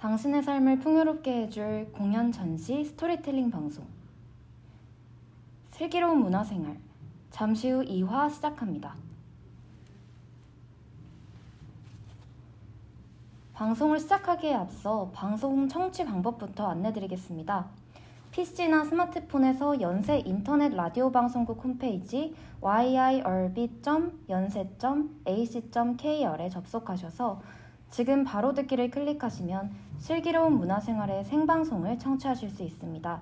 당신의 삶을 풍요롭게 해줄 공연 전시 스토리텔링 방송. 슬기로운 문화생활. 잠시 후 2화 시작합니다. 방송을 시작하기에 앞서 방송 청취 방법부터 안내드리겠습니다. PC나 스마트폰에서 연세 인터넷 라디오 방송국 홈페이지 yirb.연세.ac.kr에 접속하셔서 지금 바로 듣기를 클릭하시면 슬기로운 문화생활의 생방송을 청취하실 수 있습니다.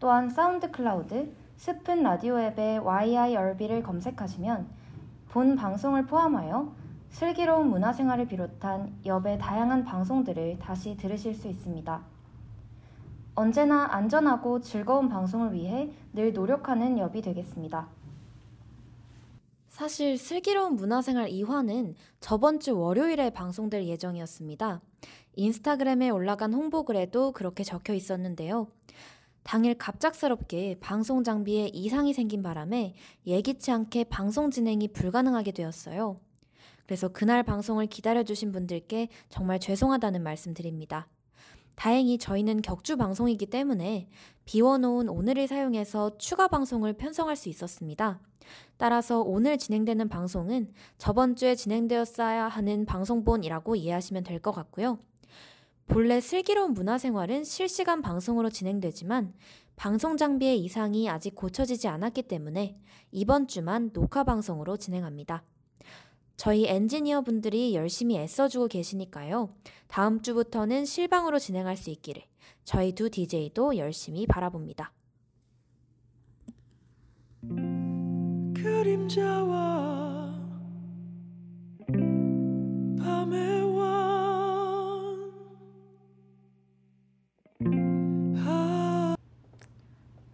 또한 사운드 클라우드, 스푼 라디오 앱의 YIRB를 검색하시면 본 방송을 포함하여 슬기로운 문화생활을 비롯한 엽의 다양한 방송들을 다시 들으실 수 있습니다. 언제나 안전하고 즐거운 방송을 위해 늘 노력하는 엽이 되겠습니다. 사실 슬기로운 문화생활 2화는 저번 주 월요일에 방송될 예정이었습니다. 인스타그램에 올라간 홍보글에도 그렇게 적혀 있었는데요. 당일 갑작스럽게 방송 장비에 이상이 생긴 바람에 예기치 않게 방송 진행이 불가능하게 되었어요. 그래서 그날 방송을 기다려주신 분들께 정말 죄송하다는 말씀 드립니다. 다행히 저희는 격주 방송이기 때문에 비워놓은 오늘을 사용해서 추가 방송을 편성할 수 있었습니다. 따라서 오늘 진행되는 방송은 저번 주에 진행되었어야 하는 방송본이라고 이해하시면 될 것 같고요. 본래 슬기로운 문화생활은 실시간 방송으로 진행되지만 방송 장비의 이상이 아직 고쳐지지 않았기 때문에 이번 주만 녹화 방송으로 진행합니다. 저희 엔지니어 분들이 열심히 애써주고 계시니까요. 다음 주부터는 실방으로 진행할 수 있기를 저희 두 DJ도 열심히 바라봅니다. 그림자와 밤의 왕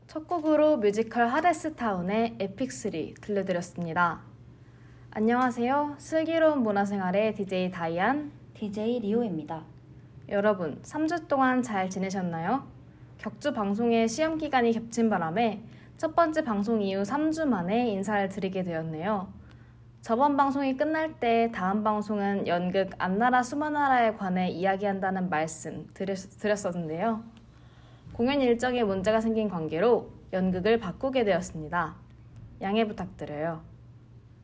첫 곡으로 뮤지컬 하데스타운의 에픽3 들려드렸습니다. 안녕하세요. 슬기로운 문화생활의 DJ 다이안, DJ 리오입니다. 여러분, 3주 동안 잘 지내셨나요? 격주 방송의 시험 기간이 겹친 바람에 첫 번째 방송 이후 3주 만에 인사를 드리게 되었네요. 저번 방송이 끝날 때 다음 방송은 연극 안나라 수마나라에 관해 이야기한다는 말씀 드렸, 드렸었는데요. 공연 일정에 문제가 생긴 관계로 연극을 바꾸게 되었습니다. 양해 부탁드려요.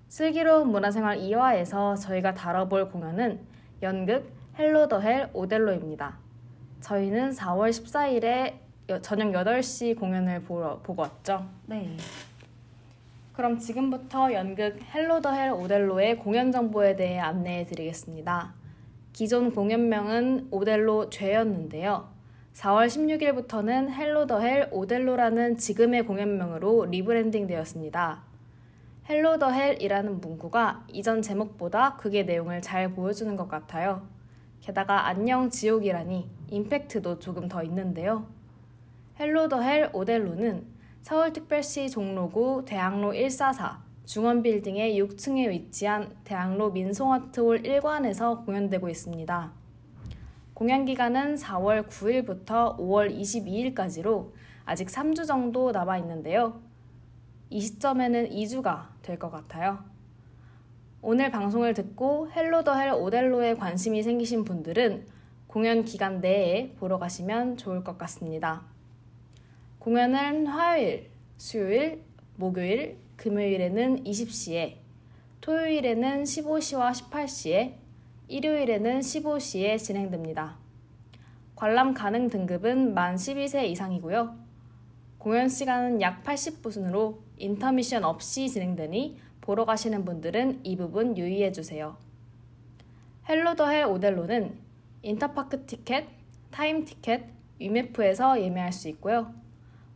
슬기로운 문화생활 2화에서 저희가 다뤄볼 공연은 연극 헬로 더 헬 오델로입니다. 저희는 4월 14일에 저녁 8시 공연을 보러, 보고 왔죠. 네. 그럼 지금부터 연극 헬로 더 헬 오델로의 공연 정보에 대해 안내해 드리겠습니다. 기존 공연명은 오델로 죄였는데요. 4월 16일부터는 헬로 더 헬 오델로라는 지금의 공연명으로 리브랜딩 되었습니다. 헬로 더 헬이라는 문구가 이전 제목보다 극의 내용을 잘 보여주는 것 같아요. 게다가 안녕 지옥이라니 임팩트도 조금 더 있는데요. 헬로 더헬 오델로는 서울특별시 종로구 대학로 144 중원빌딩의 6층에 위치한 대학로 민송아트홀 1관에서 공연되고 있습니다. 공연 기간은 4월 9일부터 5월 22일까지로 아직 3주 정도 남아 있는데요. 이 시점에는 2주가 될 것 같아요. 오늘 방송을 듣고 헬로 더헬 오델로에 관심이 생기신 분들은 공연 기간 내에 보러 가시면 좋을 것 같습니다. 공연은 화요일, 수요일, 목요일, 금요일에는 20시에, 토요일에는 15시와 18시에, 일요일에는 15시에 진행됩니다. 관람 가능 등급은 만 12세 이상이고요. 공연 시간은 약 80분으로 인터미션 없이 진행되니 보러 가시는 분들은 이 부분 유의해 주세요. 헬로 더 헬 오델로는 인터파크 티켓, 타임 티켓, 위메프에서 예매할 수 있고요.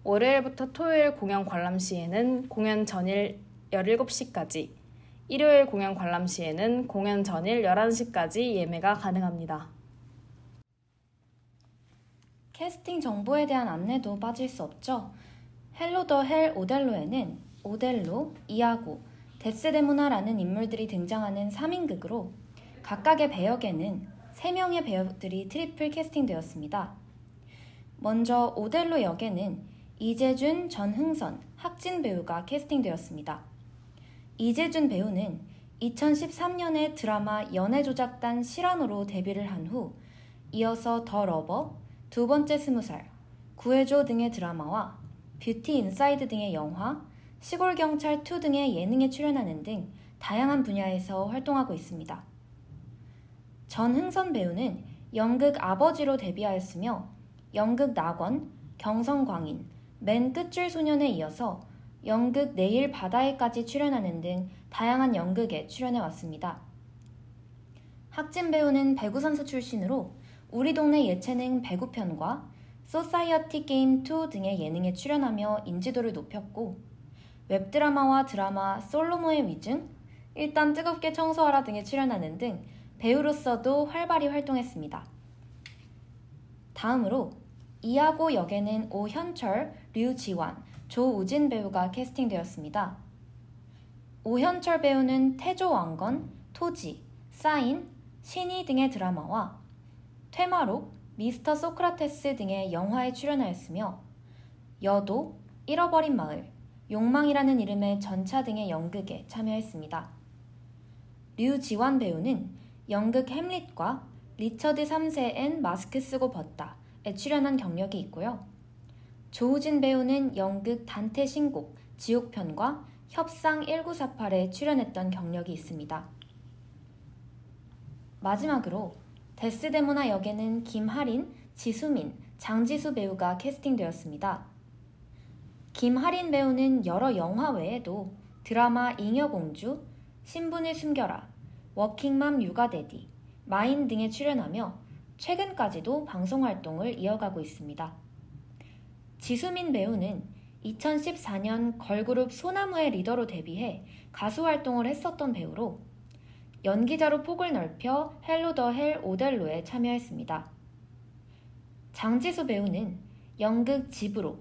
월요일부터 토요일 공연 관람 시에는 공연 전일 17시까지, 일요일 공연 관람 시에는 공연 전일 11시까지 예매가 가능합니다. 캐스팅 정보에 대한 안내도 빠질 수 없죠. 헬로 더 헬 오델로에는 오델로, 이아고, 데스데모나라는 인물들이 등장하는 3인극으로 각각의 배역에는 3명의 배역들이 트리플 캐스팅되었습니다. 먼저 오델로 역에는 이재준, 전흥선, 학진 배우가 캐스팅되었습니다. 이재준 배우는 2013년에 드라마 연애조작단 시라노로 데뷔를 한 후 이어서 더 러버, 두 번째 스무 살, 구해줘 등의 드라마와 뷰티 인사이드 등의 영화, 시골 경찰 2 등의 예능에 출연하는 등 다양한 분야에서 활동하고 있습니다. 전흥선 배우는 연극 아버지로 데뷔하였으며 연극 낙원, 경성광인, 맨 끝줄 소년에 이어서 연극 내일 바다에까지 출연하는 등 다양한 연극에 출연해 왔습니다. 학진 배우는 배구 선수 출신으로 우리 동네 예체능 배구편과 소사이어티 게임 2 등의 예능에 출연하며 인지도를 높였고 웹드라마와 드라마 솔로몬의 위증, 일단 뜨겁게 청소하라 등에 출연하는 등 배우로서도 활발히 활동했습니다. 다음으로 이아고 역에는 오현철, 류지환, 조우진 배우가 캐스팅되었습니다. 오현철 배우는 태조왕건, 토지, 사인, 신이 등의 드라마와 퇴마록, 미스터 소크라테스 등의 영화에 출연하였으며 여도, 잃어버린 마을, 욕망이라는 이름의 전차 등의 연극에 참여했습니다. 류지환 배우는 연극 햄릿과 리처드 3세엔 마스크 쓰고 벗다 에 출연한 경력이 있고요. 조우진 배우는 연극 단테 신곡, 지옥편과 협상 1948에 출연했던 경력이 있습니다. 마지막으로 데스데모나 역에는 김하린, 지수민, 장지수 배우가 캐스팅되었습니다. 김하린 배우는 여러 영화 외에도 드라마 잉여공주, 신분을 숨겨라, 워킹맘 육아데디, 마인 등에 출연하며 최근까지도 방송 활동을 이어가고 있습니다. 지수민 배우는 2014년 걸그룹 소나무의 리더로 데뷔해 가수 활동을 했었던 배우로 연기자로 폭을 넓혀 헬로 더 헬 오델로에 참여했습니다. 장지수 배우는 연극 집으로,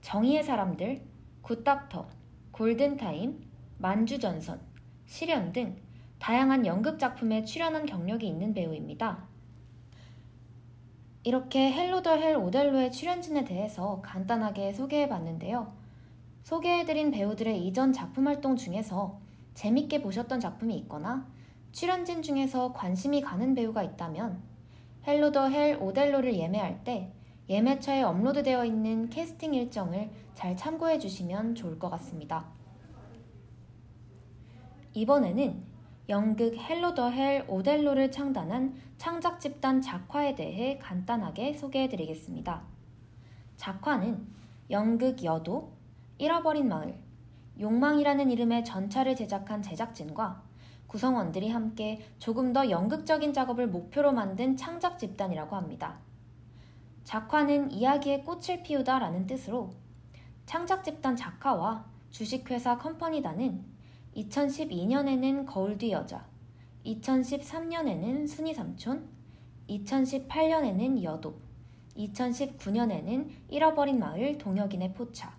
정의의 사람들, 굿닥터, 골든타임, 만주전선, 실현 등 다양한 연극 작품에 출연한 경력이 있는 배우입니다. 이렇게 헬로 더 헬 오델로의 출연진에 대해서 간단하게 소개해 봤는데요. 소개해드린 배우들의 이전 작품 활동 중에서 재밌게 보셨던 작품이 있거나 출연진 중에서 관심이 가는 배우가 있다면 헬로 더 헬 오델로를 예매할 때 예매처에 업로드되어 있는 캐스팅 일정을 잘 참고해 주시면 좋을 것 같습니다. 이번에는 연극 헬로 더 헬 오델로를 창단한 창작 집단 작화에 대해 간단하게 소개해 드리겠습니다. 작화는 연극 여도, 잃어버린 마을, 욕망이라는 이름의 전차를 제작한 제작진과 구성원들이 함께 조금 더 연극적인 작업을 목표로 만든 창작 집단이라고 합니다. 작화는 이야기의 꽃을 피우다 라는 뜻으로 창작 집단 작화와 주식회사 컴퍼니다는 2012년에는 거울 뒤 여자, 2013년에는 순이 삼촌, 2018년에는 여도, 2019년에는 잃어버린 마을 동혁이네 포차,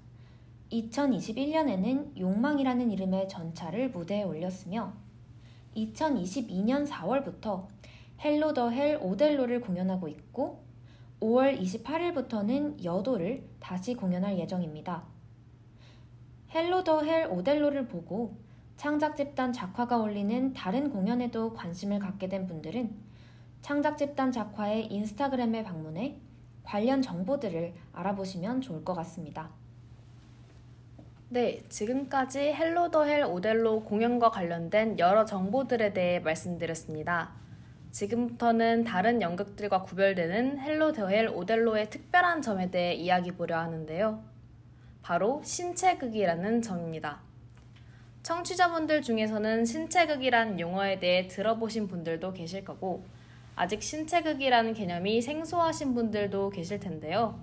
2021년에는 욕망이라는 이름의 전차를 무대에 올렸으며 2022년 4월부터 헬로 더 헬 오델로를 공연하고 있고 5월 28일부터는 여도를 다시 공연할 예정입니다. 헬로 더 헬 오델로를 보고 창작 집단 작화가 올리는 다른 공연에도 관심을 갖게 된 분들은 창작 집단 작화의 인스타그램에 방문해 관련 정보들을 알아보시면 좋을 것 같습니다. 네, 지금까지 Hello the Hell 오델로 공연과 관련된 여러 정보들에 대해 말씀드렸습니다. 지금부터는 다른 연극들과 구별되는 Hello the Hell 오델로의 특별한 점에 대해 이야기 보려 하는데요. 바로 신체극이라는 점입니다. 청취자분들 중에서는 신체극이란 용어에 대해 들어보신 분들도 계실 거고, 아직 신체극이라는 개념이 생소하신 분들도 계실 텐데요.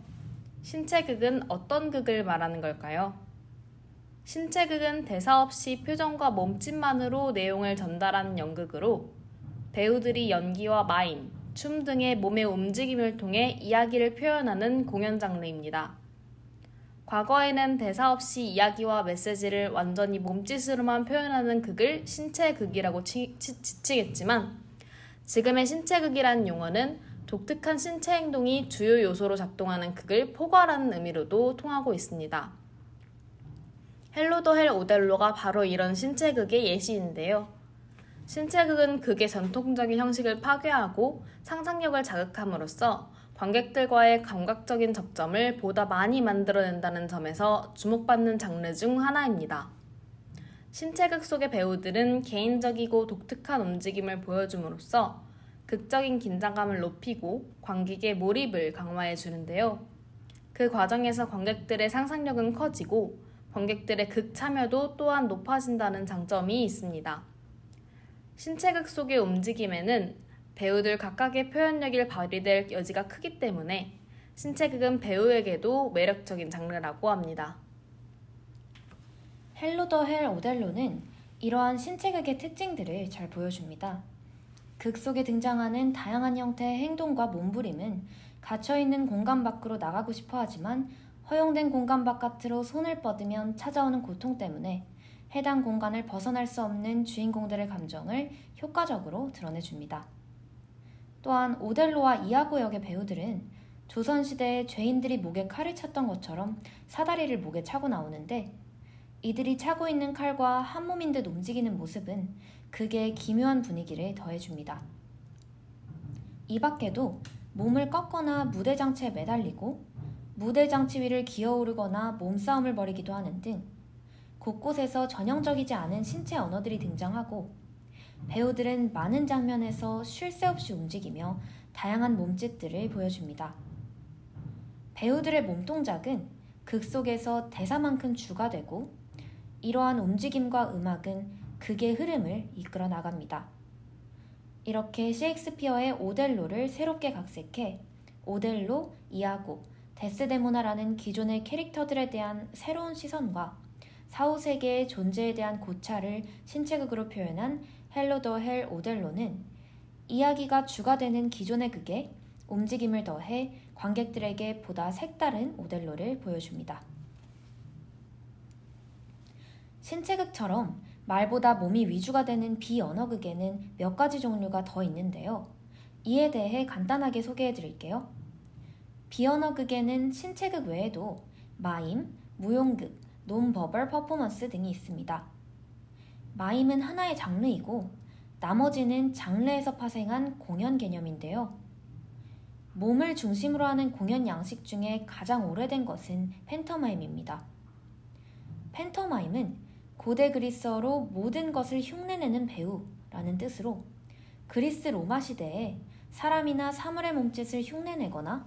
신체극은 어떤 극을 말하는 걸까요? 신체극은 대사 없이 표정과 몸짓만으로 내용을 전달하는 연극으로 배우들이 연기와 마임, 춤 등의 몸의 움직임을 통해 이야기를 표현하는 공연 장르입니다. 과거에는 대사 없이 이야기와 메시지를 완전히 몸짓으로만 표현하는 극을 신체극이라고 치, 치, 지치겠지만 지금의 신체극이라는 용어는 독특한 신체 행동이 주요 요소로 작동하는 극을 포괄하는 의미로도 통하고 있습니다. Hello the Hell 오델로가 바로 이런 신체극의 예시인데요. 신체극은 극의 전통적인 형식을 파괴하고 상상력을 자극함으로써 관객들과의 감각적인 접점을 보다 많이 만들어낸다는 점에서 주목받는 장르 중 하나입니다. 신체극 속의 배우들은 개인적이고 독특한 움직임을 보여줌으로써 극적인 긴장감을 높이고 관객의 몰입을 강화해 주는데요. 그 과정에서 관객들의 상상력은 커지고 관객들의 극 참여도 또한 높아진다는 장점이 있습니다. 신체극 속의 움직임에는 배우들 각각의 표현력이 발휘될 여지가 크기 때문에 신체극은 배우에게도 매력적인 장르라고 합니다. Hello the Hell 오델로는 이러한 신체극의 특징들을 잘 보여줍니다. 극 속에 등장하는 다양한 형태의 행동과 몸부림은 갇혀있는 공간 밖으로 나가고 싶어 하지만 허용된 공간 바깥으로 손을 뻗으면 찾아오는 고통 때문에 해당 공간을 벗어날 수 없는 주인공들의 감정을 효과적으로 드러내줍니다. 또한 오델로와 이아고 역의 배우들은 조선시대에 죄인들이 목에 칼을 찼던 것처럼 사다리를 목에 차고 나오는데 이들이 차고 있는 칼과 한 몸인 듯 움직이는 모습은 극의 기묘한 분위기를 더해줍니다. 이 밖에도 몸을 꺾거나 무대 장치에 매달리고 무대 장치 위를 기어오르거나 몸싸움을 벌이기도 하는 등 곳곳에서 전형적이지 않은 신체 언어들이 등장하고 배우들은 많은 장면에서 쉴 새 없이 움직이며 다양한 몸짓들을 보여줍니다. 배우들의 몸 동작은 극 속에서 대사만큼 주가 되고 이러한 움직임과 음악은 극의 흐름을 이끌어 나갑니다. 이렇게 셰익스피어의 오델로를 새롭게 각색해 오델로, 이아고, 데스데모나라는 기존의 캐릭터들에 대한 새로운 시선과 사후세계의 존재에 대한 고찰을 신체극으로 표현한 Hello the Hell 오델로는 이야기가 주가 되는 기존의 극에 움직임을 더해 관객들에게 보다 색다른 오델로를 보여줍니다. 신체극처럼 말보다 몸이 위주가 되는 비언어극에는 몇 가지 종류가 더 있는데요. 이에 대해 간단하게 소개해 드릴게요. 비언어극에는 신체극 외에도 마임, 무용극, 논버벌 퍼포먼스 등이 있습니다. 마임은 하나의 장르이고 나머지는 장르에서 파생한 공연 개념인데요. 몸을 중심으로 하는 공연 양식 중에 가장 오래된 것은 팬터마임입니다. 팬터마임은 고대 그리스어로 모든 것을 흉내내는 배우라는 뜻으로 그리스 로마 시대에 사람이나 사물의 몸짓을 흉내내거나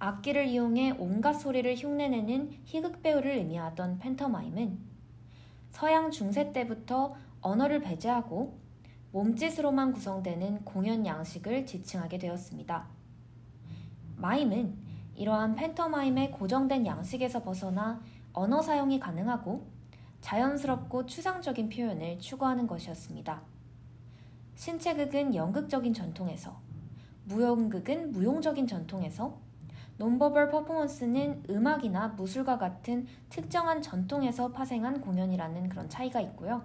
악기를 이용해 온갖 소리를 흉내내는 희극 배우를 의미하던 팬터마임은 서양 중세 때부터 언어를 배제하고 몸짓으로만 구성되는 공연 양식을 지칭하게 되었습니다. 마임은 이러한 팬터마임의 고정된 양식에서 벗어나 언어 사용이 가능하고 자연스럽고 추상적인 표현을 추구하는 것이었습니다. 신체극은 연극적인 전통에서, 무용극은 무용적인 전통에서, 논버벌 퍼포먼스는 음악이나 무술과 같은 특정한 전통에서 파생한 공연이라는 그런 차이가 있고요.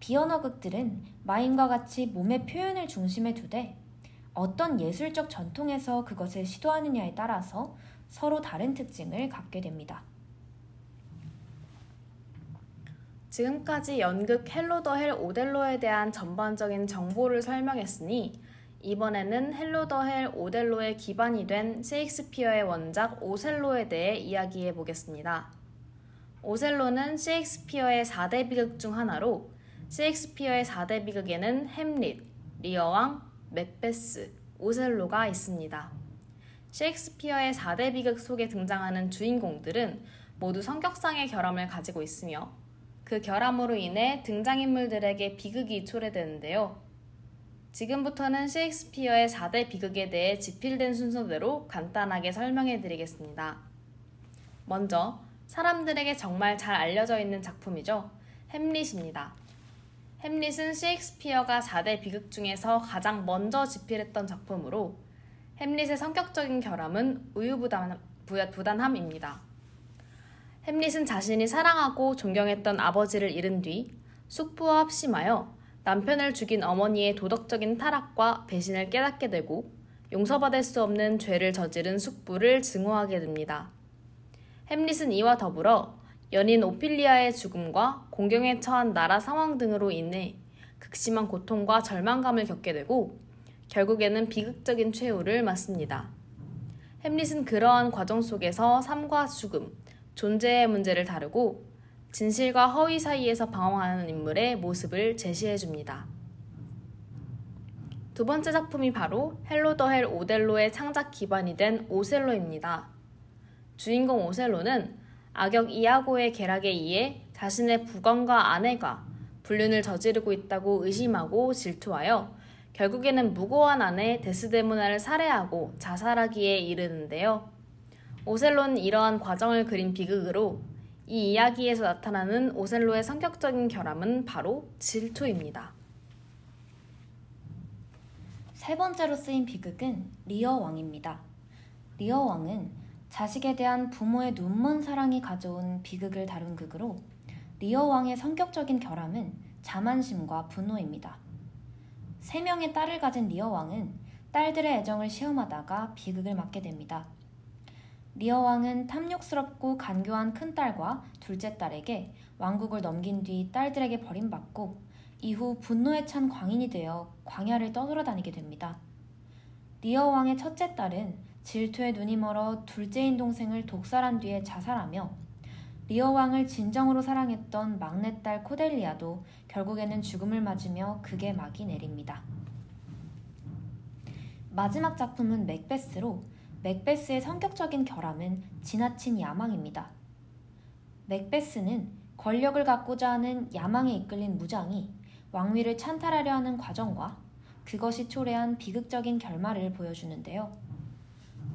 비언어극들은 마임과 같이 몸의 표현을 중심에 두되 어떤 예술적 전통에서 그것을 시도하느냐에 따라서 서로 다른 특징을 갖게 됩니다. 지금까지 연극 Hello the Hell 오델로에 대한 전반적인 정보를 설명했으니 이번에는 Hello the Hell 오델로의 기반이 된 셰익스피어의 원작 오셀로에 대해 이야기해 보겠습니다. 오셀로는 셰익스피어의 4대 비극 중 하나로 셰익스피어의 4대 비극에는 햄릿, 리어왕, 맥베스, 오셀로가 있습니다. 셰익스피어의 4대 비극 속에 등장하는 주인공들은 모두 성격상의 결함을 가지고 있으며 그 결함으로 인해 등장인물들에게 비극이 초래되는데요. 지금부터는 셰익스피어의 4대 비극에 대해 집필된 순서대로 간단하게 설명해 드리겠습니다. 먼저 사람들에게 정말 잘 알려져 있는 작품이죠. 햄릿입니다. 햄릿은 셰익스피어가 4대 비극 중에서 가장 먼저 집필했던 작품으로 햄릿의 성격적인 결함은 우유부단함입니다. 햄릿은 자신이 사랑하고 존경했던 아버지를 잃은 뒤 숙부와 합심하여 남편을 죽인 어머니의 도덕적인 타락과 배신을 깨닫게 되고 용서받을 수 없는 죄를 저지른 숙부를 증오하게 됩니다. 햄릿은 이와 더불어 연인 오피리아의 죽음과 공경에 처한 나라 상황 등으로 인해 극심한 고통과 절망감을 겪게 되고 결국에는 비극적인 최후를 맞습니다. 햄릿은 그러한 과정 속에서 삶과 죽음, 존재의 문제를 다루고 진실과 허위 사이에서 방황하는 인물의 모습을 제시해 줍니다. 두 번째 작품이 바로 Hello the Hell 오델로의 창작 기반이 된 오셀로입니다. 주인공 오셀로는 악역 이아고의 계략에 의해 자신의 부관과 아내가 불륜을 저지르고 있다고 의심하고 질투하여 결국에는 무고한 아내 데스데모나를 살해하고 자살하기에 이르는데요. 오셀로는 이러한 과정을 그린 비극으로 이 이야기에서 나타나는 오셀로의 성격적인 결함은 바로 질투입니다. 세 번째로 쓰인 비극은 리어 왕입니다. 리어 왕은 자식에 대한 부모의 눈먼 사랑이 가져온 비극을 다룬 극으로 리어 왕의 성격적인 결함은 자만심과 분노입니다. 세 명의 딸을 가진 리어 왕은 딸들의 애정을 시험하다가 비극을 맞게 됩니다. 리어 왕은 탐욕스럽고 간교한 큰딸과 둘째 딸에게 왕국을 넘긴 뒤 딸들에게 버림받고 이후 분노에 찬 광인이 되어 광야를 떠돌아다니게 됩니다. 리어 왕의 첫째 딸은 질투에 눈이 멀어 둘째인 동생을 독살한 뒤에 자살하며 리어 왕을 진정으로 사랑했던 막내딸 코델리아도 결국에는 죽음을 맞으며 극의 막이 내립니다. 마지막 작품은 맥베스로 맥베스의 성격적인 결함은 지나친 야망입니다. 맥베스는 권력을 갖고자 하는 야망에 이끌린 무장이 왕위를 찬탈하려 하는 과정과 그것이 초래한 비극적인 결말을 보여주는데요.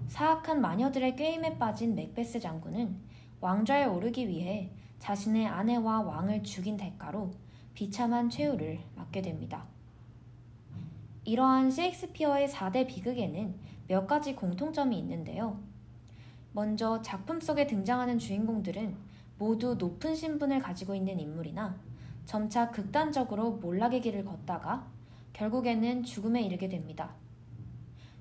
사악한 마녀들의 꾀임에 빠진 맥베스 장군은 왕좌에 오르기 위해 자신의 아내와 왕을 죽인 대가로 비참한 최후를 맞게 됩니다. 이러한 셰익스피어의 4대 비극에는 몇 가지 공통점이 있는데요. 먼저 작품 속에 등장하는 주인공들은 모두 높은 신분을 가지고 있는 인물이나 점차 극단적으로 몰락의 길을 걷다가 결국에는 죽음에 이르게 됩니다.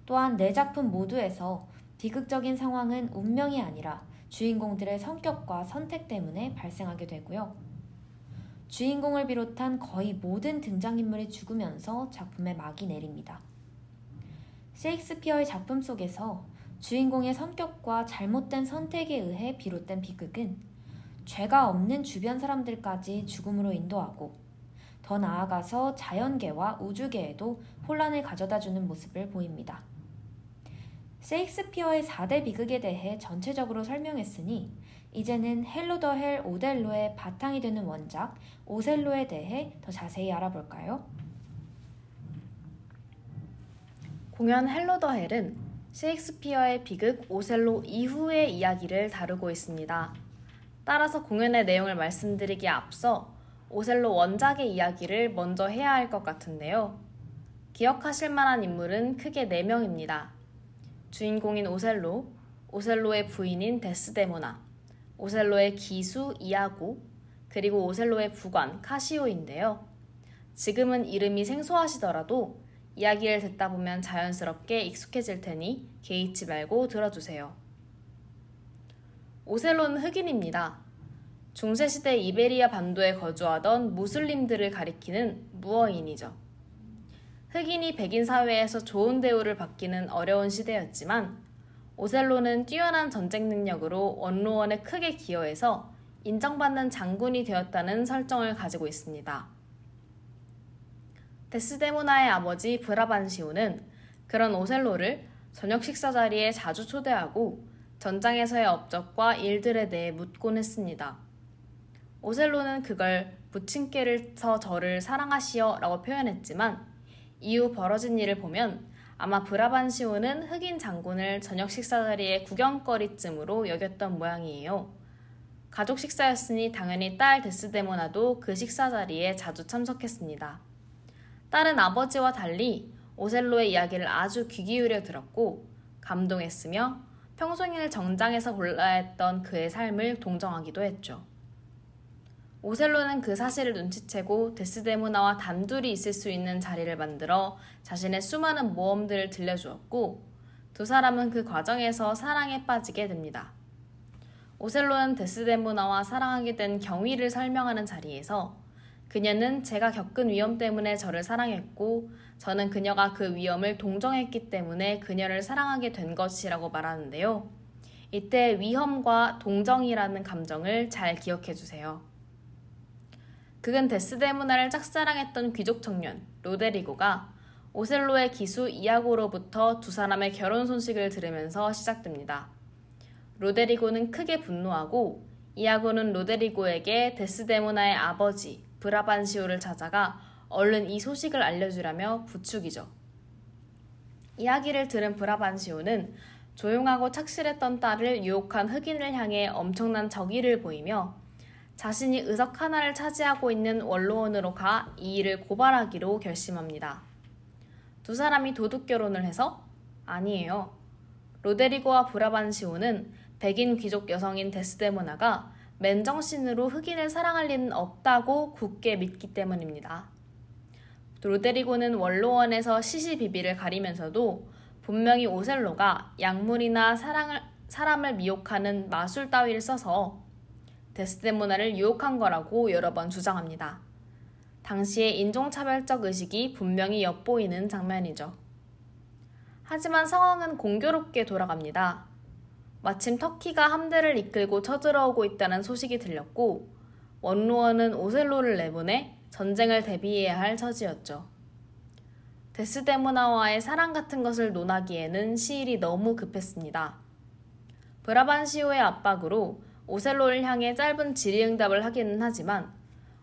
또한 네 작품 모두에서 비극적인 상황은 운명이 아니라 주인공들의 성격과 선택 때문에 발생하게 되고요. 주인공을 비롯한 거의 모든 등장인물이 죽으면서 작품에 막이 내립니다. 셰익스피어의 작품 속에서 주인공의 성격과 잘못된 선택에 의해 비롯된 비극은 죄가 없는 주변 사람들까지 죽음으로 인도하고 더 나아가서 자연계와 우주계에도 혼란을 가져다 주는 모습을 보입니다. 셰익스피어의 4대 비극에 대해 전체적으로 설명했으니 이제는 Hello the Hell 오델로의 바탕이 되는 원작 오셀로에 대해 더 자세히 알아볼까요? 공연 Hello the Hell은 셰익스피어의 비극 오셀로 이후의 이야기를 다루고 있습니다. 따라서 공연의 내용을 말씀드리기에 앞서 오셀로 원작의 이야기를 먼저 해야 할 것 같은데요. 기억하실 만한 인물은 크게 4명입니다. 주인공인 오셀로, 오셀로의 부인인 데스데모나, 오셀로의 기수 이아고, 그리고 오셀로의 부관 카시오인데요. 지금은 이름이 생소하시더라도 이야기를 듣다 보면 자연스럽게 익숙해질 테니 개의치 말고 들어주세요. 오셀로는 흑인입니다. 중세시대 이베리아 반도에 거주하던 무슬림들을 가리키는 무어인이죠. 흑인이 백인 사회에서 좋은 대우를 받기는 어려운 시대였지만 오셀로는 뛰어난 전쟁 능력으로 원로원에 크게 기여해서 인정받는 장군이 되었다는 설정을 가지고 있습니다. 데스데모나의 아버지 브라반시오는 그런 오셀로를 저녁 식사 자리에 자주 초대하고 전장에서의 업적과 일들에 대해 묻곤 했습니다. 오셀로는 그걸 부친께서 저를 사랑하시어 라고 표현했지만 이후 벌어진 일을 보면 아마 브라반시오는 흑인 장군을 저녁 식사 자리에 구경거리쯤으로 여겼던 모양이에요. 가족 식사였으니 당연히 딸 데스데모나도 그 식사 자리에 자주 참석했습니다. 딸은 아버지와 달리 오셀로의 이야기를 아주 귀 기울여 들었고 감동했으며 평소일 정장에서 골라야 했던 그의 삶을 동정하기도 했죠. 오셀로는 그 사실을 눈치채고 데스데모나와 단둘이 있을 수 있는 자리를 만들어 자신의 수많은 모험들을 들려주었고 두 사람은 그 과정에서 사랑에 빠지게 됩니다. 오셀로는 데스데모나와 사랑하게 된 경위를 설명하는 자리에서 그녀는 제가 겪은 위험 때문에 저를 사랑했고 저는 그녀가 그 위험을 동정했기 때문에 그녀를 사랑하게 된 것이라고 말하는데요. 이때 위험과 동정이라는 감정을 잘 기억해 주세요. 그는 데스데모나를 짝사랑했던 귀족 청년 로데리고가 오셀로의 기수 이아고로부터 두 사람의 결혼 소식을 들으면서 시작됩니다. 로데리고는 크게 분노하고 이아고는 로데리고에게 데스데모나의 아버지 브라반시오를 찾아가 얼른 이 소식을 알려주라며 부축이죠. 이야기를 들은 브라반시오는 조용하고 착실했던 딸을 유혹한 흑인을 향해 엄청난 적의를 보이며 자신이 의석 하나를 차지하고 있는 원로원으로 가 이 일을 고발하기로 결심합니다. 두 사람이 도둑 결혼을 해서? 아니에요. 로데리고와 브라반시오는 백인 귀족 여성인 데스데모나가 맨정신으로 흑인을 사랑할 리는 없다고 굳게 믿기 때문입니다. 로데리고는 원로원에서 시시비비를 가리면서도 분명히 오셀로가 약물이나 사랑을, 사람을 미혹하는 마술 따위를 써서 데스데모나를 유혹한 거라고 여러 번 주장합니다. 당시의 인종차별적 의식이 분명히 엿보이는 장면이죠. 하지만 상황은 공교롭게 돌아갑니다. 마침 터키가 함대를 이끌고 쳐들어오고 있다는 소식이 들렸고 원로원은 오셀로를 내보내 전쟁을 대비해야 할 처지였죠. 데스데모나와의 사랑 같은 것을 논하기에는 시일이 너무 급했습니다. 브라반시오의 압박으로 오셀로를 향해 짧은 질의응답을 하기는 하지만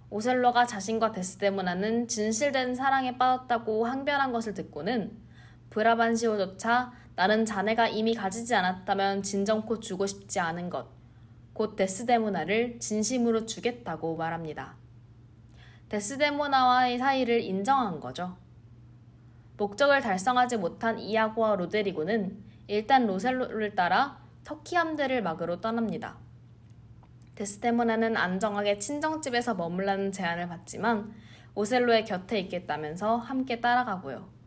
오셀로가 자신과 데스데모나는 진실된 사랑에 빠졌다고 항변한 것을 듣고는 브라반시오조차 나는 자네가 이미 가지지 않았다면 진정코 주고 싶지 않은 것, 곧 데스데모나를 진심으로 주겠다고 말합니다. 데스데모나와의 사이를 인정한 거죠. 목적을 달성하지 못한 이아고와 로데리고는 일단 로셀로를 따라 터키 함대를 막으로 떠납니다. 데스데모나는 안정하게 친정집에서 머물라는 제안을 받지만 오셀로의 곁에 있겠다면서 함께 따라가고요.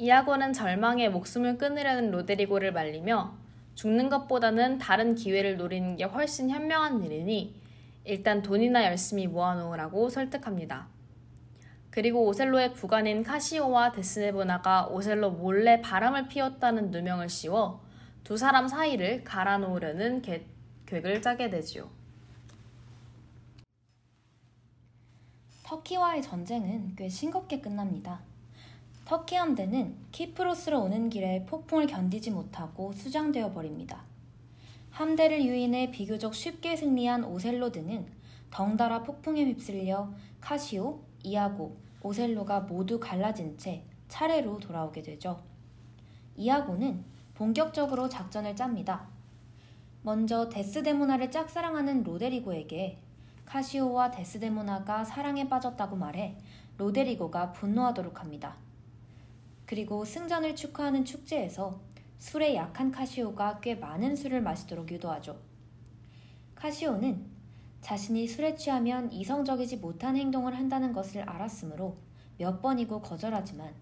이아고는 절망에 목숨을 끊으려는 로데리고를 말리며 죽는 것보다는 다른 기회를 노리는 게 훨씬 현명한 일이니 일단 돈이나 열심히 모아놓으라고 설득합니다. 그리고 오셀로의 부관인 카시오와 데스네보나가 오셀로 몰래 바람을 피웠다는 누명을 씌워 두 사람 사이를 갈아놓으려는 계 획을 짜게 되지요. 터키와의 전쟁은 꽤 싱겁게 끝납니다. 터키 함대는 키프로스로 오는 길에 폭풍을 견디지 못하고 수장되어 버립니다. 함대를 유인해 비교적 쉽게 승리한 오셀로 등은 덩달아 폭풍에 휩쓸려 카시오, 이아고, 오셀로가 모두 갈라진 채 차례로 돌아오게 되죠. 이아고는 본격적으로 작전을 짭니다. 먼저 데스데모나를 짝사랑하는 로데리고에게 카시오와 데스데모나가 사랑에 빠졌다고 말해 로데리고가 분노하도록 합니다. 그리고 승전을 축하하는 축제에서 술에 약한 카시오가 꽤 많은 술을 마시도록 유도하죠. 카시오는 자신이 술에 취하면 이성적이지 못한 행동을 한다는 것을 알았으므로 몇 번이고 거절하지만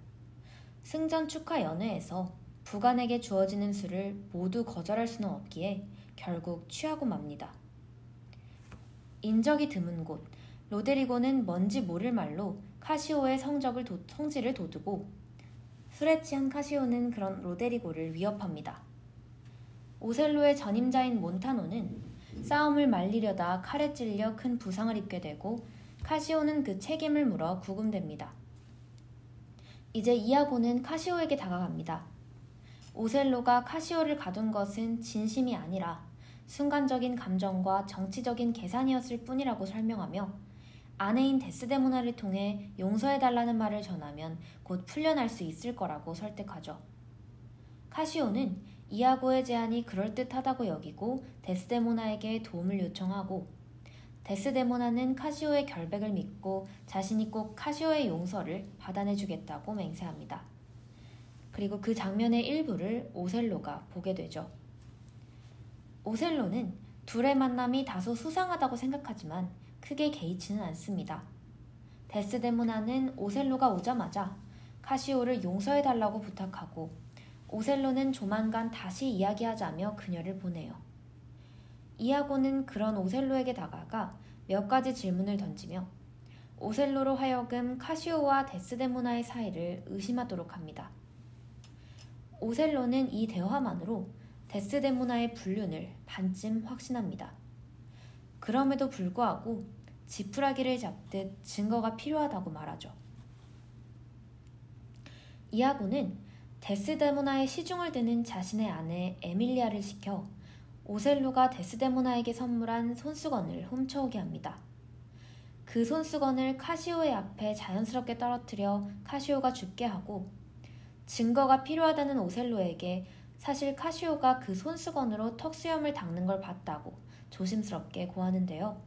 승전 축하 연회에서 부관에게 주어지는 술을 모두 거절할 수는 없기에 결국 취하고 맙니다. 인적이 드문 곳 로데리고는 뭔지 모를 말로 카시오의 성적을 도, 성질을 돋우고 술에 취한 카시오는 그런 로데리고를 위협합니다. 오셀로의 전임자인 몬타노는 싸움을 말리려다 칼에 찔려 큰 부상을 입게 되고 카시오는 그 책임을 물어 구금됩니다. 이제 이아고는 카시오에게 다가갑니다. 오셀로가 카시오를 가둔 것은 진심이 아니라 순간적인 감정과 정치적인 계산이었을 뿐이라고 설명하며 아내인 데스데모나를 통해 용서해달라는 말을 전하면 곧 풀려날 수 있을 거라고 설득하죠. 카시오는 이아고의 제안이 그럴듯하다고 여기고 데스데모나에게 도움을 요청하고 데스데모나는 카시오의 결백을 믿고 자신이 꼭 카시오의 용서를 받아내주겠다고 맹세합니다. 그리고 그 장면의 일부를 오셀로가 보게 되죠. 오셀로는 둘의 만남이 다소 수상하다고 생각하지만 크게 개의치는 않습니다. 데스데모나는 오셀로가 오자마자 카시오를 용서해달라고 부탁하고 오셀로는 조만간 다시 이야기하자며 그녀를 보내요. 이아고는 그런 오셀로에게 다가가 몇 가지 질문을 던지며 오셀로로 하여금 카시오와 데스데모나의 사이를 의심하도록 합니다. 오셀로는 이 대화만으로 데스데모나의 불륜을 반쯤 확신합니다. 그럼에도 불구하고 지푸라기를 잡듯 증거가 필요하다고 말하죠. 이아고는 데스데모나의 시중을 드는 자신의 아내 에밀리아를 시켜 오셀로가 데스데모나에게 선물한 손수건을 훔쳐오게 합니다. 그 손수건을 카시오의 앞에 자연스럽게 떨어뜨려 카시오가 죽게 하고 증거가 필요하다는 오셀로에게 사실 카시오가 그 손수건으로 턱수염을 닦는 걸 봤다고 조심스럽게 고하는데요.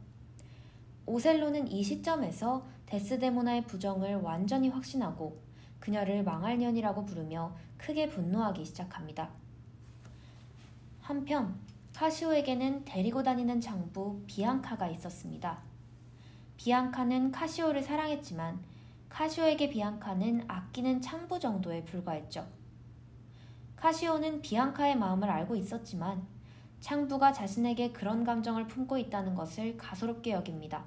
오셀로는 이 시점에서 데스데모나의 부정을 완전히 확신하고 그녀를 망할 년이라고 부르며 크게 분노하기 시작합니다. 한편 카시오에게는 데리고 다니는 장부 비앙카가 있었습니다. 비앙카는 카시오를 사랑했지만 카시오에게 비앙카는 아끼는 창부 정도에 불과했죠. 카시오는 비앙카의 마음을 알고 있었지만 창부가 자신에게 그런 감정을 품고 있다는 것을 가소롭게 여깁니다.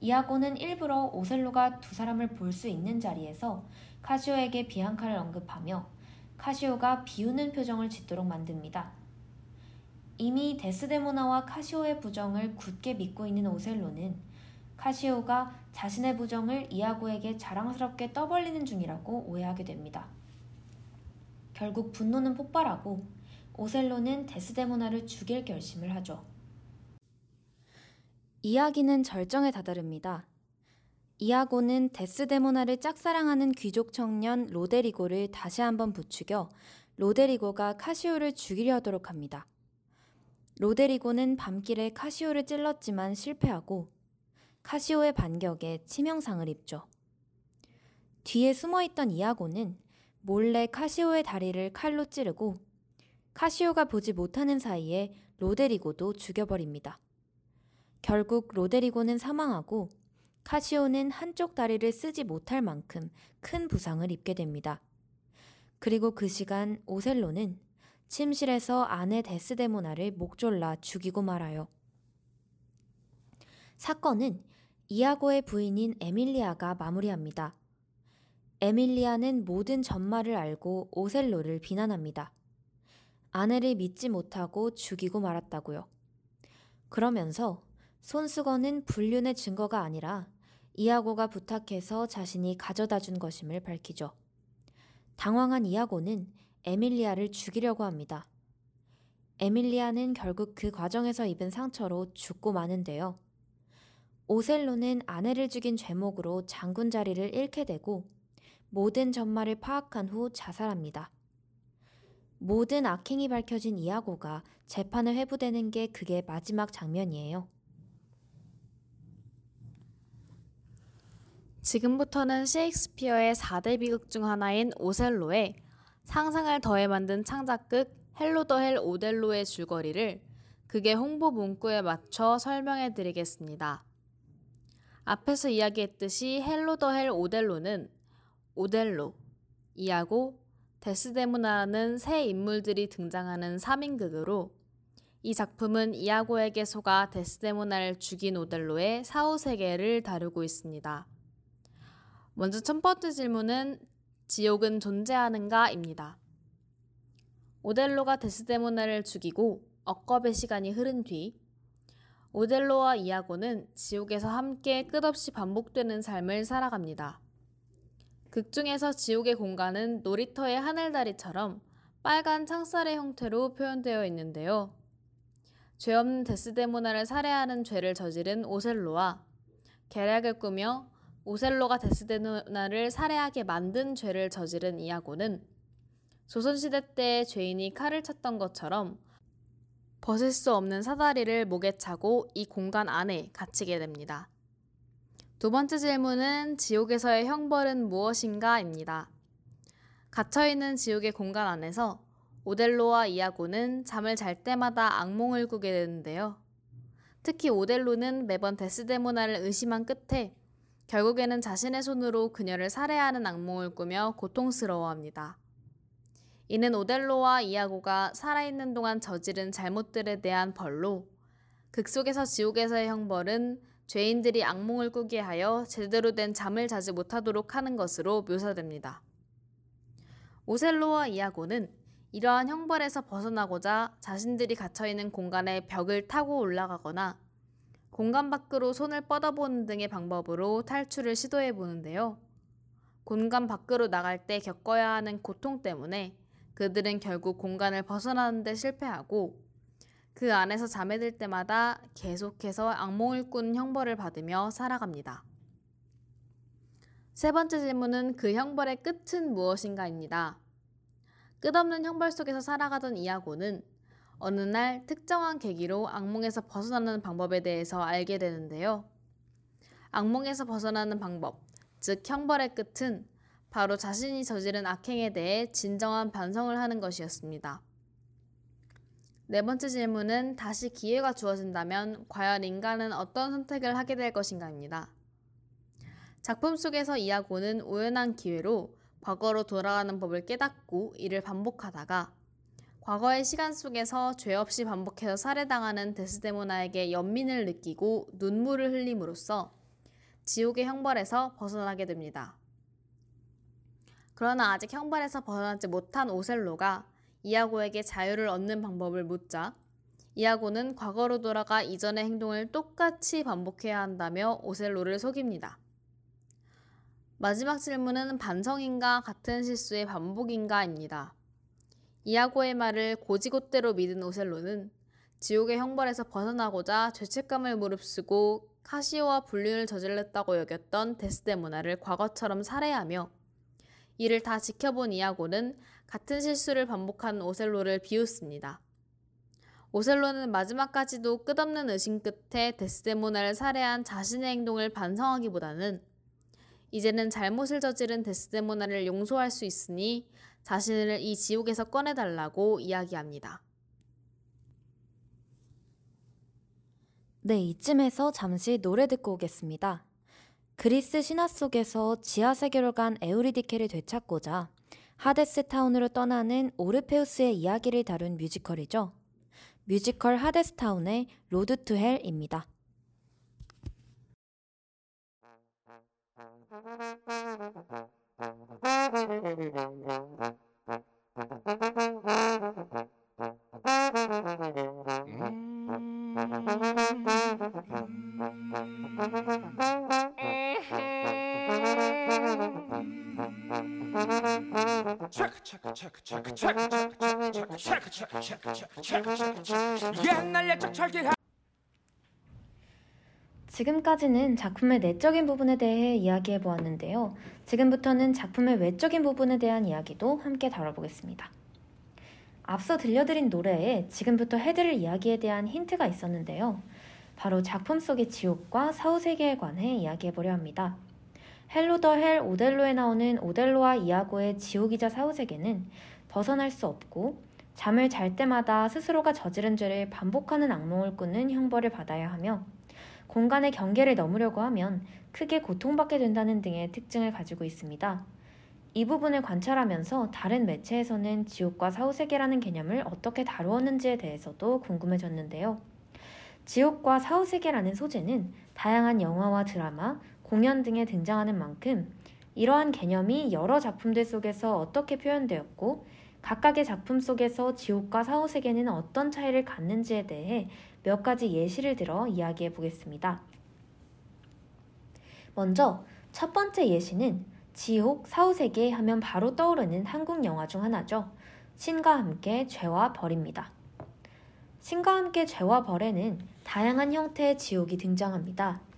이아고는 일부러 오셀로가 두 사람을 볼 수 있는 자리에서 카시오에게 비앙카를 언급하며 카시오가 비우는 표정을 짓도록 만듭니다. 이미 데스데모나와 카시오의 부정을 굳게 믿고 있는 오셀로는 카시오가 자신의 부정을 이아고에게 자랑스럽게 떠벌리는 중이라고 오해하게 됩니다. 결국 분노는 폭발하고 오셀로는 데스데모나를 죽일 결심을 하죠. 이야기는 절정에 다다릅니다. 이아고는 데스데모나를 짝사랑하는 귀족 청년 로데리고를 다시 한번 부추겨 로데리고가 카시오를 죽이려 하도록 합니다. 로데리고는 밤길에 카시오를 찔렀지만 실패하고 카시오의 반격에 치명상을 입죠. 뒤에 숨어 있던 이아고는 몰래 카시오의 다리를 칼로 찌르고 카시오가 보지 못하는 사이에 로데리고도 죽여버립니다. 결국 로데리고는 사망하고 카시오는 한쪽 다리를 쓰지 못할 만큼 큰 부상을 입게 됩니다. 그리고 그 시간 오셀로는 침실에서 아내 데스데모나를 목졸라 죽이고 말아요. 사건은 이아고의 부인인 에밀리아가 마무리합니다. 에밀리아는 모든 전말을 알고 오셀로를 비난합니다. 아내를 믿지 못하고 죽이고 말았다고요. 그러면서 손수건은 불륜의 증거가 아니라 이아고가 부탁해서 자신이 가져다 준 것임을 밝히죠. 당황한 이아고는 에밀리아를 죽이려고 합니다. 에밀리아는 결국 그 과정에서 입은 상처로 죽고 마는데요. 오셀로는 아내를 죽인 죄목으로 장군 자리를 잃게 되고 모든 전말을 파악한 후 자살합니다. 모든 악행이 밝혀진 이아고가 재판에 회부되는 게 그게 마지막 장면이에요. 지금부터는 셰익스피어의 4대 비극 중 하나인 오셀로에 상상을 더해 만든 창작극 Hello the Hell 오델로의 줄거리를 극의 홍보 문구에 맞춰 설명해 드리겠습니다. 앞에서 이야기했듯이 Hello the Hell 오델로는 오델로, 이아고, 데스데모나라는 새 인물들이 등장하는 3인극으로 이 작품은 이아고에게 속아 데스데모나를 죽인 오델로의 사후 세계를 다루고 있습니다. 먼저 첫 번째 질문은 지옥은 존재하는가입니다. 오델로가 데스데모나를 죽이고 억겁의 시간이 흐른 뒤 오델로와 이아고는 지옥에서 함께 끝없이 반복되는 삶을 살아갑니다. 극 중에서 지옥의 공간은 놀이터의 하늘다리처럼 빨간 창살의 형태로 표현되어 있는데요. 죄 없는 데스데모나를 살해하는 죄를 저지른 오셀로와 계략을 꾸며 오셀로가 데스데모나를 살해하게 만든 죄를 저지른 이아고는 조선시대 때 죄인이 칼을 찼던 것처럼 벗을 수 없는 사다리를 목에 차고 이 공간 안에 갇히게 됩니다. 두 번째 질문은 지옥에서의 형벌은 무엇인가?입니다. 갇혀있는 지옥의 공간 안에서 오델로와 이아고는 잠을 잘 때마다 악몽을 꾸게 되는데요. 특히 오델로는 매번 데스데모나를 의심한 끝에 결국에는 자신의 손으로 그녀를 살해하는 악몽을 꾸며 고통스러워합니다. 이는 오델로와 이아고가 살아있는 동안 저지른 잘못들에 대한 벌로 극 속에서 지옥에서의 형벌은 죄인들이 악몽을 꾸게 하여 제대로 된 잠을 자지 못하도록 하는 것으로 묘사됩니다. 오셀로와 이아고는 이러한 형벌에서 벗어나고자 자신들이 갇혀있는 공간의 벽을 타고 올라가거나 공간 밖으로 손을 뻗어보는 등의 방법으로 탈출을 시도해 보는데요. 공간 밖으로 나갈 때 겪어야 하는 고통 때문에 그들은 결국 공간을 벗어나는데 실패하고 그 안에서 잠에 들 때마다 계속해서 악몽을 꾸는 형벌을 받으며 살아갑니다. 세 번째 질문은 그 형벌의 끝은 무엇인가입니다. 끝없는 형벌 속에서 살아가던 이아고는 어느 날 특정한 계기로 악몽에서 벗어나는 방법에 대해서 알게 되는데요. 악몽에서 벗어나는 방법, 즉 형벌의 끝은 바로 자신이 저지른 악행에 대해 진정한 반성을 하는 것이었습니다. 네 번째 질문은 다시 기회가 주어진다면 과연 인간은 어떤 선택을 하게 될 것인가입니다. 작품 속에서 이아고는 우연한 기회로 과거로 돌아가는 법을 깨닫고 이를 반복하다가 과거의 시간 속에서 죄 없이 반복해서 살해당하는 데스데모나에게 연민을 느끼고 눈물을 흘림으로써 지옥의 형벌에서 벗어나게 됩니다. 그러나 아직 형벌에서 벗어나지 못한 오셀로가 이아고에게 자유를 얻는 방법을 묻자 이아고는 과거로 돌아가 이전의 행동을 똑같이 반복해야 한다며 오셀로를 속입니다. 마지막 질문은 반성인가 같은 실수의 반복인가입니다. 이아고의 말을 고지곳대로 믿은 오셀로는 지옥의 형벌에서 벗어나고자 죄책감을 무릅쓰고 카시오와 불륜을 저질렀다고 여겼던 데스데모나를 과거처럼 살해하며 이를 다 지켜본 이아고는 같은 실수를 반복한 오셀로를 비웃습니다. 오셀로는 마지막까지도 끝없는 의심 끝에 데스데모나를 살해한 자신의 행동을 반성하기보다는 이제는 잘못을 저지른 데스데모나를 용서할 수 있으니 자신을 이 지옥에서 꺼내달라고 이야기합니다. 네, 이쯤에서 잠시 노래 듣고 오겠습니다. 그리스 신화 속에서 지하 세계로 간 에우리디케를 되찾고자 하데스 타운으로 떠나는 오르페우스의 이야기를 다룬 뮤지컬이죠. 뮤지컬 하데스 타운의 Road to Hell입니다. 지금까지는 작품의 내적인 부분에 대해 이야기해 보았는데요. 지금부터는 작품의 외적인 부분에 대한 이야기도 함께 다뤄보겠습니다. 앞서 들려드린 노래에 지금부터 해드릴 이야기에 대한 힌트가 있었는데요. 바로 작품 속의 지옥과 사후세계에 관해 이야기해 보려 합니다. Hello the Hell 오델로에 나오는 오델로와 이아고의 지옥이자 사후세계는 벗어날 수 없고 잠을 잘 때마다 스스로가 저지른 죄를 반복하는 악몽을 꾸는 형벌을 받아야 하며 공간의 경계를 넘으려고 하면 크게 고통받게 된다는 등의 특징을 가지고 있습니다. 이 부분을 관찰하면서 다른 매체에서는 지옥과 사후세계라는 개념을 어떻게 다루었는지에 대해서도 궁금해졌는데요. 지옥과 사후세계라는 소재는 다양한 영화와 드라마, 공연 등에 등장하는 만큼 이러한 개념이 여러 작품들 속에서 어떻게 표현되었고 각각의 작품 속에서 지옥과 사후세계는 어떤 차이를 갖는지에 대해 몇 가지 예시를 들어 이야기해 보겠습니다. 먼저 첫 번째 예시는 지옥, 사후세계 하면 바로 떠오르는 한국 영화 중 하나죠. 신과 함께 죄와 벌입니다. 신과 함께 죄와 벌에는 다양한 형태의 지옥이 등장합니다.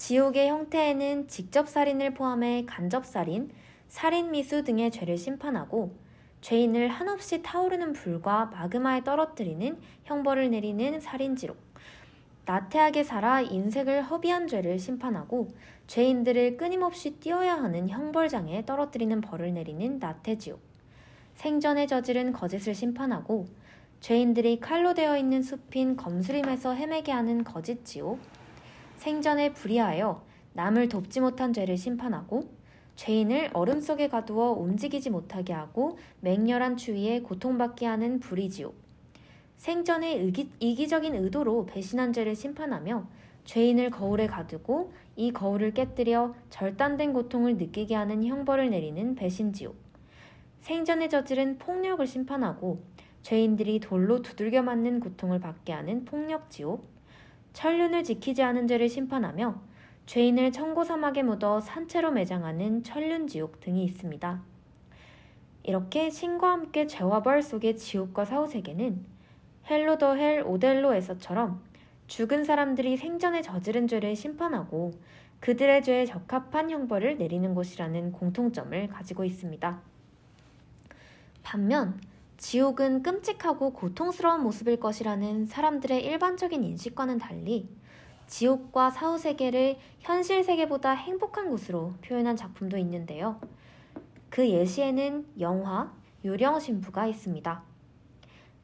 지옥의 형태에는 직접 살인을 포함해 간접 살인, 살인 미수 등의 죄를 심판하고 죄인을 한없이 타오르는 불과 마그마에 떨어뜨리는 형벌을 내리는 살인지록, 나태하게 살아 인색을 허비한 죄를 심판하고 죄인들을 끊임없이 뛰어야 하는 형벌장에 떨어뜨리는 벌을 내리는 나태지옥, 생전에 저지른 거짓을 심판하고 죄인들이 칼로 되어 있는 숲인 검수림에서 헤매게 하는 거짓지옥, 생전에 불의하여 남을 돕지 못한 죄를 심판하고 죄인을 얼음 속에 가두어 움직이지 못하게 하고 맹렬한 추위에 고통받게 하는 불의지옥, 생전에 의기, 이기적인 의도로 배신한 죄를 심판하며 죄인을 거울에 가두고 이 거울을 깨뜨려 절단된 고통을 느끼게 하는 형벌을 내리는 배신지옥. 생전에 저지른 폭력을 심판하고 죄인들이 돌로 두들겨 맞는 고통을 받게 하는 폭력지옥. 천륜을 지키지 않은 죄를 심판하며 죄인을 청고 사막에 묻어 산채로 매장하는 천륜지옥 등이 있습니다. 이렇게 신과 함께 죄와 벌 속의 지옥과 사후세계는 Hello the Hell 오델로에서처럼 죽은 사람들이 생전에 저지른 죄를 심판하고 그들의 죄에 적합한 형벌을 내리는 곳이라는 공통점을 가지고 있습니다. 반면 지옥은 끔찍하고 고통스러운 모습일 것이라는 사람들의 일반적인 인식과는 달리 지옥과 사후 세계를 현실 세계보다 행복한 곳으로 표현한 작품도 있는데요. 그 예시에는 영화 유령신부가 있습니다.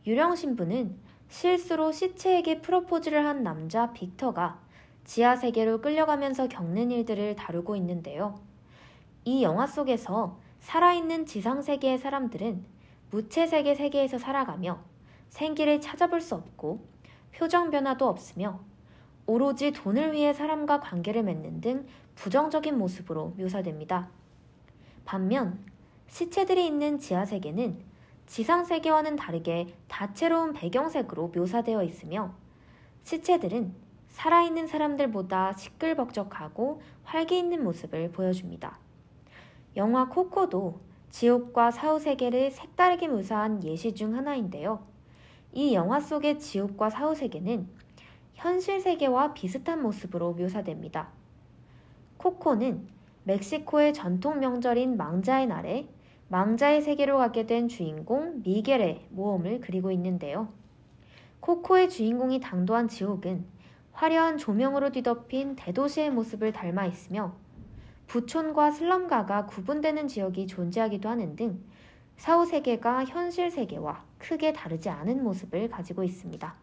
유령신부는 실수로 시체에게 프로포즈를 한 남자 빅터가 지하 세계로 끌려가면서 겪는 일들을 다루고 있는데요. 이 영화 속에서 살아있는 지상 세계의 사람들은 무채 세계 세계에서 살아가며 생기를 찾아볼 수 없고 표정 변화도 없으며 오로지 돈을 위해 사람과 관계를 맺는 등 부정적인 모습으로 묘사됩니다. 반면 시체들이 있는 지하세계는 지상세계와는 다르게 다채로운 배경색으로 묘사되어 있으며 시체들은 살아있는 사람들보다 시끌벅적하고 활기 있는 모습을 보여줍니다. 영화 코코도 지옥과 사후세계를 색다르게 묘사한 예시 중 하나인데요. 이 영화 속의 지옥과 사후세계는 현실 세계와 비슷한 모습으로 묘사됩니다. 코코는 멕시코의 전통 명절인 망자의 날에 망자의 세계로 가게 된 주인공 미겔의 모험을 그리고 있는데요. 코코의 주인공이 당도한 지옥은 화려한 조명으로 뒤덮인 대도시의 모습을 닮아 있으며 부촌과 슬럼가가 구분되는 지역이 존재하기도 하는 등 사후 세계가 현실 세계와 크게 다르지 않은 모습을 가지고 있습니다.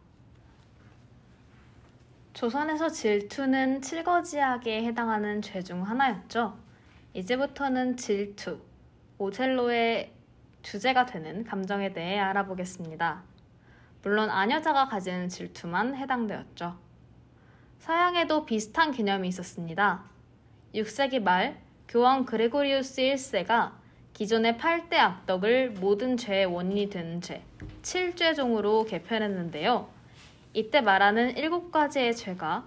조선에서 질투는 칠거지약에 해당하는 죄 중 하나였죠. 이제부터는 질투, 오첼로의 주제가 되는 감정에 대해 알아보겠습니다. 물론 아녀자가 가진 질투만 해당되었죠. 서양에도 비슷한 개념이 있었습니다. 6세기 말 교황 그레고리우스 1세가 기존의 8대 악덕을 모든 죄의 원인이 되는 죄, 7죄종으로 개편했는데요. 이때 말하는 일곱 가지의 죄가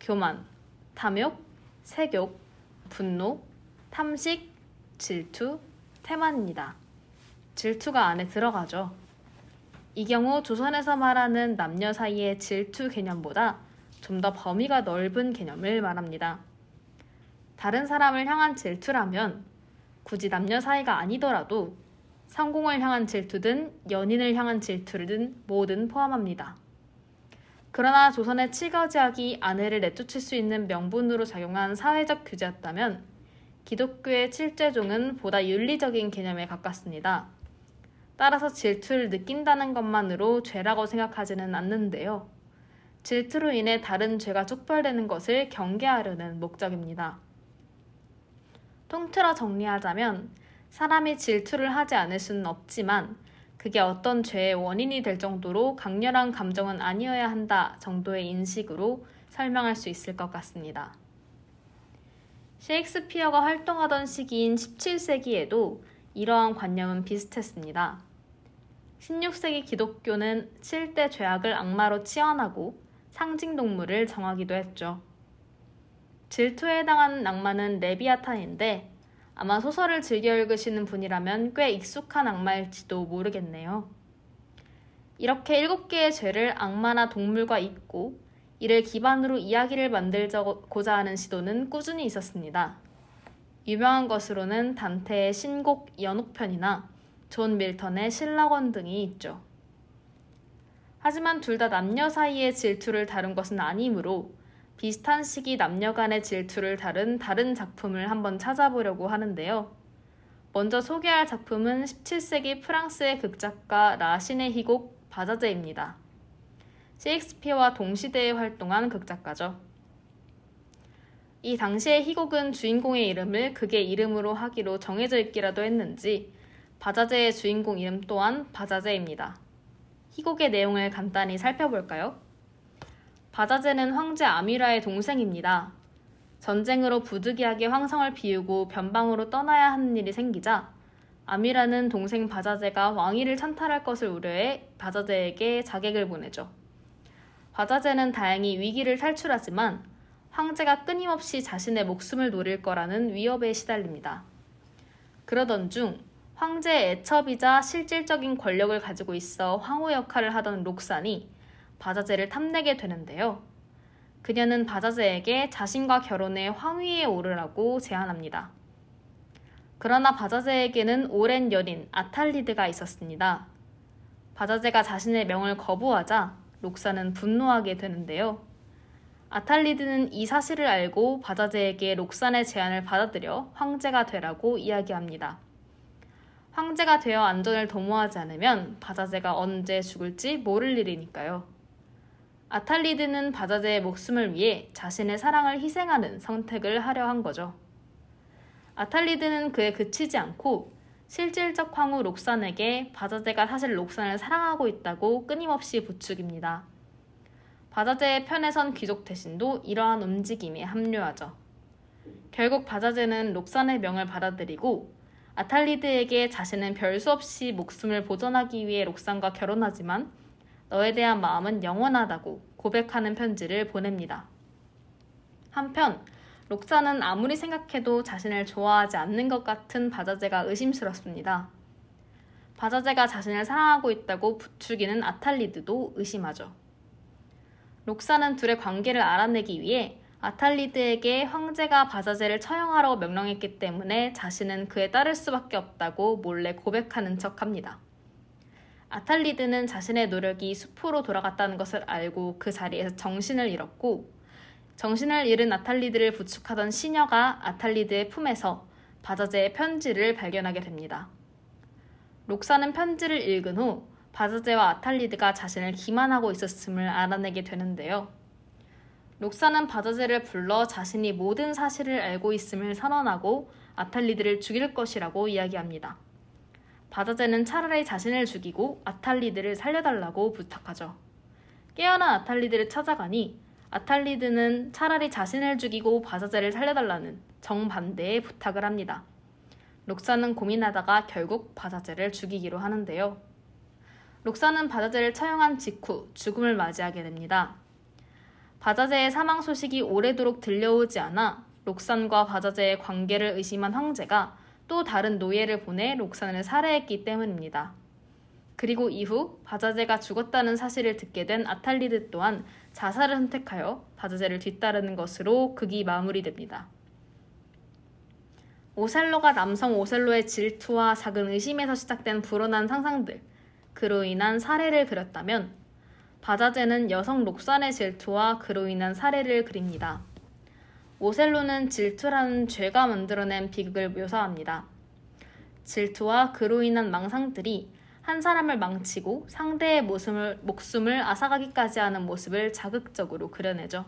교만, 탐욕, 색욕, 분노, 탐식, 질투, 태만입니다. 질투가 안에 들어가죠. 이 경우 조선에서 말하는 남녀 사이의 질투 개념보다 좀 더 범위가 넓은 개념을 말합니다. 다른 사람을 향한 질투라면 굳이 남녀 사이가 아니더라도 성공을 향한 질투든 연인을 향한 질투든 모든 포함합니다. 그러나 조선의 칠거지약이 아내를 내쫓을 수 있는 명분으로 작용한 사회적 규제였다면 기독교의 칠죄종은 보다 윤리적인 개념에 가깝습니다. 따라서 질투를 느낀다는 것만으로 죄라고 생각하지는 않는데요. 질투로 인해 다른 죄가 촉발되는 것을 경계하려는 목적입니다. 통틀어 정리하자면 사람이 질투를 하지 않을 수는 없지만 그게 어떤 죄의 원인이 될 정도로 강렬한 감정은 아니어야 한다 정도의 인식으로 설명할 수 있을 것 같습니다. 셰익스피어가 활동하던 시기인 17세기에도 이러한 관념은 비슷했습니다. 16세기 기독교는 7대 죄악을 악마로 치환하고 상징 동물을 정하기도 했죠. 질투에 해당하는 악마는 레비아탄인데 아마 소설을 즐겨 읽으시는 분이라면 꽤 익숙한 악마일지도 모르겠네요. 이렇게 일곱 개의 죄를 악마나 동물과 잇고 이를 기반으로 이야기를 만들고자 하는 시도는 꾸준히 있었습니다. 유명한 것으로는 단테의 신곡 연옥편이나 존 밀턴의 실낙원 등이 있죠. 하지만 둘 다 남녀 사이의 질투를 다룬 것은 아니므로 비슷한 시기 남녀 간의 질투를 다룬 다른 작품을 한번 찾아보려고 하는데요. 먼저 소개할 작품은 17세기 프랑스의 극작가 라신의 희곡 바자제입니다. 셰익스피어와 동시대에 활동한 극작가죠. 이 당시의 희곡은 주인공의 이름을 극의 이름으로 하기로 정해져 있기라도 했는지 바자제의 주인공 이름 또한 바자제입니다. 희곡의 내용을 간단히 살펴볼까요? 바자제는 황제 아미라의 동생입니다. 전쟁으로 부득이하게 황성을 비우고 변방으로 떠나야 하는 일이 생기자 아미라는 동생 바자제가 왕위를 찬탈할 것을 우려해 바자제에게 자객을 보내죠. 바자제는 다행히 위기를 탈출하지만 황제가 끊임없이 자신의 목숨을 노릴 거라는 위협에 시달립니다. 그러던 중 황제의 애첩이자 실질적인 권력을 가지고 있어 황후 역할을 하던 록산이 바자제를 탐내게 되는데요. 그녀는 바자제에게 자신과 결혼해 황위에 오르라고 제안합니다. 그러나 바자제에게는 오랜 연인 아탈리드가 있었습니다. 바자제가 자신의 명을 거부하자 록사는 분노하게 되는데요. 아탈리드는 이 사실을 알고 바자제에게 록산의 제안을 받아들여 황제가 되라고 이야기합니다. 황제가 되어 안전을 도모하지 않으면 바자제가 언제 죽을지 모를 일이니까요. 아탈리드는 바자제의 목숨을 위해 자신의 사랑을 희생하는 선택을 하려 한 거죠. 아탈리드는 그에 그치지 않고 실질적 황후 록산에게 바자제가 사실 록산을 사랑하고 있다고 끊임없이 부추깁니다. 바자제의 편에 선 귀족 대신도 이러한 움직임에 합류하죠. 결국 바자제는 록산의 명을 받아들이고 아탈리드에게 자신은 별 수 없이 목숨을 보존하기 위해 록산과 결혼하지만 너에 대한 마음은 영원하다고 고백하는 편지를 보냅니다. 한편 록사는 아무리 생각해도 자신을 좋아하지 않는 것 같은 바자제가 의심스럽습니다. 바자제가 자신을 사랑하고 있다고 부추기는 아탈리드도 의심하죠. 록사는 둘의 관계를 알아내기 위해 아탈리드에게 황제가 바자제를 처형하라고 명령했기 때문에 자신은 그에 따를 수밖에 없다고 몰래 고백하는 척 합니다. 아탈리드는 자신의 노력이 숲으로 돌아갔다는 것을 알고 그 자리에서 정신을 잃었고 정신을 잃은 아탈리드를 부축하던 시녀가 아탈리드의 품에서 바자제의 편지를 발견하게 됩니다. 록사는 편지를 읽은 후 바자제와 아탈리드가 자신을 기만하고 있었음을 알아내게 되는데요. 록사는 바자제를 불러 자신이 모든 사실을 알고 있음을 선언하고 아탈리드를 죽일 것이라고 이야기합니다. 바자제는 차라리 자신을 죽이고 아탈리드를 살려달라고 부탁하죠. 깨어난 아탈리드를 찾아가니 아탈리드는 차라리 자신을 죽이고 바자제를 살려달라는 정반대의 부탁을 합니다. 록사는 고민하다가 결국 바자제를 죽이기로 하는데요. 록사는 바자제를 처형한 직후 죽음을 맞이하게 됩니다. 바자제의 사망 소식이 오래도록 들려오지 않아 록산과 바자제의 관계를 의심한 황제가 또 다른 노예를 보내 록산을 살해했기 때문입니다. 그리고 이후 바자제가 죽었다는 사실을 듣게 된 아탈리드 또한 자살을 선택하여 바자제를 뒤따르는 것으로 극이 마무리됩니다. 오셀로가 남성 오셀로의 질투와 작은 의심에서 시작된 불온한 상상들, 그로 인한 살해를 그렸다면 바자제는 여성 록산의 질투와 그로 인한 살해를 그립니다. 오셀로는 질투라는 죄가 만들어낸 비극을 묘사합니다. 질투와 그로 인한 망상들이 한 사람을 망치고 상대의 목숨을, 목숨을 앗아가기까지 하는 모습을 자극적으로 그려내죠.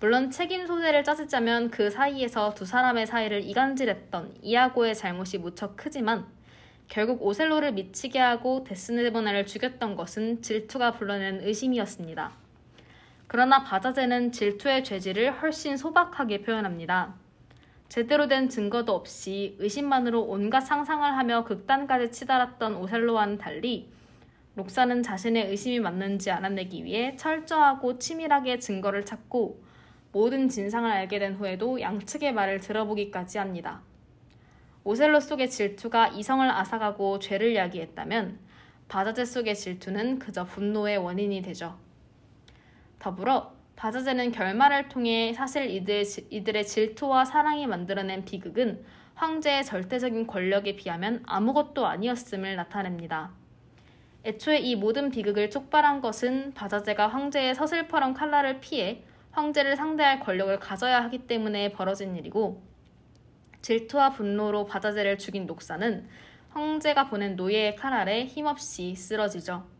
물론 책임 소재를 짜자면 그 사이에서 두 사람의 사이를 이간질했던 이아고의 잘못이 무척 크지만 결국 오셀로를 미치게 하고 데스네보나를 죽였던 것은 질투가 불러낸 의심이었습니다. 그러나 바자제는 질투의 죄질을 훨씬 소박하게 표현합니다. 제대로 된 증거도 없이 의심만으로 온갖 상상을 하며 극단까지 치달았던 오셀로와는 달리 록사는 자신의 의심이 맞는지 알아내기 위해 철저하고 치밀하게 증거를 찾고 모든 진상을 알게 된 후에도 양측의 말을 들어보기까지 합니다. 오셀로 속의 질투가 이성을 앗아가고 죄를 야기했다면 바자제 속의 질투는 그저 분노의 원인이 되죠. 더불어 바자제는 결말을 통해 사실 이들, 이들의 질투와 사랑이 만들어낸 비극은 황제의 절대적인 권력에 비하면 아무것도 아니었음을 나타냅니다. 애초에 이 모든 비극을 촉발한 것은 바자제가 황제의 서슬퍼런 칼날을 피해 황제를 상대할 권력을 가져야 하기 때문에 벌어진 일이고 질투와 분노로 바자제를 죽인 녹사는 황제가 보낸 노예의 칼날에 힘없이 쓰러지죠.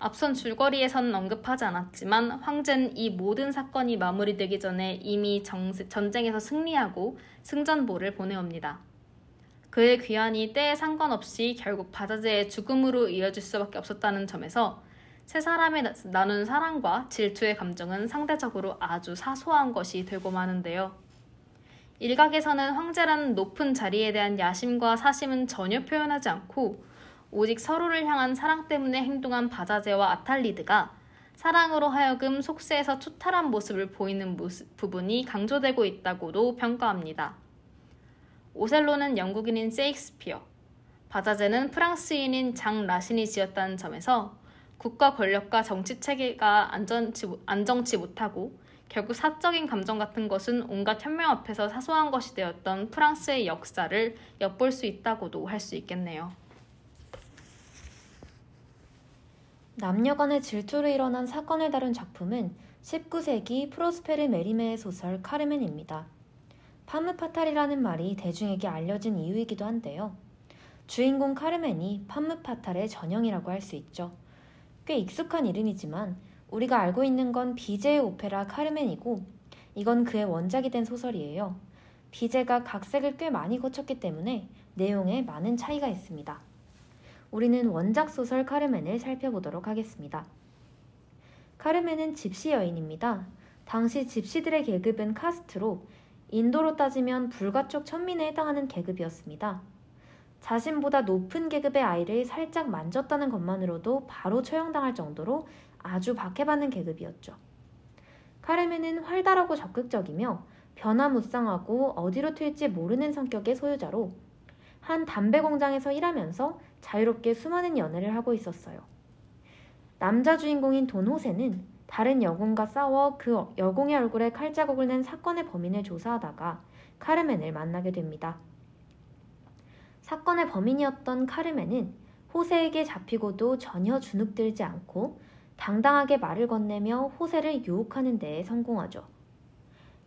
앞선 줄거리에선 언급하지 않았지만 황제는 이 모든 사건이 마무리되기 전에 이미 정세, 전쟁에서 승리하고 승전보를 보내옵니다. 그의 귀환이 때에 상관없이 결국 바자제의 죽음으로 이어질 수밖에 없었다는 점에서 세 사람이 나눈 사랑과 질투의 감정은 상대적으로 아주 사소한 것이 되고 마는데요. 일각에서는 황제라는 높은 자리에 대한 야심과 사심은 전혀 표현하지 않고 오직 서로를 향한 사랑 때문에 행동한 바자제와 아탈리드가 사랑으로 하여금 속세에서 초탈한 모습을 보이는 모습, 부분이 강조되고 있다고도 평가합니다. 오셀로는 영국인인 세익스피어, 바자제는 프랑스인인 장 라신이 지었다는 점에서 국가 권력과 정치 체계가 안전치, 안정치 못하고 결국 사적인 감정 같은 것은 온갖 현명 앞에서 사소한 것이 되었던 프랑스의 역사를 엿볼 수 있다고도 할 수 있겠네요. 남녀 간의 질투로 일어난 사건을 다룬 작품은 19세기 프로스페르 메리메의 소설 카르멘입니다. 파무파탈이라는 말이 대중에게 알려진 이유이기도 한데요. 주인공 카르멘이 파무파탈의 전형이라고 할 수 있죠. 꽤 익숙한 이름이지만 우리가 알고 있는 건 비제의 오페라 카르멘이고 이건 그의 원작이 된 소설이에요. 비제가 각색을 꽤 많이 거쳤기 때문에 내용에 많은 차이가 있습니다. 우리는 원작 소설 카르멘을 살펴보도록 하겠습니다. 카르멘은 집시 여인입니다. 당시 집시들의 계급은 카스트로 인도로 따지면 불가촉 천민에 해당하는 계급이었습니다. 자신보다 높은 계급의 아이를 살짝 만졌다는 것만으로도 바로 처형당할 정도로 아주 박해받는 계급이었죠. 카레멘은 활달하고 적극적이며 변화무쌍하고 어디로 튈지 모르는 성격의 소유자로 한 담배 공장에서 일하면서 자유롭게 수많은 연애를 하고 있었어요. 남자 주인공인 돈호세는 다른 여공과 싸워 그 여공의 얼굴에 칼자국을 낸 사건의 범인을 조사하다가 카르멘을 만나게 됩니다. 사건의 범인이었던 카르멘은 호세에게 잡히고도 전혀 주눅들지 않고 당당하게 말을 건네며 호세를 유혹하는 데에 성공하죠.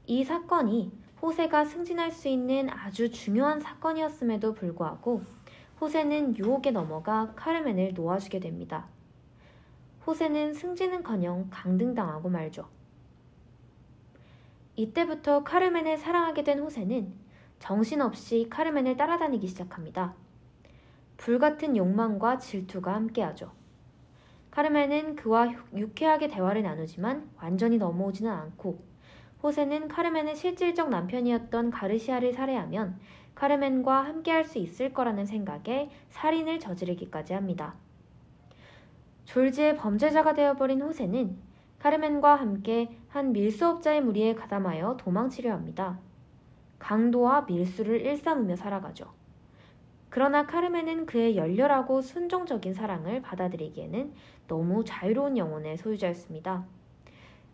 이 사건이 호세가 승진할 수 있는 아주 중요한 사건이었음에도 불구하고 호세는 유혹에 넘어가 카르멘을 놓아주게 됩니다. 호세는 승진은커녕 강등당하고 말죠. 이때부터 카르멘을 사랑하게 된 호세는 정신없이 카르멘을 따라다니기 시작합니다. 불같은 욕망과 질투가 함께하죠. 카르멘은 그와 유쾌하게 대화를 나누지만 완전히 넘어오지는 않고 호세는 카르멘의 실질적 남편이었던 가르시아를 살해하면 카르멘과 함께할 수 있을 거라는 생각에 살인을 저지르기까지 합니다. 졸지의 범죄자가 되어버린 호세는 카르멘과 함께 한 밀수업자의 무리에 가담하여 도망치려 합니다. 강도와 밀수를 일삼으며 살아가죠. 그러나 카르멘은 그의 열렬하고 순종적인 사랑을 받아들이기에는 너무 자유로운 영혼의 소유자였습니다.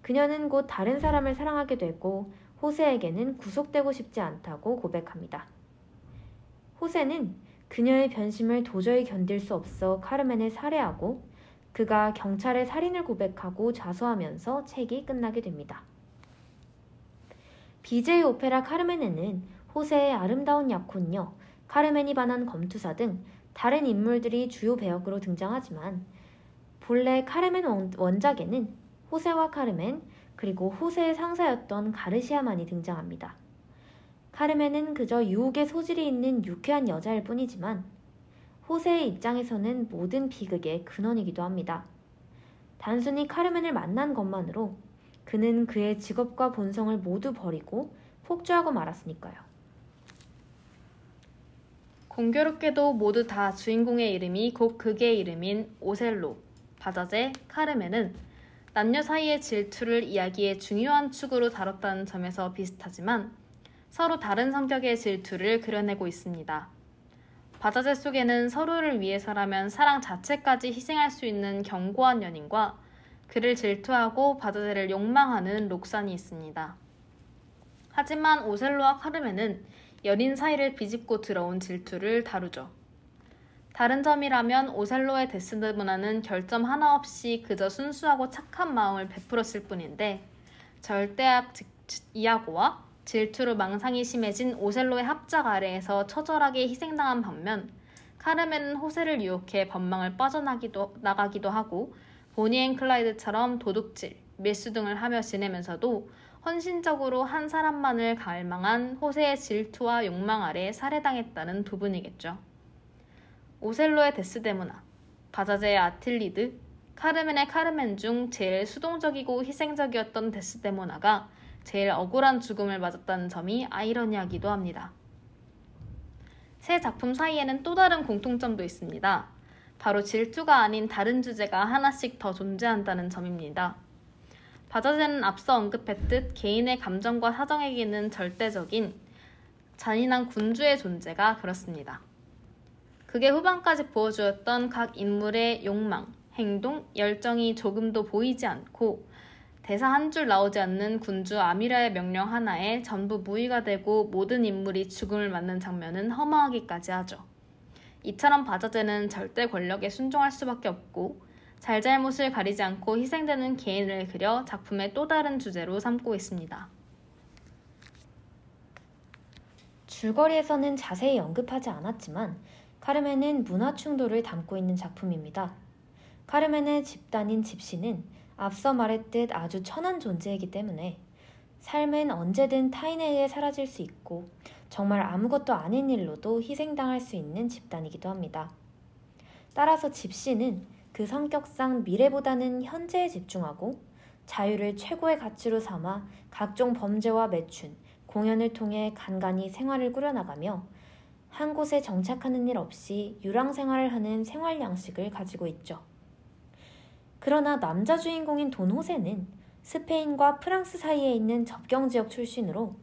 그녀는 곧 다른 사람을 사랑하게 되고 호세에게는 구속되고 싶지 않다고 고백합니다. 호세는 그녀의 변심을 도저히 견딜 수 없어 카르멘을 살해하고 그가 경찰에 살인을 고백하고 자수하면서 책이 끝나게 됩니다. 비제의 오페라 카르멘에는 호세의 아름다운 약혼녀, 카르멘이 반한 검투사 등 다른 인물들이 주요 배역으로 등장하지만 본래 카르멘 원작에는 호세와 카르멘 그리고 호세의 상사였던 가르시아만이 등장합니다. 카르멘은 그저 유혹의 소질이 있는 유쾌한 여자일 뿐이지만 호세의 입장에서는 모든 비극의 근원이기도 합니다. 단순히 카르멘을 만난 것만으로 그는 그의 직업과 본성을 모두 버리고 폭주하고 말았으니까요. 공교롭게도 모두 다 주인공의 이름이 곧 극의 이름인 오셀로, 바자제, 카르멘은 남녀 사이의 질투를 이야기의 중요한 축으로 다뤘다는 점에서 비슷하지만 서로 다른 성격의 질투를 그려내고 있습니다. 바자제 속에는 서로를 위해서라면 사랑 자체까지 희생할 수 있는 견고한 연인과 그를 질투하고 바드제를 욕망하는 록산이 있습니다. 하지만 오셀로와 카르멘은 여린 사이를 비집고 들어온 질투를 다루죠. 다른 점이라면 오셀로의 데스드모나는 결점 하나 없이 그저 순수하고 착한 마음을 베풀었을 뿐인데 절대악 이아고와 질투로 망상이 심해진 오셀로의 합작 아래에서 처절하게 희생당한 반면 카르멘은 호세를 유혹해 법망을 빠져나기도 나가기도 하고 보니 앤 클라이드처럼 도둑질, 밀수 등을 하며 지내면서도 헌신적으로 한 사람만을 갈망한 호세의 질투와 욕망 아래 살해당했다는 부분이겠죠. 오셀로의 데스데모나, 바자제의 아틸리드, 카르멘의 카르멘 중 제일 수동적이고 희생적이었던 데스데모나가 제일 억울한 죽음을 맞았다는 점이 아이러니하기도 합니다. 세 작품 사이에는 또 다른 공통점도 있습니다. 바로 질투가 아닌 다른 주제가 하나씩 더 존재한다는 점입니다. 바자제는 앞서 언급했듯 개인의 감정과 사정에게는 절대적인 잔인한 군주의 존재가 그렇습니다. 그게 후반까지 보여주었던 각 인물의 욕망, 행동, 열정이 조금도 보이지 않고 대사 한 줄 나오지 않는 군주 아미라의 명령 하나에 전부 무의가 되고 모든 인물이 죽음을 맞는 장면은 허망하기까지 하죠. 이처럼 바자제는 절대 권력에 순종할 수밖에 없고 잘잘못을 가리지 않고 희생되는 개인을 그려 작품의 또 다른 주제로 삼고 있습니다. 줄거리에서는 자세히 언급하지 않았지만 카르멘은 문화 충돌을 담고 있는 작품입니다. 카르멘의 집단인 집시는 앞서 말했듯 아주 천한 존재이기 때문에 삶은 언제든 타인에 의해 사라질 수 있고 정말 아무것도 아닌 일로도 희생당할 수 있는 집단이기도 합니다. 따라서 집시는 그 성격상 미래보다는 현재에 집중하고 자유를 최고의 가치로 삼아 각종 범죄와 매춘, 공연을 통해 간간히 생활을 꾸려나가며 한 곳에 정착하는 일 없이 유랑 생활을 하는 생활 양식을 가지고 있죠. 그러나 남자 주인공인 돈 호세는 스페인과 프랑스 사이에 있는 접경 지역 출신으로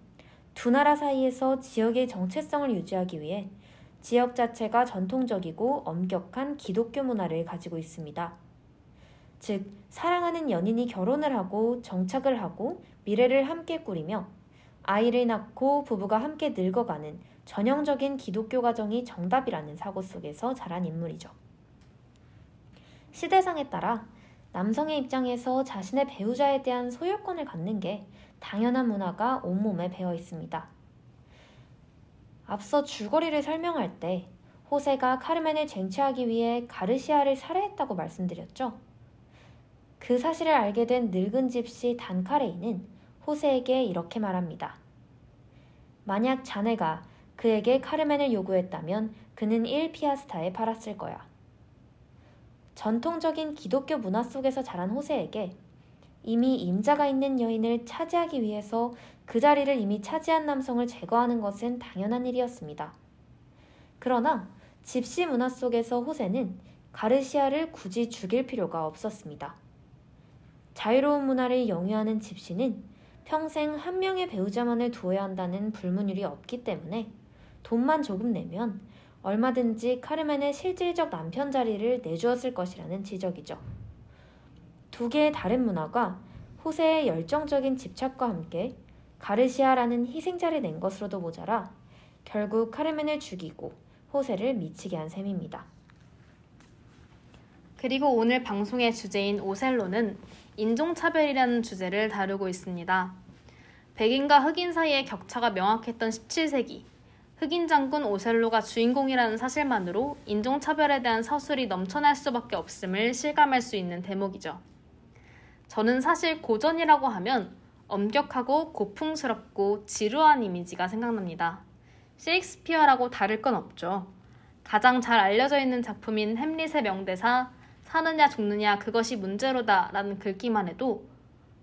두 나라 사이에서 지역의 정체성을 유지하기 위해 지역 자체가 전통적이고 엄격한 기독교 문화를 가지고 있습니다. 즉, 사랑하는 연인이 결혼을 하고 정착을 하고 미래를 함께 꾸리며 아이를 낳고 부부가 함께 늙어가는 전형적인 기독교 가정이 정답이라는 사고 속에서 자란 인물이죠. 시대상에 따라 남성의 입장에서 자신의 배우자에 대한 소유권을 갖는 게 당연한 문화가 온몸에 배어 있습니다. 앞서 줄거리를 설명할 때 호세가 카르멘을 쟁취하기 위해 가르시아를 살해했다고 말씀드렸죠. 그 사실을 알게 된 늙은 집시 단카레이는 호세에게 이렇게 말합니다. 만약 자네가 그에게 카르멘을 요구했다면 그는 1피아스타에 팔았을 거야. 전통적인 기독교 문화 속에서 자란 호세에게 이미 임자가 있는 여인을 차지하기 위해서 그 자리를 이미 차지한 남성을 제거하는 것은 당연한 일이었습니다. 그러나 집시 문화 속에서 호세는 가르시아를 굳이 죽일 필요가 없었습니다. 자유로운 문화를 영위하는 집시는 평생 한 명의 배우자만을 두어야 한다는 불문율이 없기 때문에 돈만 조금 내면 얼마든지 카르멘의 실질적 남편 자리를 내주었을 것이라는 지적이죠. 두 개의 다른 문화가 호세의 열정적인 집착과 함께 가르시아라는 희생자를 낸 것으로도 모자라 결국 카르멘을 죽이고 호세를 미치게 한 셈입니다. 그리고 오늘 방송의 주제인 오셀로는 인종차별이라는 주제를 다루고 있습니다. 백인과 흑인 사이의 격차가 명확했던 17세기, 흑인 장군 오셀로가 주인공이라는 사실만으로 인종차별에 대한 서술이 넘쳐날 수밖에 없음을 실감할 수 있는 대목이죠. 저는 사실 고전이라고 하면 엄격하고 고풍스럽고 지루한 이미지가 생각납니다. 셰익스피어라고 다를 건 없죠. 가장 잘 알려져 있는 작품인 햄릿의 명대사 사느냐 죽느냐 그것이 문제로다 라는 글귀만 해도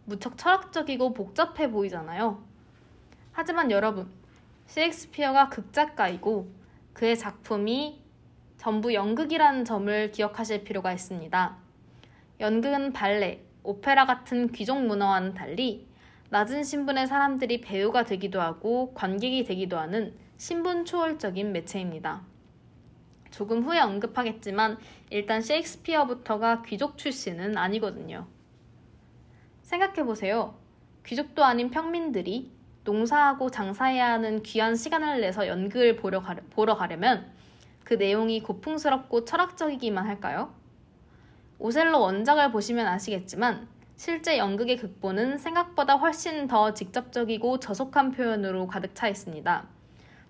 무척 철학적이고 복잡해 보이잖아요. 하지만 여러분, 셰익스피어가 극작가이고 그의 작품이 전부 연극이라는 점을 기억하실 필요가 있습니다. 연극은 발레, 오페라 같은 귀족 문화와는 달리 낮은 신분의 사람들이 배우가 되기도 하고 관객이 되기도 하는 신분 초월적인 매체입니다. 조금 후에 언급하겠지만 일단 셰익스피어부터가 귀족 출신은 아니거든요. 생각해보세요. 귀족도 아닌 평민들이 농사하고 장사해야 하는 귀한 시간을 내서 연극을 보러, 가려, 보러 가려면 그 내용이 고풍스럽고 철학적이기만 할까요? 오셀로 원작을 보시면 아시겠지만 실제 연극의 극본은 생각보다 훨씬 더 직접적이고 저속한 표현으로 가득 차 있습니다.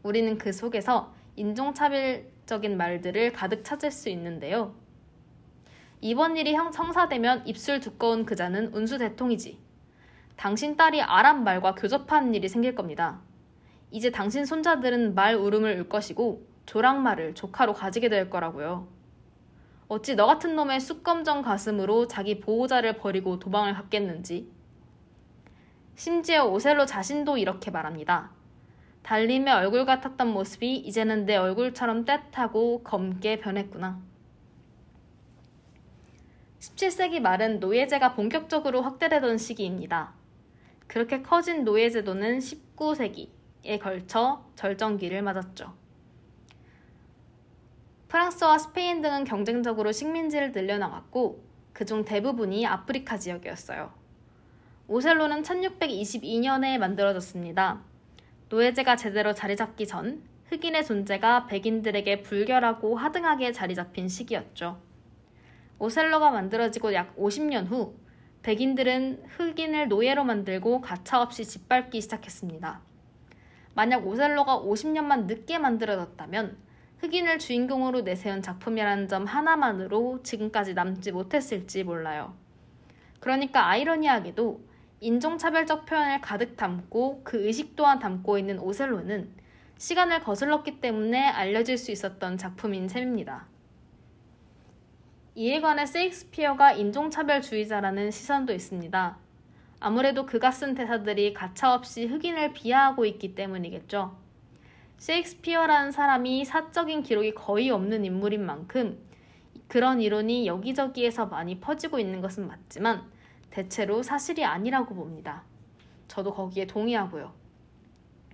우리는 그 속에서 인종차별적인 말들을 가득 찾을 수 있는데요. 이번 일이 형 성사되면 입술 두꺼운 그자는 운수 대통이지. 당신 딸이 아람 말과 교접하는 일이 생길 겁니다. 이제 당신 손자들은 말 울음을 울 것이고 조랑말을 조카로 가지게 될 거라고요. 어찌 너 같은 놈의 쑥검정 가슴으로 자기 보호자를 버리고 도망을 갔겠는지. 심지어 오셀로 자신도 이렇게 말합니다. 달림의 얼굴 같았던 모습이 이제는 내 얼굴처럼 떼하고 검게 변했구나. 17세기 말은 노예제가 본격적으로 확대되던 시기입니다. 그렇게 커진 노예제도는 19세기에 걸쳐 절정기를 맞았죠. 프랑스와 스페인 등은 경쟁적으로 식민지를 늘려나갔고 그중 대부분이 아프리카 지역이었어요. 오셀로는 1622년에 만들어졌습니다. 노예제가 제대로 자리 잡기 전 흑인의 존재가 백인들에게 불결하고 하등하게 자리 잡힌 시기였죠. 오셀로가 만들어지고 약 50년 후 백인들은 흑인을 노예로 만들고 가차없이 짓밟기 시작했습니다. 만약 오셀로가 50년만 늦게 만들어졌다면 흑인을 주인공으로 내세운 작품이라는 점 하나만으로 지금까지 남지 못했을지 몰라요. 그러니까 아이러니하게도 인종차별적 표현을 가득 담고 그 의식 또한 담고 있는 오셀로는 시간을 거슬렀기 때문에 알려질 수 있었던 작품인 셈입니다. 이에 관해 세익스피어가 인종차별주의자라는 시선도 있습니다. 아무래도 그가 쓴 대사들이 가차없이 흑인을 비하하고 있기 때문이겠죠. 셰익스피어라는 사람이 사적인 기록이 거의 없는 인물인 만큼 그런 이론이 여기저기에서 많이 퍼지고 있는 것은 맞지만 대체로 사실이 아니라고 봅니다. 저도 거기에 동의하고요.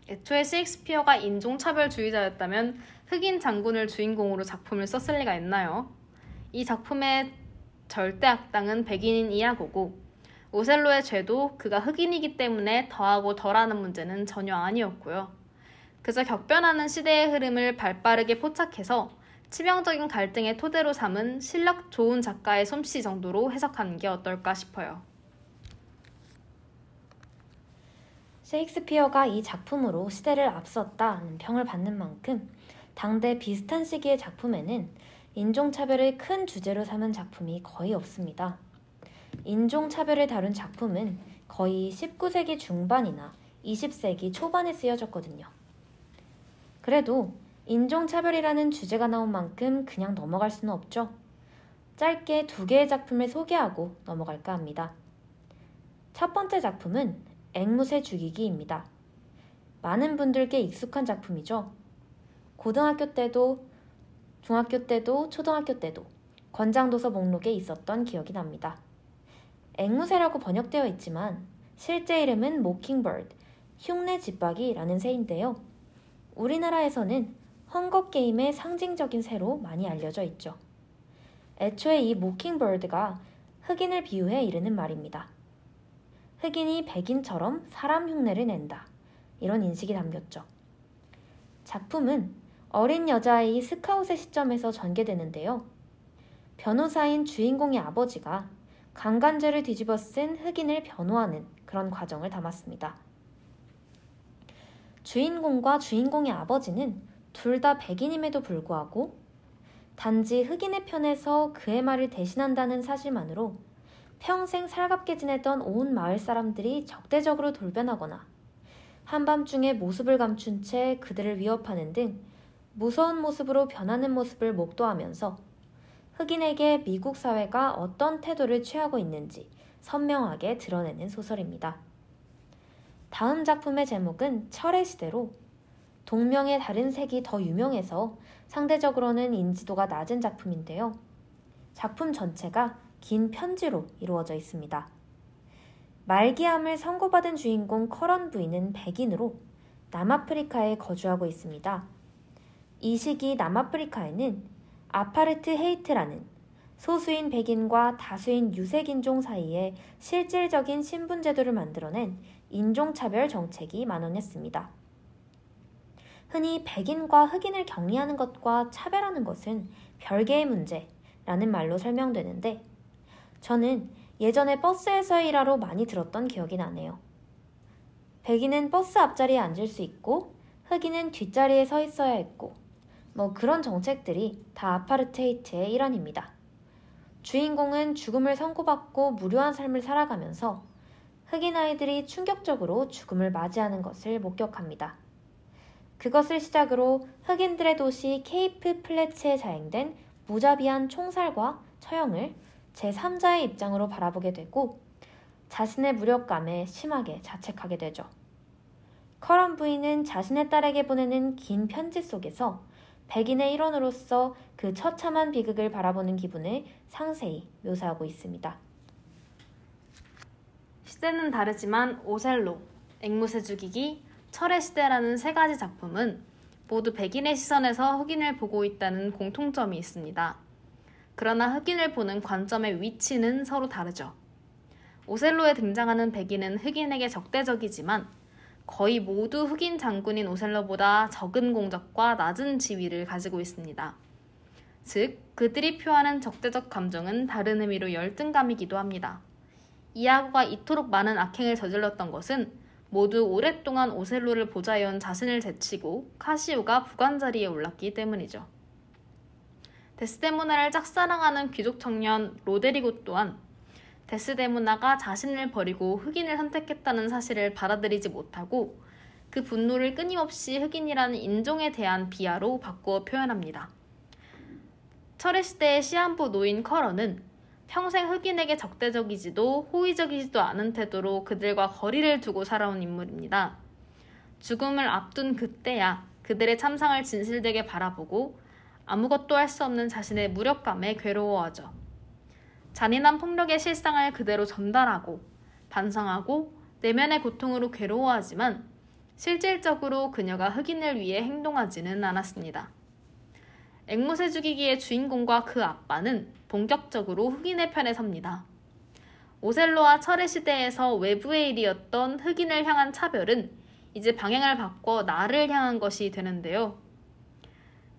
애초에 셰익스피어가 인종차별주의자였다면 흑인 장군을 주인공으로 작품을 썼을 리가 있나요? 이 작품의 절대 악당은 백인인 이야고고 오셀로의 죄도 그가 흑인이기 때문에 더하고 덜하는 문제는 전혀 아니었고요. 그저 격변하는 시대의 흐름을 발빠르게 포착해서 치명적인 갈등의 토대로 삼은 실력 좋은 작가의 솜씨 정도로 해석하는 게 어떨까 싶어요. 셰익스피어가 이 작품으로 시대를 앞섰다는 평을 받는 만큼 당대 비슷한 시기의 작품에는 인종차별을 큰 주제로 삼은 작품이 거의 없습니다. 인종차별을 다룬 작품은 거의 19세기 중반이나 20세기 초반에 쓰여졌거든요. 그래도 인종차별이라는 주제가 나온 만큼 그냥 넘어갈 수는 없죠. 짧게 두 개의 작품을 소개하고 넘어갈까 합니다. 첫 번째 작품은 앵무새 죽이기입니다. 많은 분들께 익숙한 작품이죠. 고등학교 때도, 중학교 때도, 초등학교 때도 권장도서 목록에 있었던 기억이 납니다. 앵무새라고 번역되어 있지만 실제 이름은 모킹버드, 흉내 집박이라는 새인데요. 우리나라에서는 헝거게임의 상징적인 새로 많이 알려져 있죠. 애초에 이 모킹버드가 흑인을 비유해 이르는 말입니다. 흑인이 백인처럼 사람 흉내를 낸다. 이런 인식이 담겼죠. 작품은 어린 여자아이 스카웃의 시점에서 전개되는데요. 변호사인 주인공의 아버지가 강간죄를 뒤집어 쓴 흑인을 변호하는 그런 과정을 담았습니다. 주인공과 주인공의 아버지는 둘 다 백인임에도 불구하고 단지 흑인의 편에서 그의 말을 대신한다는 사실만으로 평생 살갑게 지내던 온 마을 사람들이 적대적으로 돌변하거나 한밤중에 모습을 감춘 채 그들을 위협하는 등 무서운 모습으로 변하는 모습을 목도하면서 흑인에게 미국 사회가 어떤 태도를 취하고 있는지 선명하게 드러내는 소설입니다. 다음 작품의 제목은 철의 시대로 동명의 다른 책이 더 유명해서 상대적으로는 인지도가 낮은 작품인데요. 작품 전체가 긴 편지로 이루어져 있습니다. 말기암을 선고받은 주인공 커런 부인은 백인으로 남아프리카에 거주하고 있습니다. 이 시기 남아프리카에는 아파르트헤이트라는 소수인 백인과 다수인 유색인종 사이에 실질적인 신분제도를 만들어낸 인종차별 정책이 만원했습니다. 흔히 백인과 흑인을 격리하는 것과 차별하는 것은 별개의 문제라는 말로 설명되는데 저는 예전에 버스에서 일하러 많이 들었던 기억이 나네요. 백인은 버스 앞자리에 앉을 수 있고 흑인은 뒷자리에 서 있어야 했고 뭐 그런 정책들이 다 아파르테이트의 일환입니다. 주인공은 죽음을 선고받고 무료한 삶을 살아가면서 흑인 아이들이 충격적으로 죽음을 맞이하는 것을 목격합니다. 그것을 시작으로 흑인들의 도시 케이프 플래츠에 자행된 무자비한 총살과 처형을 제3자의 입장으로 바라보게 되고 자신의 무력감에 심하게 자책하게 되죠. 커런 부인은 자신의 딸에게 보내는 긴 편지 속에서 백인의 일원으로서 그 처참한 비극을 바라보는 기분을 상세히 묘사하고 있습니다. 시대는 다르지만 오셀로, 앵무새 죽이기, 철의 시대라는 세 가지 작품은 모두 백인의 시선에서 흑인을 보고 있다는 공통점이 있습니다. 그러나 흑인을 보는 관점의 위치는 서로 다르죠. 오셀로에 등장하는 백인은 흑인에게 적대적이지만 거의 모두 흑인 장군인 오셀로보다 적은 공적과 낮은 지위를 가지고 있습니다. 즉, 그들이 표하는 적대적 감정은 다른 의미로 열등감이기도 합니다. 이아고가 이토록 많은 악행을 저질렀던 것은 모두 오랫동안 오셀로를 보좌해온 자신을 제치고 카시오가 부관 자리에 올랐기 때문이죠. 데스데모나를 짝사랑하는 귀족 청년 로데리고 또한 데스데모나가 자신을 버리고 흑인을 선택했다는 사실을 받아들이지 못하고 그 분노를 끊임없이 흑인이라는 인종에 대한 비하로 바꾸어 표현합니다. 철의 시대의 시한부 노인 커런은 평생 흑인에게 적대적이지도 호의적이지도 않은 태도로 그들과 거리를 두고 살아온 인물입니다. 죽음을 앞둔 그때야 그들의 참상을 진실되게 바라보고 아무것도 할 수 없는 자신의 무력감에 괴로워하죠. 잔인한 폭력의 실상을 그대로 전달하고 반성하고 내면의 고통으로 괴로워하지만 실질적으로 그녀가 흑인을 위해 행동하지는 않았습니다. 앵무새 죽이기의 주인공과 그 아빠는 본격적으로 흑인의 편에 섭니다. 오셀로와 철의 시대에서 외부의 일이었던 흑인을 향한 차별은 이제 방향을 바꿔 나를 향한 것이 되는데요.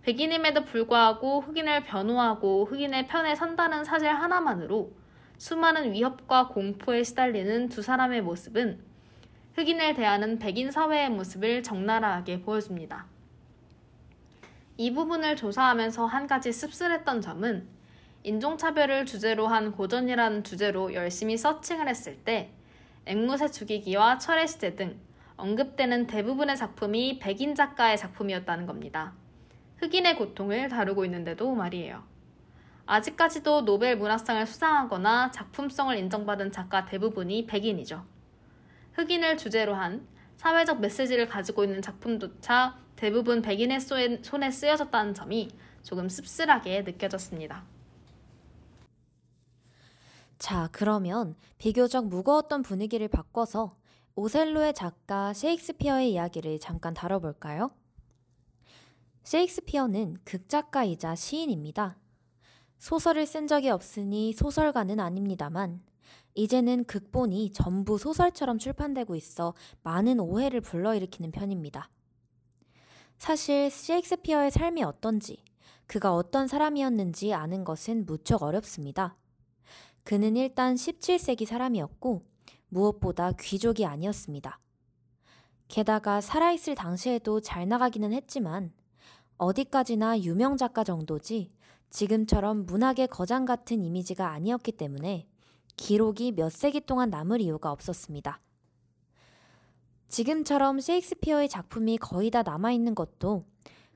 백인임에도 불구하고 흑인을 변호하고 흑인의 편에 선다는 사실 하나만으로 수많은 위협과 공포에 시달리는 두 사람의 모습은 흑인을 대하는 백인 사회의 모습을 적나라하게 보여줍니다. 이 부분을 조사하면서 한 가지 씁쓸했던 점은 인종차별을 주제로 한 고전이라는 주제로 열심히 서칭을 했을 때 앵무새 죽이기와 철의 시대 등 언급되는 대부분의 작품이 백인 작가의 작품이었다는 겁니다. 흑인의 고통을 다루고 있는데도 말이에요. 아직까지도 노벨 문학상을 수상하거나 작품성을 인정받은 작가 대부분이 백인이죠. 흑인을 주제로 한 사회적 메시지를 가지고 있는 작품조차 대부분 백인의 손에 쓰여졌다는 점이 조금 씁쓸하게 느껴졌습니다. 자, 그러면 비교적 무거웠던 분위기를 바꿔서 오셀로의 작가 셰익스피어의 이야기를 잠깐 다뤄볼까요? 셰익스피어는 극작가이자 시인입니다. 소설을 쓴 적이 없으니 소설가는 아닙니다만, 이제는 극본이 전부 소설처럼 출판되고 있어 많은 오해를 불러일으키는 편입니다. 사실 셰익스피어의 삶이 어떤지, 그가 어떤 사람이었는지 아는 것은 무척 어렵습니다. 그는 일단 17세기 사람이었고, 무엇보다 귀족이 아니었습니다. 게다가 살아있을 당시에도 잘 나가기는 했지만, 어디까지나 유명 작가 정도지 지금처럼 문학의 거장 같은 이미지가 아니었기 때문에 기록이 몇 세기 동안 남을 이유가 없었습니다. 지금처럼 셰익스피어의 작품이 거의 다 남아있는 것도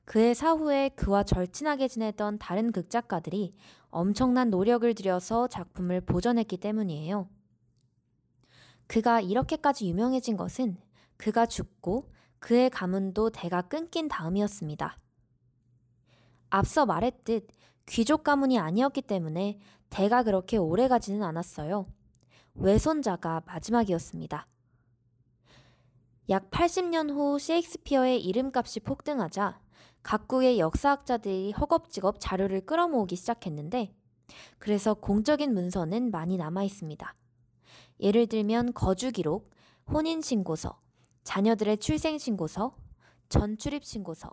그의 사후에 그와 절친하게 지내던 다른 극작가들이 엄청난 노력을 들여서 작품을 보존했기 때문이에요. 그가 이렇게까지 유명해진 것은 그가 죽고 그의 가문도 대가 끊긴 다음이었습니다. 앞서 말했듯 귀족 가문이 아니었기 때문에 대가 그렇게 오래 가지는 않았어요. 외손자가 마지막이었습니다. 약 80년 후 셰익스피어의 이름값이 폭등하자 각국의 역사학자들이 허겁지겁 자료를 끌어모으기 시작했는데 그래서 공적인 문서는 많이 남아 있습니다. 예를 들면 거주 기록, 혼인 신고서, 자녀들의 출생 신고서, 전출입 신고서,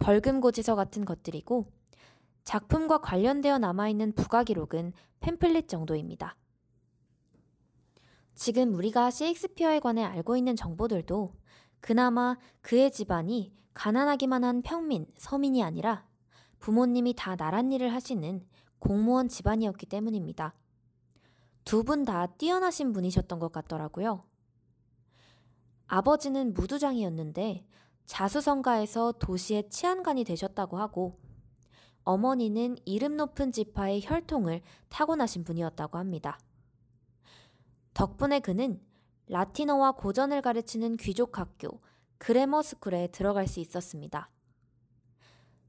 벌금고지서 같은 것들이고 작품과 관련되어 남아있는 부가 기록은 팸플릿 정도입니다. 지금 우리가 셰익스피어에 관해 알고 있는 정보들도 그나마 그의 집안이 가난하기만 한 평민, 서민이 아니라 부모님이 다 나란 일을 하시는 공무원 집안이었기 때문입니다. 두 분 다 뛰어나신 분이셨던 것 같더라고요. 아버지는 무두장이었는데 자수성가에서 도시의 치안관이 되셨다고 하고 어머니는 이름 높은 지파의 혈통을 타고나신 분이었다고 합니다. 덕분에 그는 라틴어와 고전을 가르치는 귀족 학교 그레머 스쿨에 들어갈 수 있었습니다.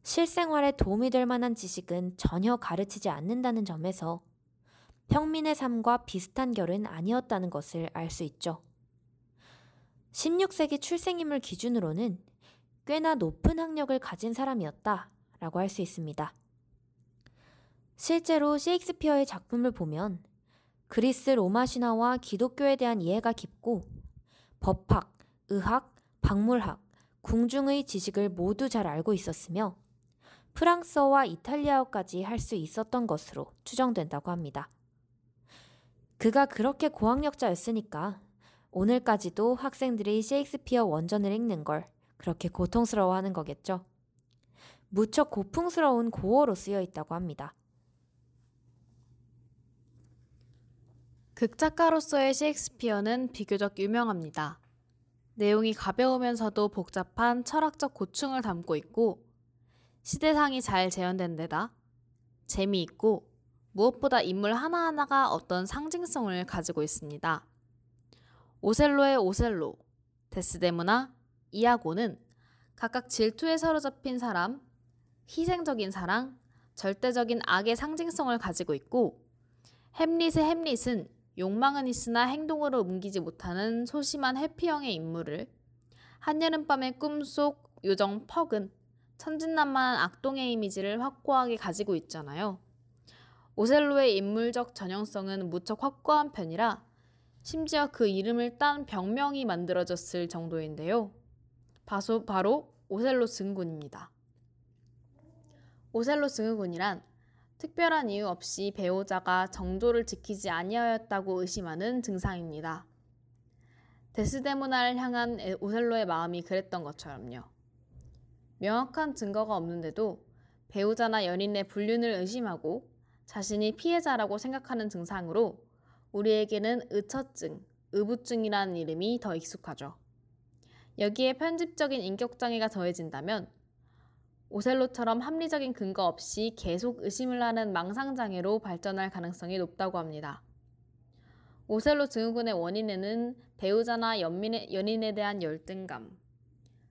실생활에 도움이 될 만한 지식은 전혀 가르치지 않는다는 점에서 평민의 삶과 비슷한 결은 아니었다는 것을 알 수 있죠. 16세기 출생임을 기준으로는 꽤나 높은 학력을 가진 사람이었다 라고 할 수 있습니다. 실제로 셰익스피어의 작품을 보면 그리스 로마 신화와 기독교에 대한 이해가 깊고 법학, 의학, 박물학, 궁중의 지식을 모두 잘 알고 있었으며 프랑스어와 이탈리아어까지 할 수 있었던 것으로 추정된다고 합니다. 그가 그렇게 고학력자였으니까 오늘까지도 학생들이 셰익스피어 원전을 읽는 걸 그렇게 고통스러워 하는 거겠죠. 무척 고풍스러운 고어로 쓰여 있다고 합니다. 극작가로서의 셰익스피어는 비교적 유명합니다. 내용이 가벼우면서도 복잡한 철학적 고충을 담고 있고 시대상이 잘 재현된 데다 재미있고 무엇보다 인물 하나하나가 어떤 상징성을 가지고 있습니다. 오셀로의 오셀로, 데스데모나, 이아고는 각각 질투에 사로잡힌 사람, 희생적인 사랑, 절대적인 악의 상징성을 가지고 있고 햄릿의 햄릿은 욕망은 있으나 행동으로 옮기지 못하는 소심한 해피형의 인물을 한여름밤의 꿈속 요정 퍽은 천진난만한 악동의 이미지를 확고하게 가지고 있잖아요. 오셀로의 인물적 전형성은 무척 확고한 편이라 심지어 그 이름을 딴 병명이 만들어졌을 정도인데요. 바소, 바로 오셀로 증후군입니다. 오셀로 증후군이란 특별한 이유 없이 배우자가 정조를 지키지 아니하였다고 의심하는 증상입니다. 데스데모나를 향한 오셀로의 마음이 그랬던 것처럼요. 명확한 증거가 없는데도 배우자나 연인의 불륜을 의심하고 자신이 피해자라고 생각하는 증상으로 우리에게는 의처증, 의부증이라는 이름이 더 익숙하죠. 여기에 편집적인 인격장애가 더해진다면 오셀로처럼 합리적인 근거 없이 계속 의심을 하는 망상장애로 발전할 가능성이 높다고 합니다. 오셀로 증후군의 원인에는 배우자나 연민의, 연인에 대한 열등감,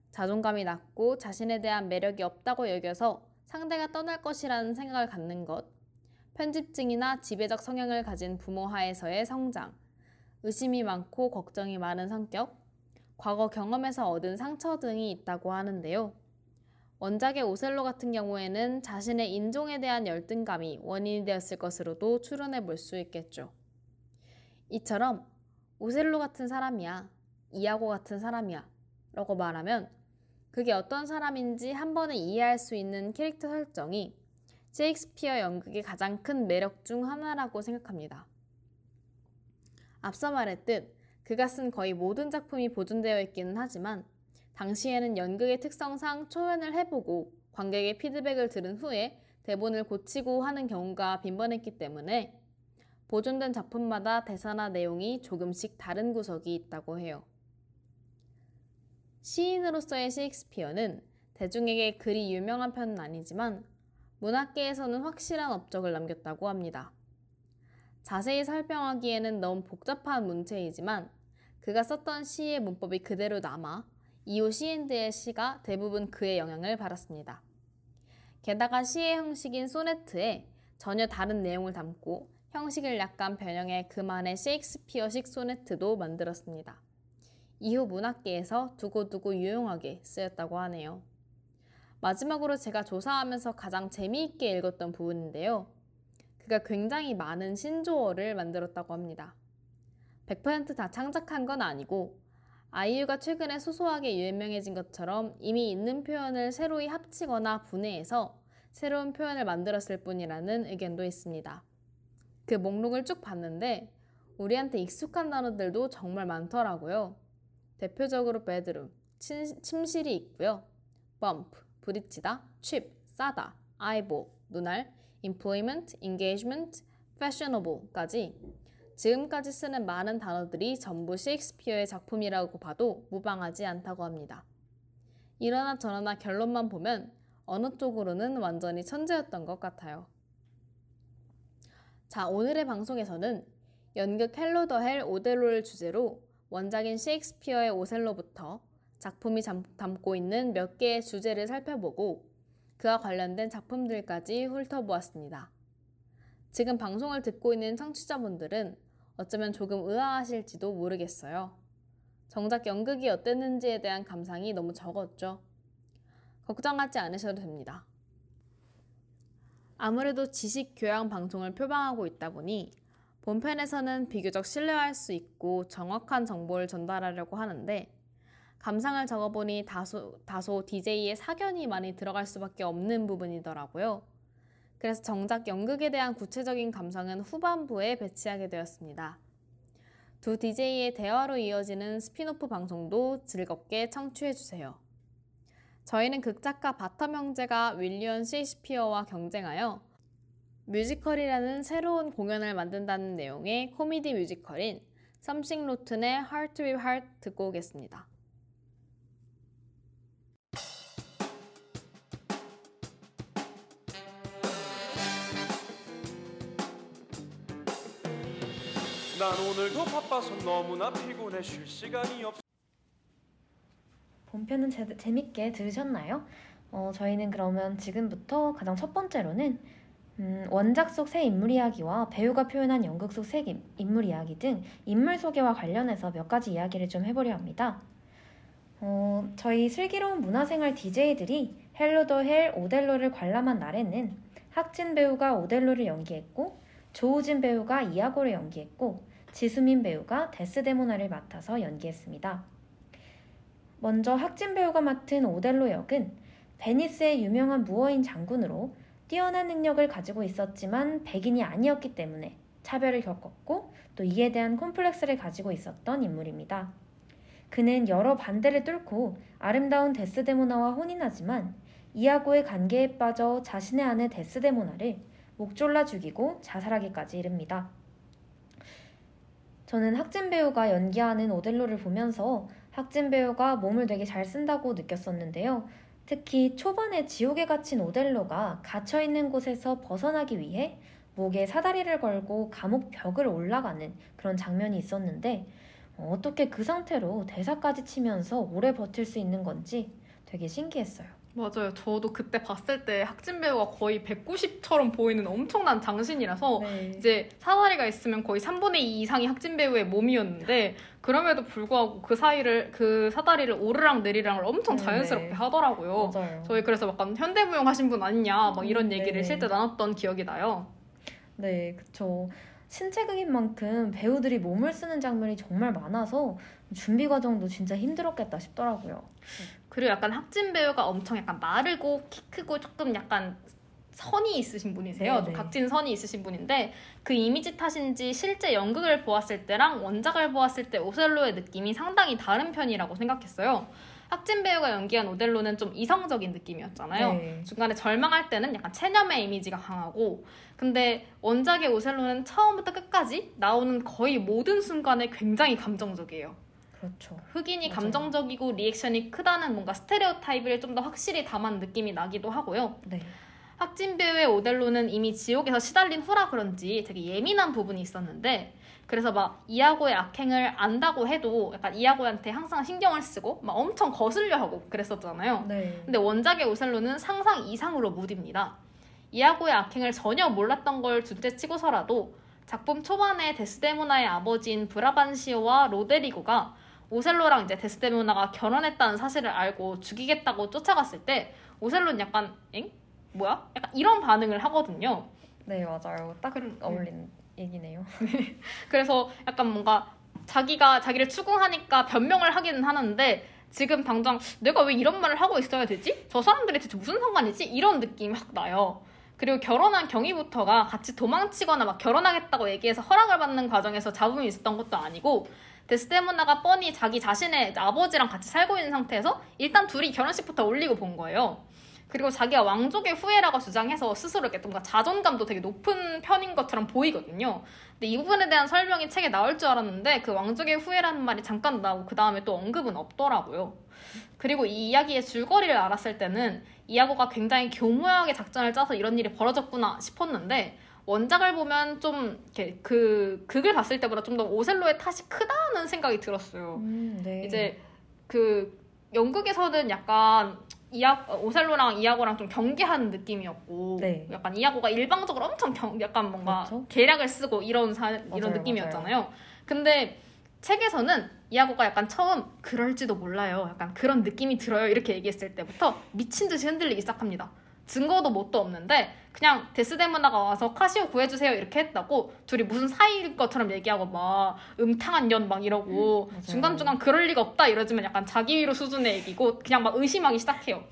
자존감이 낮고 자신에 대한 매력이 없다고 여겨서 상대가 떠날 것이라는 생각을 갖는 것, 편집증이나 지배적 성향을 가진 부모 하에서의 성장, 의심이 많고 걱정이 많은 성격, 과거 경험에서 얻은 상처 등이 있다고 하는데요. 원작의 오셀로 같은 경우에는 자신의 인종에 대한 열등감이 원인이 되었을 것으로도 추론해 볼 수 있겠죠. 이처럼 오셀로 같은 사람이야, 이하고 같은 사람이야 라고 말하면 그게 어떤 사람인지 한 번에 이해할 수 있는 캐릭터 설정이 셰익스피어 연극의 가장 큰 매력 중 하나라고 생각합니다. 앞서 말했듯 그가 쓴 거의 모든 작품이 보존되어 있기는 하지만 당시에는 연극의 특성상 초연을 해보고 관객의 피드백을 들은 후에 대본을 고치고 하는 경우가 빈번했기 때문에 보존된 작품마다 대사나 내용이 조금씩 다른 구석이 있다고 해요. 시인으로서의 셰익스피어는 대중에게 그리 유명한 편은 아니지만 문학계에서는 확실한 업적을 남겼다고 합니다. 자세히 설명하기에는 너무 복잡한 문체이지만 그가 썼던 시의 문법이 그대로 남아 이후 시인들의 시가 대부분 그의 영향을 받았습니다. 게다가 시의 형식인 소네트에 전혀 다른 내용을 담고 형식을 약간 변형해 그만의 셰익스피어식 소네트도 만들었습니다. 이후 문학계에서 두고두고 유용하게 쓰였다고 하네요. 마지막으로 제가 조사하면서 가장 재미있게 읽었던 부분인데요. 그가 굉장히 많은 신조어를 만들었다고 합니다. 100%다 창작한 건 아니고 아이유가 최근에 소소하게 유명해진 것처럼 이미 있는 표현을 새로이 합치거나 분해해서 새로운 표현을 만들었을 뿐이라는 의견도 있습니다. 그 목록을 쭉 봤는데 우리한테 익숙한 단어들도 정말 많더라고요. 대표적으로 bedroom, 침실이 있고요. bump, 부딪히다, cheap, 싸다, eyeball, 눈알, employment, engagement, fashionable까지 지금까지 쓰는 많은 단어들이 전부 셰익스피어의 작품이라고 봐도 무방하지 않다고 합니다. 이러나 저러나 결론만 보면 어느 쪽으로는 완전히 천재였던 것 같아요. 자, 오늘의 방송에서는 연극 Hello the Hell 오델로를 주제로 원작인 셰익스피어의 오셀로부터 작품이 담고 있는 몇 개의 주제를 살펴보고 그와 관련된 작품들까지 훑어보았습니다. 지금 방송을 듣고 있는 청취자분들은 어쩌면 조금 의아하실지도 모르겠어요. 정작 연극이 어땠는지에 대한 감상이 너무 적었죠. 걱정하지 않으셔도 됩니다. 아무래도 지식 교양 방송을 표방하고 있다 보니 본편에서는 비교적 신뢰할 수 있고 정확한 정보를 전달하려고 하는데 감상을 적어보니 다소, 다소 DJ의 사견이 많이 들어갈 수밖에 없는 부분이더라고요. 그래서 정작 연극에 대한 구체적인 감상은 후반부에 배치하게 되었습니다. 두 DJ의 대화로 이어지는 스핀오프 방송도 즐겁게 청취해주세요. 저희는 극작가 바텀 형제가 윌리엄 셰익스피어와 경쟁하여 뮤지컬이라는 새로운 공연을 만든다는 내용의 코미디 뮤지컬인 Something Rotten의 Hard to Be the Bard 듣고 오겠습니다. 난 오늘도 바빠서 너무나 피곤해 쉴 시간이 없. 본편은 제, 재밌게 들으셨나요? 어, 저희는 그러면 지금부터 가장 첫 번째로는 음, 원작 속 새 인물 이야기와 배우가 표현한 연극 속 새 인물 이야기 등 인물 소개와 관련해서 몇 가지 이야기를 좀 해보려 합니다. 어, 저희 슬기로운 문화생활 DJ들이 Hello the Hell 오델로를 관람한 날에는 학진 배우가 오델로를 연기했고 조우진 배우가 이아고를 연기했고 지수민 배우가 데스데모나를 맡아서 연기했습니다. 먼저 학진 배우가 맡은 오델로 역은 베니스의 유명한 무어인 장군으로 뛰어난 능력을 가지고 있었지만 백인이 아니었기 때문에 차별을 겪었고 또 이에 대한 콤플렉스를 가지고 있었던 인물입니다. 그는 여러 반대를 뚫고 아름다운 데스데모나와 혼인하지만 이하고의 관계에 빠져 자신의 아내 데스데모나를 목졸라 죽이고 자살하기까지 이릅니다. 저는 학진 배우가 연기하는 오델로를 보면서 학진 배우가 몸을 되게 잘 쓴다고 느꼈었는데요. 특히 초반에 지옥에 갇힌 오델로가 갇혀있는 곳에서 벗어나기 위해 목에 사다리를 걸고 감옥 벽을 올라가는 그런 장면이 있었는데 어떻게 그 상태로 대사까지 치면서 오래 버틸 수 있는 건지 되게 신기했어요. 맞아요. 저도 그때 봤을 때 학진 배우가 거의 190처럼 보이는 엄청난 장신이라서 네. 이제 사다리가 있으면 거의 3분의 2 이상이 학진 배우의 몸이었는데 그럼에도 불구하고 그 사이를 그 사다리를 오르락 내리락을 엄청 네, 자연스럽게 네. 하더라고요. 맞아요. 저희 그래서 약간 현대무용 하신 분 아니냐 막 이런 음, 얘기를 네. 실제 나눴던 기억이 나요. 네, 그쵸. 신체극인 만큼 배우들이 몸을 쓰는 장면이 정말 많아서 준비 과정도 진짜 힘들었겠다 싶더라고요. 그리고 약간 학진 배우가 엄청 약간 마르고 키 크고 조금 약간 선이 있으신 분이세요. 네네. 각진 선이 있으신 분인데 그 이미지 탓인지 실제 연극을 보았을 때랑 원작을 보았을 때 오셀로의 느낌이 상당히 다른 편이라고 생각했어요. 학진 배우가 연기한 오델로는 좀 이성적인 느낌이었잖아요. 네. 중간에 절망할 때는 약간 체념의 이미지가 강하고, 근데 원작의 오셀로는 처음부터 끝까지 나오는 거의 모든 순간에 굉장히 감정적이에요. 그렇죠. 흑인이 맞아요. 감정적이고 리액션이 크다는 뭔가 스테레오 타입을 좀 더 확실히 담은 느낌이 나기도 하고요. 네. 학진 배우의 오델로는 이미 지옥에서 시달린 후라 그런지 되게 예민한 부분이 있었는데 그래서 막 이하고의 악행을 안다고 해도 약간 이하고한테 항상 신경을 쓰고 막 엄청 거슬려 하고 그랬었잖아요. 네. 근데 원작의 오셀로는 상상 이상으로 무딥니다. 이하고의 악행을 전혀 몰랐던 걸 둘째 치고서라도 작품 초반에 데스데모나의 아버지인 브라반시오와 로데리고가 오셀로랑 이제 데스데모나가 결혼했다는 사실을 알고 죽이겠다고 쫓아갔을 때 오셀로는 약간 엥? 뭐야? 약간 이런 반응을 하거든요. 네 맞아요. 딱 그런, 어울리는 음. 얘기네요. 네. 그래서 약간 뭔가 자기가 자기를 추궁하니까 변명을 하기는 하는데 지금 당장 내가 왜 이런 말을 하고 있어야 되지? 저 사람들이 대체 무슨 상관이지? 이런 느낌이 확 나요. 그리고 결혼한 경위부터가 같이 도망치거나 막 결혼하겠다고 얘기해서 허락을 받는 과정에서 잡음이 있었던 것도 아니고 데스데모나가 뻔히 자기 자신의 아버지랑 같이 살고 있는 상태에서 일단 둘이 결혼식부터 올리고 본 거예요. 그리고 자기가 왕족의 후예라고 주장해서 스스로 이렇게 뭔가 자존감도 되게 높은 편인 것처럼 보이거든요. 근데 이 부분에 대한 설명이 책에 나올 줄 알았는데 그 왕족의 후예라는 말이 잠깐 나오고 그 다음에 또 언급은 없더라고요. 그리고 이 이야기의 줄거리를 알았을 때는 이야고가 굉장히 교묘하게 작전을 짜서 이런 일이 벌어졌구나 싶었는데 원작을 보면 좀 이렇게 그 극을 봤을 때보다 좀 더 오셀로의 탓이 크다는 생각이 들었어요. 음, 네. 이제 그 영국에서는 약간 이야 오셀로랑 이야고랑 좀 경계하는 느낌이었고 네. 약간 이야고가 일방적으로 엄청 경, 약간 뭔가 그렇죠? 계략을 쓰고 이런 사, 맞아요, 이런 느낌이었잖아요. 맞아요. 근데 책에서는 이야고가 약간 처음 그럴지도 몰라요. 약간 그런 느낌이 들어요. 이렇게 얘기했을 때부터 미친 듯이 흔들리기 시작합니다. 증거도 뭣도 없는데 그냥 데스데모나가 와서 카시오 구해주세요 이렇게 했다고 둘이 무슨 사이일 것처럼 얘기하고 막 음탕한 년막 이러고 음, 중간중간 그럴 리가 없다 이러지만 약간 자기 위로 수준의 얘기고 그냥 막 의심하기 시작해요.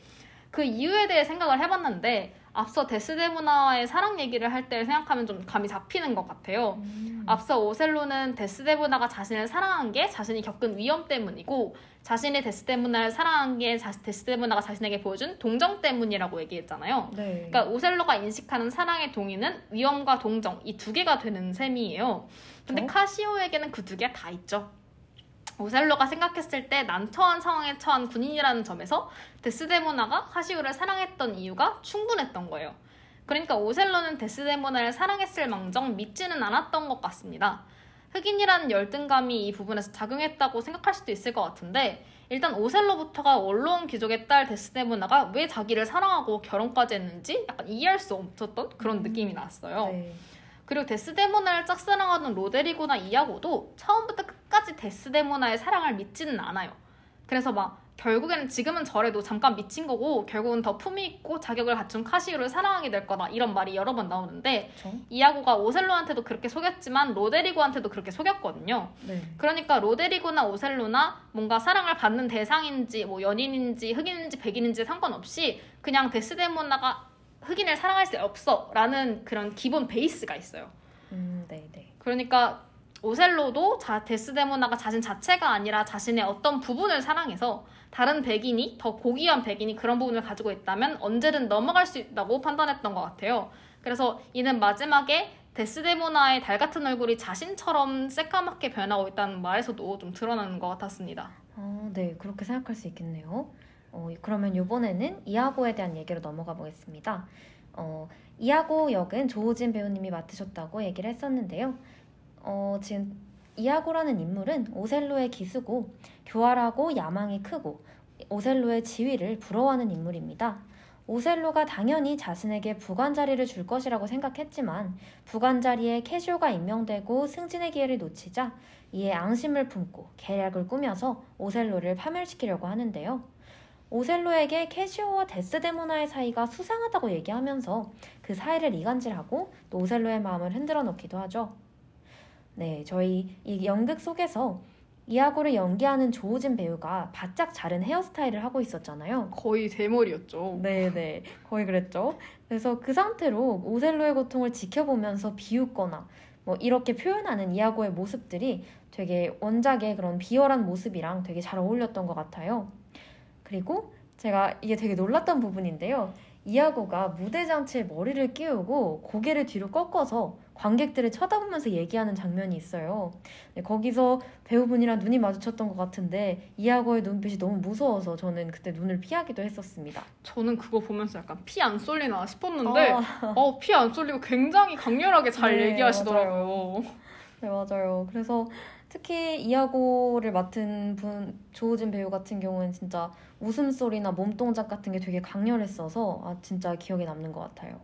그 이유에 대해 생각을 해봤는데 앞서 데스데모나와의 사랑 얘기를 할 때 생각하면 좀 감이 잡히는 것 같아요. 음. 앞서 오셀로는 데스데모나가 자신을 사랑한 게 자신이 겪은 위험 때문이고 자신이 데스데모나를 사랑한 게 데스데모나가 자신에게 보여준 동정 때문이라고 얘기했잖아요. 네. 그러니까 오셀로가 인식하는 사랑의 동의는 위험과 동정 이 두 개가 되는 셈이에요. 근데 어? 카시오에게는 그 두개다 있죠. 오셀로가 생각했을 때 난처한 상황에 처한 군인이라는 점에서 데스데모나가 카시오를 사랑했던 이유가 충분했던 거예요. 그러니까 오셀로는 데스데모나를 사랑했을 망정 믿지는 않았던 것 같습니다. 흑인이라는 열등감이 이 부분에서 작용했다고 생각할 수도 있을 것 같은데 일단 오셀로부터가 원로원 귀족의 딸 데스데모나가 왜 자기를 사랑하고 결혼까지 했는지 약간 이해할 수 없었던 그런 음, 느낌이 났어요. 네. 그리고 데스데모나를 짝사랑하는 로데리고나 이야고도 처음부터 끝까지 데스데모나의 사랑을 믿지는 않아요. 그래서 막 결국에는 지금은 저래도 잠깐 미친 거고 결국은 더 품위 있고 자격을 갖춘 카시오를 사랑하게 될 거다 이런 말이 여러 번 나오는데 그렇죠? 이야고가 오셀로한테도 그렇게 속였지만 로데리고한테도 그렇게 속였거든요. 네. 그러니까 로데리고나 오셀로나 뭔가 사랑을 받는 대상인지 뭐 연인인지 흑인인지 백인인지 상관없이 그냥 데스데모나가 흑인을 사랑할 수 없어라는 그런 기본 베이스가 있어요. 음, 네, 네. 그러니까 오셀로도 자, 데스데모나가 자신 자체가 아니라 자신의 어떤 부분을 사랑해서 다른 백인이 더 고귀한 백인이 그런 부분을 가지고 있다면 언제든 넘어갈 수 있다고 판단했던 것 같아요. 그래서 이는 마지막에 데스데모나의 달 같은 얼굴이 자신처럼 새까맣게 변하고 있다는 말에서도 좀 드러나는 것 같았습니다. 어, 네, 그렇게 생각할 수 있겠네요. 어, 그러면 이번에는 이하고에 대한 얘기로 넘어가 보겠습니다. 어, 이하고 역은 조호진 배우님이 맡으셨다고 얘기를 했었는데요. 어, 지금 이아고라는 인물은 오셀로의 기수고 교활하고 야망이 크고 오셀로의 지위를 부러워하는 인물입니다. 오셀로가 당연히 자신에게 부관 자리를 줄 것이라고 생각했지만 부관 자리에 캐쇼가 임명되고 승진의 기회를 놓치자 이에 앙심을 품고 계략을 꾸며서 오셀로를 파멸시키려고 하는데요. 오셀로에게 캐시오와 데스데모나의 사이가 수상하다고 얘기하면서 그 사이를 이간질하고 또 오셀로의 마음을 흔들어 놓기도 하죠. 네, 저희 이 연극 속에서 이하고를 연기하는 조우진 배우가 바짝 자른 헤어스타일을 하고 있었잖아요. 거의 대머리였죠. 네네. 네. 거의 그랬죠. 그래서 그 상태로 오셀로의 고통을 지켜보면서 비웃거나 뭐 이렇게 표현하는 이하고의 모습들이 되게 원작의 그런 비열한 모습이랑 되게 잘 어울렸던 것 같아요. 그리고 제가 이게 되게 놀랐던 부분인데요. 이하고가 무대 장치에 머리를 끼우고 고개를 뒤로 꺾어서 관객들을 쳐다보면서 얘기하는 장면이 있어요. 네, 거기서 배우분이랑 눈이 마주쳤던 것 같은데 이하고의 눈빛이 너무 무서워서 저는 그때 눈을 피하기도 했었습니다. 저는 그거 보면서 약간 피 안 쏠리나 싶었는데 아. 어, 피 안 쏠리고 굉장히 강렬하게 잘 네, 얘기하시더라고요. 맞아요. 네 맞아요. 그래서 특히 이하고를 맡은 분 조우진 배우 같은 경우는 진짜 웃음소리나 몸동작 같은 게 되게 강렬했어서 아 진짜 기억에 남는 것 같아요.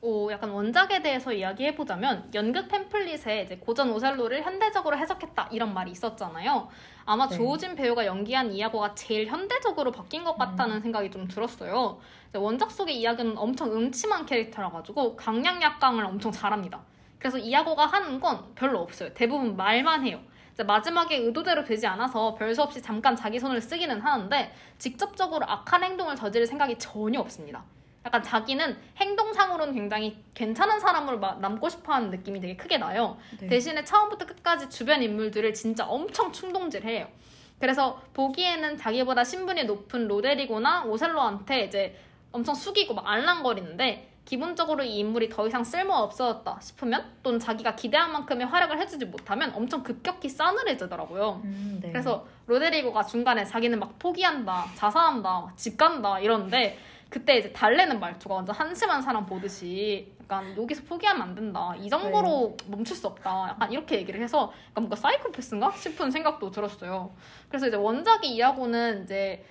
오, 약간 원작에 대해서 이야기해보자면 연극 팸플릿에 이제 고전 오셀로를 현대적으로 해석했다 이런 말이 있었잖아요. 아마 네. 조우진 배우가 연기한 이야고가 제일 현대적으로 바뀐 것 같다는 음. 생각이 좀 들었어요. 원작 속의 이야기는 엄청 음침한 캐릭터라 가지고 강약약강을 엄청 잘합니다. 그래서 이야고가 하는 건 별로 없어요. 대부분 말만 해요. 마지막에 의도대로 되지 않아서 별수 없이 잠깐 자기 손을 쓰기는 하는데 직접적으로 악한 행동을 저지를 생각이 전혀 없습니다. 약간 자기는 행동상으로는 굉장히 괜찮은 사람으로 남고 싶어하는 느낌이 되게 크게 나요. 네. 대신에 처음부터 끝까지 주변 인물들을 진짜 엄청 충동질해요. 그래서 보기에는 자기보다 신분이 높은 로데리고나 오셀로한테 이제 엄청 숙이고 막 알랑거리는데 기본적으로 이 인물이 더 이상 쓸모 없어졌다 싶으면 또는 자기가 기대한 만큼의 활약을 해주지 못하면 엄청 급격히 싸늘해지더라고요. 음, 네. 그래서 로데리고가 중간에 자기는 막 포기한다, 자살한다, 집 간다 이러는데 그때 이제 달래는 말투가 완전 한심한 사람 보듯이 약간 여기서 포기하면 안 된다. 이 정도로 네. 멈출 수 없다. 약간 이렇게 얘기를 해서 약간 뭔가 사이코패스인가 싶은 생각도 들었어요. 그래서 이제 원작의 이야고는 이제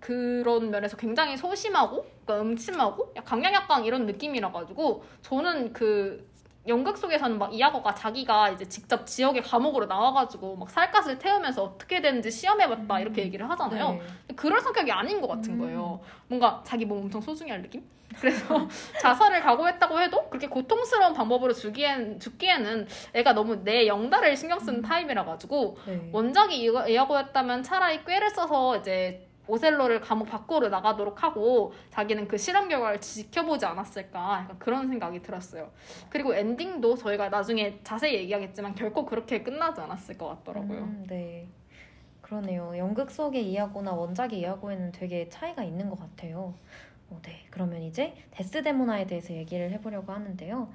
그런 면에서 굉장히 소심하고 그러니까 음침하고 강약약강 이런 느낌이라 가지고 저는 그 연극 속에서는 막 이하거가 자기가 이제 직접 지역의 감옥으로 나와가지고 막 살갗을 태우면서 어떻게 되는지 시험해봤다 음. 이렇게 얘기를 하잖아요. 네. 그럴 성격이 아닌 것 같은 음. 거예요. 뭔가 자기 몸 엄청 소중히 할 느낌? 그래서 자살을 각오했다고 해도 그렇게 고통스러운 방법으로 죽기엔, 죽기에는 애가 너무 내 영달을 신경 쓰는 음. 타입이라 가지고 네. 원작이 이하고였다면 차라리 꾀를 써서 이제 오셀로를 감옥 밖으로 나가도록 하고 자기는 그 실험 결과를 지켜보지 않았을까 약간 그런 생각이 들었어요. 그리고 엔딩도 저희가 나중에 자세히 얘기하겠지만 결코 그렇게 끝나지 않았을 것 같더라고요. 음, 네. 그러네요. 연극 속의 이야고나 원작의 이야고에는 되게 차이가 있는 것 같아요. 어, 네. 그러면 이제 데스데모나에 대해서 얘기를 해보려고 하는데요.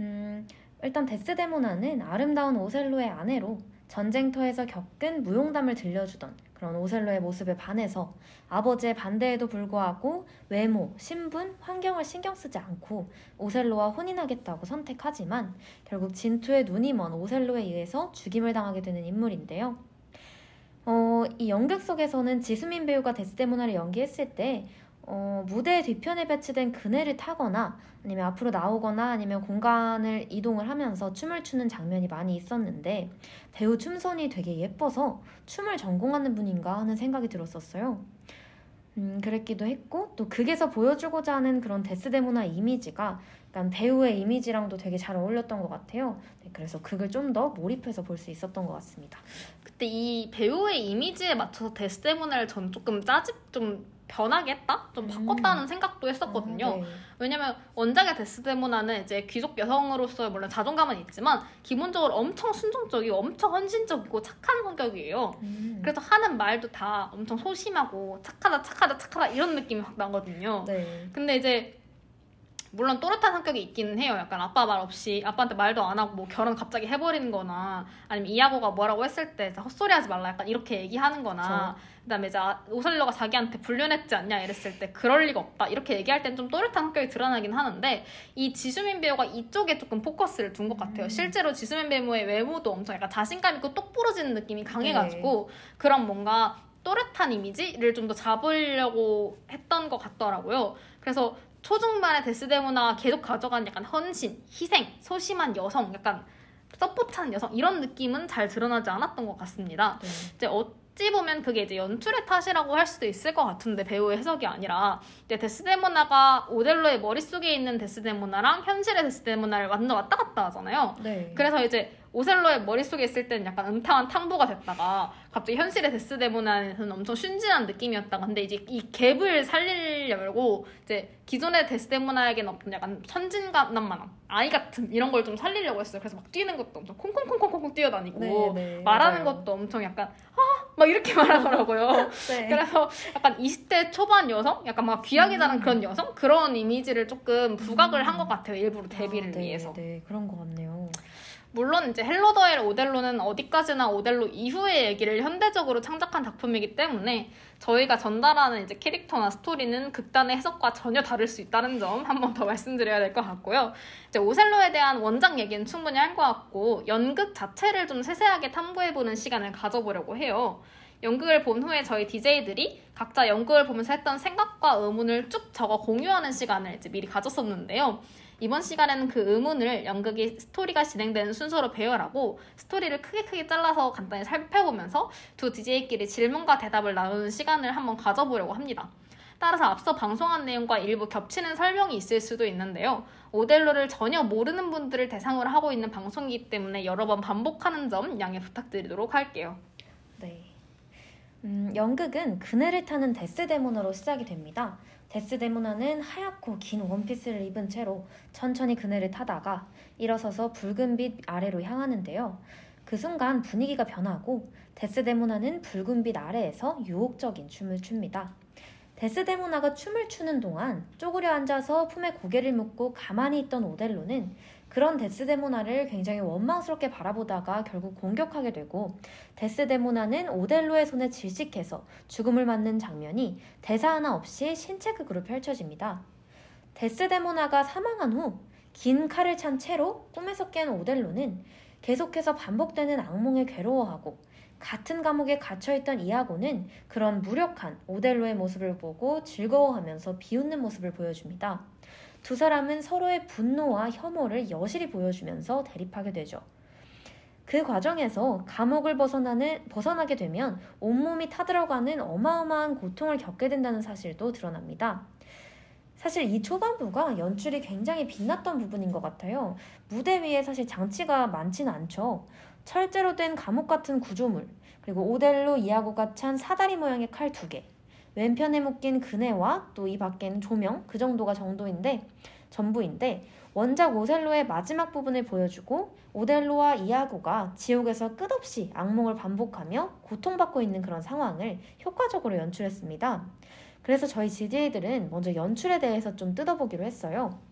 음, 일단 데스데모나는 아름다운 오셀로의 아내로 전쟁터에서 겪은 무용담을 들려주던 그런 오셀로의 모습에 반해서 아버지의 반대에도 불구하고 외모, 신분, 환경을 신경 쓰지 않고 오셀로와 혼인하겠다고 선택하지만 결국 진투의 눈이 먼 오셀로에 의해서 죽임을 당하게 되는 인물인데요. 어, 이 연극 속에서는 지수민 배우가 데스데모나를 연기했을 때 어, 무대 뒤편에 배치된 그네를 타거나 아니면 앞으로 나오거나 아니면 공간을 이동을 하면서 춤을 추는 장면이 많이 있었는데 배우 춤선이 되게 예뻐서 춤을 전공하는 분인가 하는 생각이 들었었어요. 음, 그랬기도 했고 또 극에서 보여주고자 하는 그런 데스데모나 이미지가 약간 배우의 이미지랑도 되게 잘 어울렸던 것 같아요. 네, 그래서 극을 좀 더 몰입해서 볼 수 있었던 것 같습니다. 그때 이 배우의 이미지에 맞춰서 데스데모나를 전 조금 짜집 좀 변하게 했다? 좀 음. 바꿨다는 음. 생각도 했었거든요. 아, 네. 왜냐면 원작의 데스데모나는 이제 귀족 여성으로서의 물론 자존감은 있지만 기본적으로 엄청 순종적이고 엄청 헌신적이고 착한 성격이에요. 음. 그래서 하는 말도 다 엄청 소심하고 착하다 착하다 착하다 이런 느낌이 확 나거든요. 네. 근데 이제 물론 또렷한 성격이 있기는 해요. 약간 아빠 말 없이 아빠한테 말도 안 하고 뭐 결혼 갑자기 해버리는 거나 아니면 이하고가 뭐라고 했을 때 헛소리 하지 말라 약간 이렇게 얘기하는 거나 그 다음에 이제 아, 오설러가 자기한테 불륜했지 않냐 이랬을 때 그럴 리가 없다 이렇게 얘기할 땐 좀 또렷한 성격이 드러나긴 하는데 이 지수민 배우가 이쪽에 조금 포커스를 둔 것 같아요. 음. 실제로 지수민 배우의 외모도 엄청 약간 자신감 있고 똑 부러지는 느낌이 강해가지고 네. 그런 뭔가 또렷한 이미지를 좀 더 잡으려고 했던 것 같더라고요. 그래서 초중반의 데스데모나가 계속 가져간 약간 헌신, 희생, 소심한 여성, 약간 서포트하는 여성 이런 느낌은 잘 드러나지 않았던 것 같습니다. 네. 이제 어찌 보면 그게 이제 연출의 탓이라고 할 수도 있을 것 같은데 배우의 해석이 아니라 이제 데스데모나가 오델로의 머릿속에 있는 데스데모나랑 현실의 데스데모나를 완전 왔다 갔다 하잖아요. 네. 그래서 이제 오셀로의 머릿속에 있을 때는 약간 음탕한 탕보가 됐다가 갑자기 현실의 데스데모나에서는 엄청 순진한 느낌이었다가 근데 이제 이 갭을 살리려고 이제 기존의 데스데모나에게는 없던 약간 천진감만한 아이 같은 이런 걸 좀 살리려고 했어요. 그래서 막 뛰는 것도 엄청 콩콩콩콩콩 뛰어다니고 네, 네, 말하는 맞아요. 것도 엄청 약간 아! 막 이렇게 말하더라고요. 네. 그래서 약간 20대 초반 여성? 약간 막 귀하게 자란 음. 그런 여성? 그런 이미지를 조금 부각을 음. 한것 같아요. 일부러 대비를 아, 네, 위해서. 네, 그런 것 같네요. 물론 이제 Hello the Hell 오델로는 어디까지나 오델로 이후의 얘기를 현대적으로 창작한 작품이기 때문에 저희가 전달하는 이제 캐릭터나 스토리는 극단의 해석과 전혀 다를 수 있다는 점 한 번 더 말씀드려야 될 것 같고요. 이제 오셀로에 대한 원작 얘기는 충분히 할것 같고 연극 자체를 좀 세세하게 탐구해보는 시간을 가져보려고 해요. 연극을 본 후에 저희 DJ들이 각자 연극을 보면서 했던 생각과 의문을 쭉 적어 공유하는 시간을 이제 미리 가졌었는데요. 이번 시간에는 그 의문을 연극이 스토리가 진행되는 순서로 배열하고 스토리를 크게 크게 잘라서 간단히 살펴보면서 두 DJ끼리 질문과 대답을 나누는 시간을 한번 가져보려고 합니다. 따라서 앞서 방송한 내용과 일부 겹치는 설명이 있을 수도 있는데요. 오델로를 전혀 모르는 분들을 대상으로 하고 있는 방송이기 때문에 여러 번 반복하는 점 양해 부탁드리도록 할게요. 네. 음, 연극은 그네를 타는 데스데모너로 시작이 됩니다. 데스데모나는 하얗고 긴 원피스를 입은 채로 천천히 그네를 타다가 일어서서 붉은 빛 아래로 향하는데요. 그 순간 분위기가 변하고 데스데모나는 붉은 빛 아래에서 유혹적인 춤을 춥니다. 데스데모나가 춤을 추는 동안 쪼그려 앉아서 품에 고개를 묻고 가만히 있던 오델로는 그런 데스데모나를 굉장히 원망스럽게 바라보다가 결국 공격하게 되고 데스데모나는 오델로의 손에 질식해서 죽음을 맞는 장면이 대사 하나 없이 신체극으로 펼쳐집니다. 데스데모나가 사망한 후 긴 칼을 찬 채로 꿈에서 깬 오델로는 계속해서 반복되는 악몽에 괴로워하고 같은 감옥에 갇혀있던 이아고는 그런 무력한 오델로의 모습을 보고 즐거워하면서 비웃는 모습을 보여줍니다. 두 사람은 서로의 분노와 혐오를 여실히 보여주면서 대립하게 되죠. 그 과정에서 감옥을 벗어나는, 벗어나게 되면 온몸이 타들어가는 어마어마한 고통을 겪게 된다는 사실도 드러납니다. 사실 이 초반부가 연출이 굉장히 빛났던 부분인 것 같아요. 무대 위에 사실 장치가 많지는 않죠. 철제로 된 감옥 같은 구조물, 그리고 오델로 이하고가 찬 사다리 모양의 칼 두 개, 왼편에 묶인 그네와 또 이 밖에는 조명 그 정도가 정도인데 전부인데 원작 오셀로의 마지막 부분을 보여주고 오델로와 이하고가 지옥에서 끝없이 악몽을 반복하며 고통받고 있는 그런 상황을 효과적으로 연출했습니다. 그래서 저희 GDA들은 먼저 연출에 대해서 좀 뜯어보기로 했어요.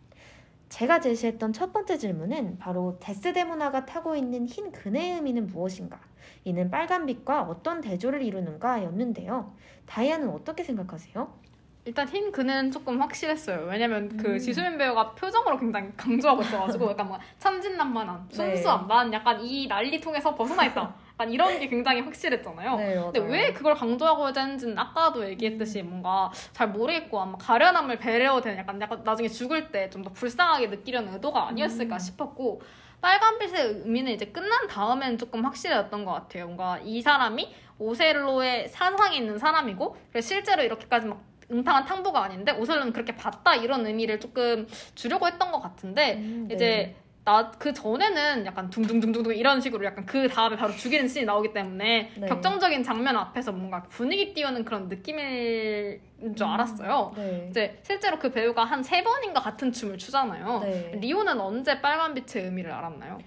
제가 제시했던 첫 번째 질문은 바로 데스데모나가 타고 있는 흰 그네의 의미는 무엇인가? 이는 빨간빛과 어떤 대조를 이루는가 였는데요. 다이아는 어떻게 생각하세요? 일단 흰 그는 조금 확실했어요. 왜냐면 그 음. 지수민 배우가 표정으로 굉장히 강조하고 있어가지고 약간 뭐 천진난만한, 네. 순수함, 네. 난 약간 이 난리통에서 벗어나 있다. 약간 이런 게 굉장히 확실했잖아요. 네, 근데 왜 그걸 강조하고 되는지는 아까도 얘기했듯이 음. 뭔가 잘 모르겠고 아마 가련함을 배려야 되는 약간, 약간 나중에 죽을 때 좀 더 불쌍하게 느끼려는 의도가 아니었을까 음. 싶었고 빨간빛의 의미는 이제 끝난 다음엔 조금 확실해졌던 것 같아요. 뭔가 이 사람이 오셀로의 사상에 있는 사람이고 실제로 이렇게까지 막 음탕한 탕보가 아닌데 오셀로는 그렇게 봤다 이런 의미를 조금 주려고 했던 것 같은데 음, 네. 이제 나 그 전에는 약간 둥둥둥둥둥 이런 식으로 약간 그 다음에 바로 죽이는 씬이 나오기 때문에 네. 격정적인 장면 앞에서 뭔가 분위기 띄우는 그런 느낌일 줄 음, 알았어요. 네. 이제 실제로 그 배우가 한 세 번인가 같은 춤을 추잖아요. 네. 리오는 언제 빨간빛의 의미를 알았나요?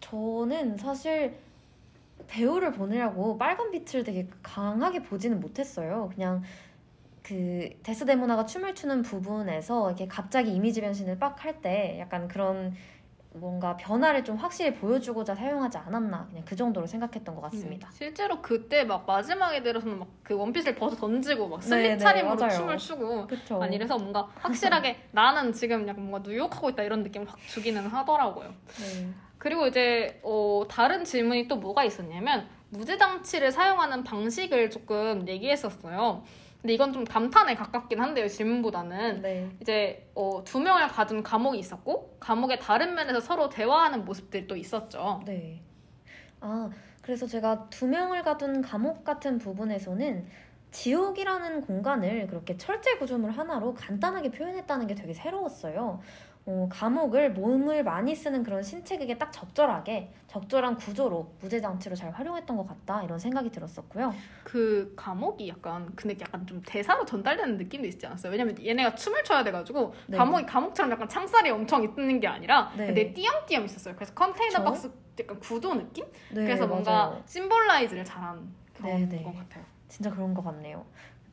저는 사실 배우를 보느라고 빨간빛을 되게 강하게 보지는 못했어요. 그냥 그 데스데모나가 춤을 추는 부분에서 이렇게 갑자기 이미지 변신을 빡 할 때 약간 그런 뭔가 변화를 좀 확실히 보여주고자 사용하지 않았나 그냥 그 정도로 생각했던 것 같습니다. 음, 실제로 그때 막 마지막에 들어서는 막 그 원피스를 벗어 던지고 막 슬립 네, 네 차림으로 네, 춤을 추고 그쵸. 아니 이래서 뭔가 확실하게 나는 지금 약간 뭔가 뉴욕하고 있다 이런 느낌을 확 주기는 하더라고요. 네. 그리고 이제 어, 다른 질문이 또 뭐가 있었냐면 무제 장치를 사용하는 방식을 조금 얘기했었어요. 근데 이건 좀 감탄에 가깝긴 한데요, 질문보다는. 네. 이제, 어, 두 명을 가둔 감옥이 있었고, 감옥의 다른 면에서 서로 대화하는 모습들이 또 있었죠. 네. 아, 그래서 제가 두 명을 가둔 감옥 같은 부분에서는 지옥이라는 공간을 그렇게 철제 구조물 하나로 간단하게 표현했다는 게 되게 새로웠어요. 어, 감옥을 몸을 많이 쓰는 그런 신체극에 딱 적절하게 적절한 구조로 무대 장치로 잘 활용했던 것 같다 이런 생각이 들었었고요. 그 감옥이 약간 근데 약간 좀 대사로 전달되는 느낌도 있지 않았어요? 왜냐면 얘네가 춤을 춰야 돼가지고 네. 감옥이 감옥처럼 약간 창살이 엄청 있는 게 아니라 네. 네, 띄엄띄엄 있었어요. 그래서 컨테이너 그쵸? 박스 약간 구조 느낌? 네, 그래서 뭔가 맞아요. symbolize를 잘한 그런 네, 네. 것 같아요. 진짜 그런 것 같네요.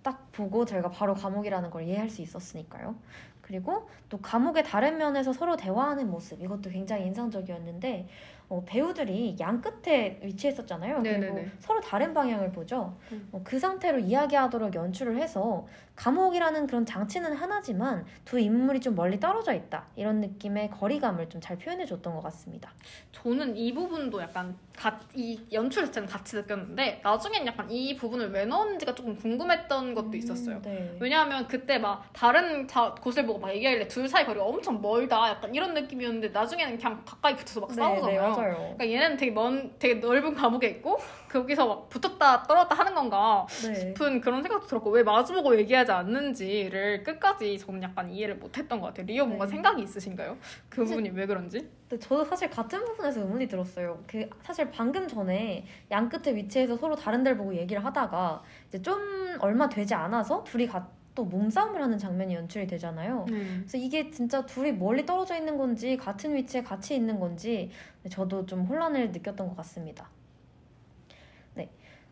딱 보고 저희가 바로 감옥이라는 걸 이해할 수 있었으니까요. 그리고 또 감옥의 다른 면에서 서로 대화하는 모습 이것도 굉장히 인상적이었는데 어, 배우들이 양 끝에 위치했었잖아요. 네네네. 그리고 서로 다른 방향을 보죠. 음. 어, 그 상태로 이야기하도록 연출을 해서 감옥이라는 그런 장치는 하나지만 두 인물이 좀 멀리 떨어져 있다 이런 느낌의 거리감을 좀 잘 표현해 줬던 것 같습니다. 저는 이 부분도 약간 가, 이 연출 자체는 같이 느꼈는데 나중엔 약간 이 부분을 왜 넣었는지가 조금 궁금했던 것도 음, 있었어요. 네. 왜냐하면 그때 막 다른 자, 곳을 보고 막 얘기하길래 둘 사이 거리가 엄청 멀다 약간 이런 느낌이었는데 나중에는 그냥 가까이 붙어서 막 네, 네 싸우잖아요. 네, 맞아요. 그러니까 얘는 되게 먼, 되게 넓은 감옥에 있고 거기서 막 붙었다 떨어졌다 하는 건가 네. 싶은 그런 생각도 들었고 왜 마주보고 얘기하지 않는지를 끝까지 저는 약간 이해를 못했던 것 같아요. 리오 뭔가 네. 생각이 있으신가요? 그 부분이 왜 그런지? 근데 저도 사실 같은 부분에서 의문이 들었어요. 그 사실 방금 전에 양 끝에 위치해서 서로 다른 데를 보고 얘기를 하다가 이제 좀 얼마 되지 않아서 둘이 같또 몸싸움을 하는 장면이 연출이 되잖아요. 음. 그래서 이게 진짜 둘이 멀리 떨어져 있는 건지 같은 위치에 같이 있는 건지 저도 좀 혼란을 느꼈던 것 같습니다.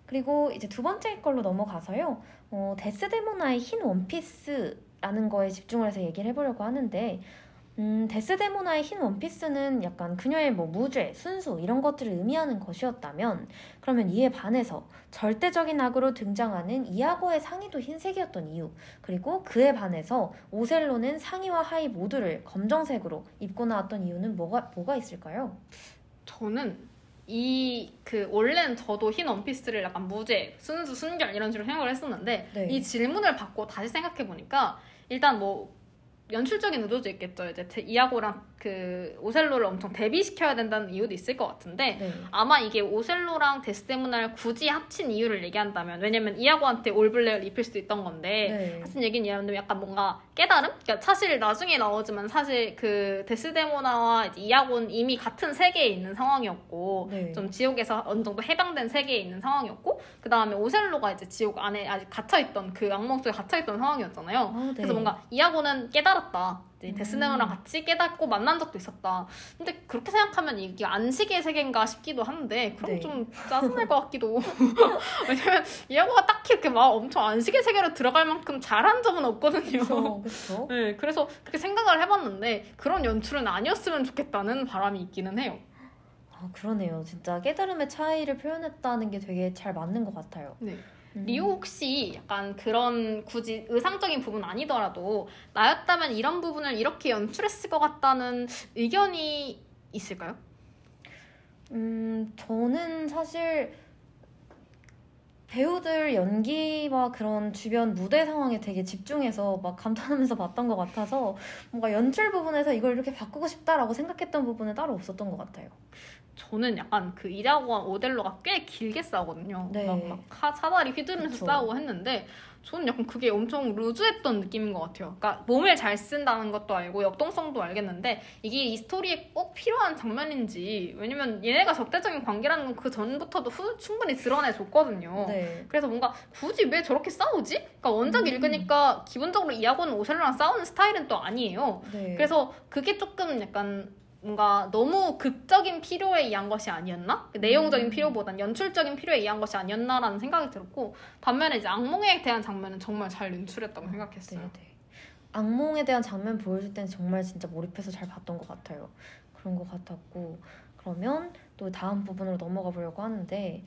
네. 그리고 이제 두 번째 걸로 넘어가서요. 어, 데스데모나의 흰 원피스라는 거에 집중을 해서 얘기를 해보려고 하는데 음, 데스데모나의 흰 원피스는 약간 그녀의 뭐 무죄, 순수 이런 것들을 의미하는 것이었다면 그러면 이에 반해서 절대적인 악으로 등장하는 이아고의 상의도 흰색이었던 이유 그리고 그에 반해서 오셀로는 상의와 하의 모두를 검정색으로 입고 나왔던 이유는 뭐가 뭐가 있을까요? 저는 이 그 원래는 저도 흰 원피스를 약간 무죄, 순수, 순결 이런 식으로 생각을 했었는데 네. 이 질문을 받고 다시 생각해 보니까 일단 뭐 연출적인 의도도 있겠죠. 이제 이아고랑 그 오셀로를 엄청 대비시켜야 된다는 이유도 있을 것 같은데 네. 아마 이게 오셀로랑 데스데모나를 굳이 합친 이유를 얘기한다면 왜냐면 이아고한테 올블랙을 입힐 수도 있던 건데 네. 합친 얘기는 이하면 약간 뭔가 깨달음? 그러니까 사실 나중에 나오지만 사실 그 데스데모나와 이아고는 이미 같은 세계에 있는 상황이었고 네. 좀 지옥에서 어느 정도 해방된 세계에 있는 상황이었고 그 다음에 오셀로가 이제 지옥 안에 아직 gat혀있던 그 악몽 속에 gat혀있던 상황이었잖아요. 아, 그래서 뭔가 이아고는 깨달았다. 음. 데스네모랑 같이 깨닫고 만난 적도 있었다. 근데 그렇게 생각하면 이게 안식의 세계인가 싶기도 한데 그럼 네. 좀 짜증날 것 같기도. 왜냐면 이하고가 딱히 이렇게 막 엄청 안식의 세계로 들어갈 만큼 잘한 점은 없거든요. 그렇죠. 네, 그래서 그렇게 생각을 해봤는데 그런 연출은 아니었으면 좋겠다는 바람이 있기는 해요. 아, 그러네요. 진짜 깨달음의 차이를 표현했다는 게 되게 잘 맞는 것 같아요. 네. 음. 리오 혹시 약간 그런 굳이 의상적인 부분 아니더라도 나였다면 이런 부분을 이렇게 연출했을 것 같다는 의견이 있을까요? 음, 저는 사실 배우들 연기와 그런 주변 무대 상황에 되게 집중해서 막 감탄하면서 봤던 것 같아서 뭔가 연출 부분에서 이걸 이렇게 바꾸고 싶다라고 생각했던 부분은 따로 없었던 것 같아요. 저는 약간 그 이라고한 오델로가 꽤 길게 싸우거든요. 네. 막, 막 사다리 휘두르면서 그쵸. 싸우고 했는데 저는 약간 그게 엄청 루즈했던 느낌인 것 같아요. 그러니까 몸을 잘 쓴다는 것도 알고 역동성도 알겠는데 이게 이 스토리에 꼭 필요한 장면인지 왜냐면 얘네가 적대적인 관계라는 건 그 전부터도 후, 충분히 드러내줬거든요. 네. 그래서 뭔가 굳이 왜 저렇게 싸우지? 그러니까 원작 음. 읽으니까 기본적으로 이하고는 오셀로랑 싸우는 스타일은 또 아니에요. 네. 그래서 그게 조금 약간 뭔가 너무 극적인 필요에 의한 것이 아니었나? 그 내용적인 음. 필요보단 연출적인 필요에 의한 것이 아니었나라는 생각이 들었고 반면에 이제 악몽에 대한 장면은 정말 잘 연출했다고 생각했어요. 네네. 네. 악몽에 대한 장면 보여줄 때는 정말 진짜 몰입해서 잘 봤던 것 같아요. 그런 것 같았고 그러면 또 다음 부분으로 넘어가 보려고 하는데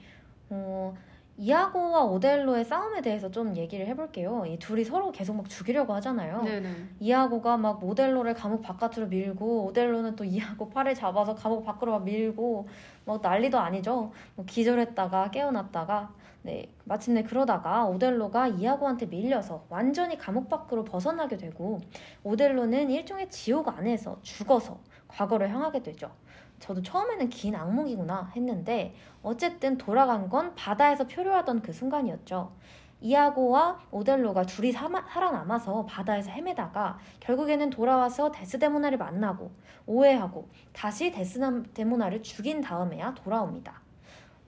어, 이아고와 오델로의 싸움에 대해서 좀 얘기를 해볼게요. 이 둘이 서로 계속 막 죽이려고 하잖아요. 네네. 이아고가 막 오델로를 감옥 바깥으로 밀고 오델로는 또 이아고 팔을 잡아서 감옥 밖으로 막 밀고 뭐 난리도 아니죠. 뭐 기절했다가 깨어났다가 네 마침내 그러다가 오델로가 이아고한테 밀려서 완전히 감옥 밖으로 벗어나게 되고 오델로는 일종의 지옥 안에서 죽어서 과거를 향하게 되죠. 저도 처음에는 긴 악몽이구나 했는데 어쨌든 돌아간 건 바다에서 표류하던 그 순간이었죠. 이아고와 오델로가 둘이 사마, 살아남아서 바다에서 헤매다가 결국에는 돌아와서 데스데모나를 만나고 오해하고 다시 데스데모나를 죽인 다음에야 돌아옵니다.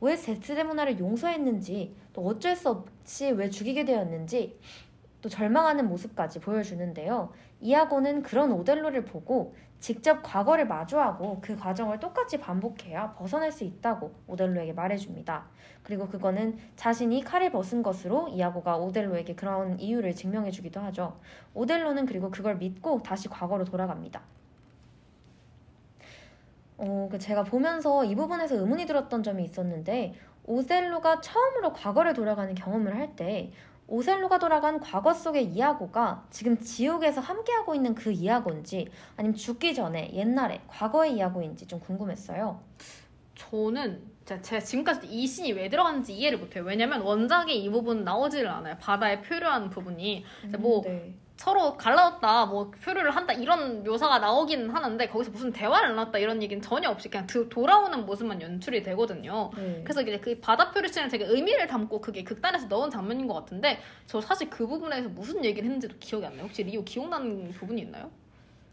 왜 데스데모나를 용서했는지 또 어쩔 수 없이 왜 죽이게 되었는지 또 절망하는 모습까지 보여주는데요. 이아고는 그런 오델로를 보고 직접 과거를 마주하고 그 과정을 똑같이 반복해야 벗어날 수 있다고 오델로에게 말해줍니다. 그리고 그거는 자신이 칼을 벗은 것으로 이아고가 오델로에게 그런 이유를 증명해주기도 하죠. 오델로는 그리고 그걸 믿고 다시 과거로 돌아갑니다. 어, 그 제가 보면서 이 부분에서 의문이 들었던 점이 있었는데 오셀로가 처음으로 과거를 돌아가는 경험을 할 때 오셀로가 돌아간 과거 속의 이야고가 지금 지옥에서 함께하고 있는 그 이야고인지 아니면 죽기 전에 옛날에 과거의 이야고인지 좀 궁금했어요. 저는 제가 지금까지 이 씬이 왜 들어갔는지 이해를 못해요. 왜냐면 원작에 이 부분 나오지를 않아요. 바다에 표류하는 부분이. 뭐 음, 네. 서로 갈라졌다, 뭐 표류를 한다 이런 묘사가 나오긴 하는데 거기서 무슨 대화를 나눴다 이런 얘기는 전혀 없이 그냥 돌아오는 모습만 연출이 되거든요. 네. 그래서 이제 그 바다 표류 씬을 되게 의미를 담고 그게 극단에서 넣은 장면인 것 같은데 저 사실 그 부분에서 무슨 얘기를 했는지도 기억이 안 나요. 혹시 리오 기억나는 부분이 있나요?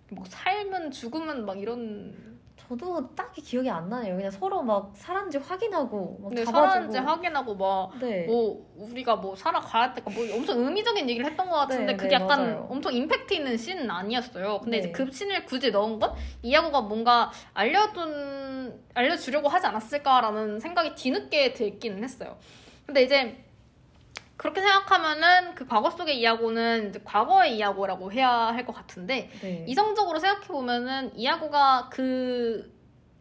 뭐 삶은 죽음은 막 이런 저도 딱히 기억이 안 나네요. 그냥 서로 막 살았는지 확인하고 막 네, 살았는지 확인하고 막뭐 네. 뭐 우리가 뭐 살아가야 될까 뭐 엄청 의미적인 얘기를 했던 것 같은데 네, 그게 네, 약간 맞아요. 엄청 임팩트 있는 씬은 아니었어요. 근데 이제 네. 그 씬을 굳이 넣은 건 이야구가 뭔가 알려둔 알려주려고 하지 않았을까라는 생각이 뒤늦게 들기는 했어요. 근데 이제 그렇게 생각하면은 그 과거 속의 이야고는 이제 과거의 이야고라고 해야 할 것 같은데 네. 이성적으로 생각해 보면은 이야고가 그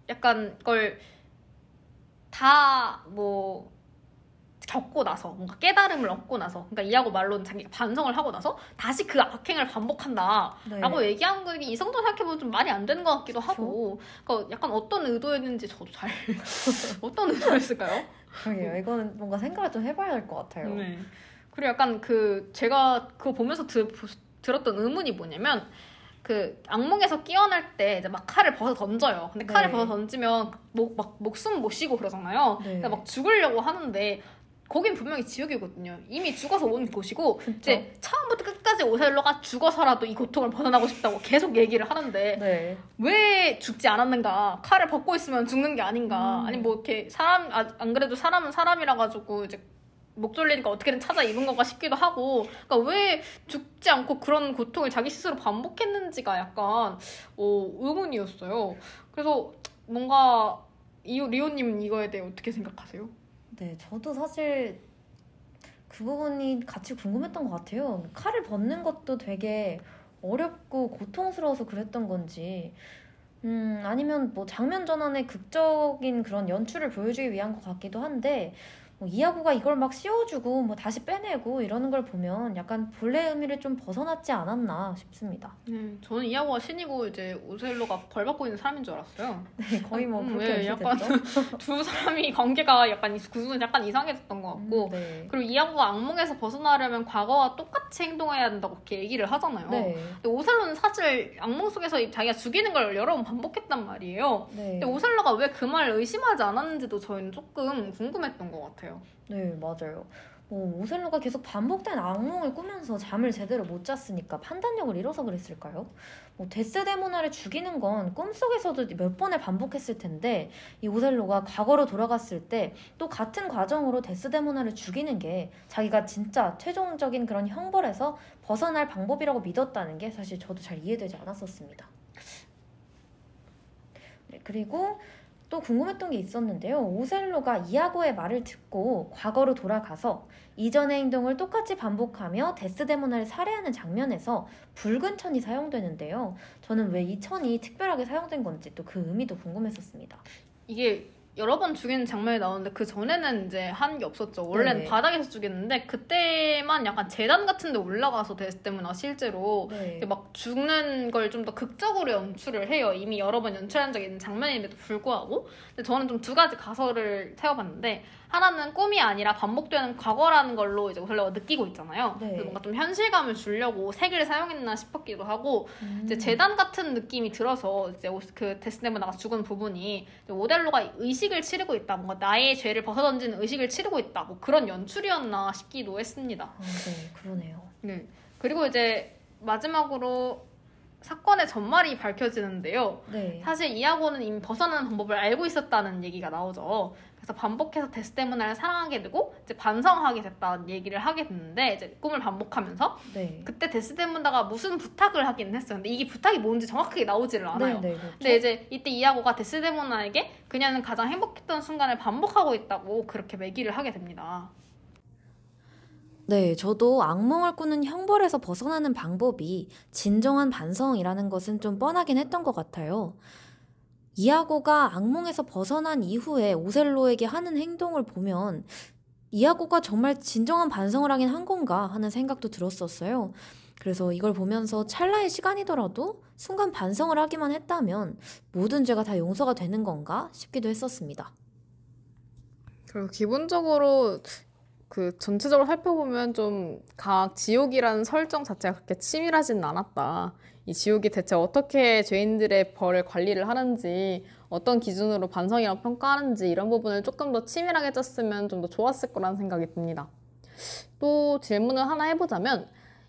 약간 걸 다 뭐 겪고 나서 뭔가 깨달음을 얻고 나서 그러니까 이하고 말로는 자기가 반성을 하고 나서 다시 그 악행을 반복한다라고 네. 얘기하는 게 이성적으로 생각해보면 좀 말이 안 되는 것 같기도 그렇죠? 하고 그러니까 약간 어떤 의도였는지 저도 잘 어떤 의도였을까요? 그러게요. 이거는 뭔가 생각을 좀 해봐야 될것 같아요. 네. 그리고 약간 그 제가 그거 보면서 들, 들었던 의문이 뭐냐면 그 악몽에서 깨어날 때 이제 막 칼을 벗어 던져요. 근데 칼을 네. 벗어 던지면 목, 막 목숨 못 쉬고 그러잖아요. 네. 그러니까 막 죽으려고 하는데 거긴 분명히 지옥이거든요. 이미 죽어서 온 곳이고 그쵸? 이제 처음부터 끝까지 오셀로가 죽어서라도 이 고통을 벗어나고 싶다고 계속 얘기를 하는데 네. 왜 죽지 않았는가? 칼을 벗고 있으면 죽는 게 아닌가? 음. 아니 뭐 이렇게 사람 아, 안 그래도 사람은 사람이라 가지고 이제 목 졸리니까 어떻게든 찾아 입은 건가 싶기도 하고 그러니까 왜 죽지 않고 그런 고통을 자기 스스로 반복했는지가 약간 어, 의문이었어요. 그래서 뭔가 이 리오님은 이거에 대해 어떻게 생각하세요? 네, 저도 사실 그 부분이 같이 궁금했던 것 같아요. 칼을 벗는 것도 되게 어렵고 고통스러워서 그랬던 건지, 음, 아니면 뭐 장면 전환의 극적인 그런 연출을 보여주기 위한 것 같기도 한데, 뭐 이하구가 이걸 막 씌워주고 뭐 다시 빼내고 이러는 걸 보면 약간 본래 의미를 좀 벗어났지 않았나 싶습니다. 네, 저는 이하구가 신이고 이제 오셀로가 벌 받고 있는 사람인 줄 알았어요. 네, 거의 뭐 음, 그렇게 네, 약간 두 사람이 관계가 약간 구조는 약간 이상해졌던 것 같고 음, 네. 그리고 이하구가 악몽에서 벗어나려면 과거와 똑같이 행동해야 된다고 이렇게 얘기를 하잖아요. 네. 근데 오셀로는 사실 악몽 속에서 자기가 죽이는 걸 여러 번 반복했단 말이에요. 네. 근데 오셀로가 왜 그 말을 의심하지 않았는지도 저희는 조금 궁금했던 것 같아요. 네, 맞아요. 뭐 오셀로가 계속 반복된 악몽을 꾸면서 잠을 제대로 못 잤으니까 판단력을 잃어서 그랬을까요? 뭐 데스데모나를 죽이는 건 꿈속에서도 몇 번을 반복했을 텐데 이 오셀로가 과거로 돌아갔을 때 또 같은 과정으로 데스데모나를 죽이는 게 자기가 진짜 최종적인 그런 형벌에서 벗어날 방법이라고 믿었다는 게 사실 저도 잘 이해되지 않았었습니다. 네, 그리고 또 궁금했던 게 있었는데요. 오셀로가 이아고의 말을 듣고 과거로 돌아가서 이전의 행동을 똑같이 반복하며 데스데모나를 살해하는 장면에서 붉은 천이 사용되는데요. 저는 왜 이 천이 특별하게 사용된 건지 또 그 의미도 궁금했었습니다. 이게 여러 번 죽이는 장면이 나오는데 그 전에는 이제 하는 게 없었죠. 원래는 네. 바닥에서 죽였는데 그때만 약간 재단 같은 데 올라가서 됐을 때문에 실제로 네. 막 죽는 걸 좀 더 극적으로 연출을 해요. 이미 여러 번 연출한 적이 있는 장면임에도 불구하고. 근데 저는 좀 두 가지 가설을 세워봤는데 하나는 꿈이 아니라 반복되는 과거라는 걸로 이제 오슬레가 느끼고 있잖아요. 네. 그래서 뭔가 좀 현실감을 주려고 색을 사용했나 싶었기도 하고 음. 이제 재단 같은 느낌이 들어서 이제 그 데스네모나가 죽은 부분이 오델로가 의식을 치르고 있다. 뭔가 나의 죄를 벗어던지는 의식을 치르고 있다. 뭐 그런 연출이었나 싶기도 했습니다. 아, 네, 그러네요. 네. 그리고 이제 마지막으로 사건의 전말이 밝혀지는데요. 네. 사실 이하고는 이미 벗어나는 방법을 알고 있었다는 얘기가 나오죠. 그래서 반복해서 데스데모나를 사랑하게 되고 이제 반성하게 됐다는 얘기를 하게 됐는데 이제 꿈을 반복하면서 네. 그때 데스데모나가 무슨 부탁을 하긴 했어요. 근데 이게 부탁이 뭔지 정확하게 나오지를 않아요. 네, 네, 그렇죠. 근데 이제 이때 이하고가 데스데모나에게 그녀는 가장 행복했던 순간을 반복하고 있다고 그렇게 매기를 하게 됩니다. 네, 저도 악몽을 꾸는 형벌에서 벗어나는 방법이 진정한 반성이라는 것은 좀 뻔하긴 했던 것 같아요. 이아고가 악몽에서 벗어난 이후에 오셀로에게 하는 행동을 보면 이아고가 정말 진정한 반성을 하긴 한 건가 하는 생각도 들었었어요. 그래서 이걸 보면서 찰나의 시간이더라도 순간 반성을 하기만 했다면 모든 죄가 다 용서가 되는 건가 싶기도 했었습니다. 그리고 기본적으로 그 전체적으로 살펴보면 좀 각 지옥이라는 설정 자체가 그렇게 치밀하진 않았다. 이 지옥이 대체 어떻게 죄인들의 벌을 관리를 하는지 어떤 기준으로 반성이라고 평가하는지 이런 부분을 조금 더 치밀하게 짰으면 좀 더 좋았을 거라는 생각이 듭니다. 또 질문을 하나 해보자면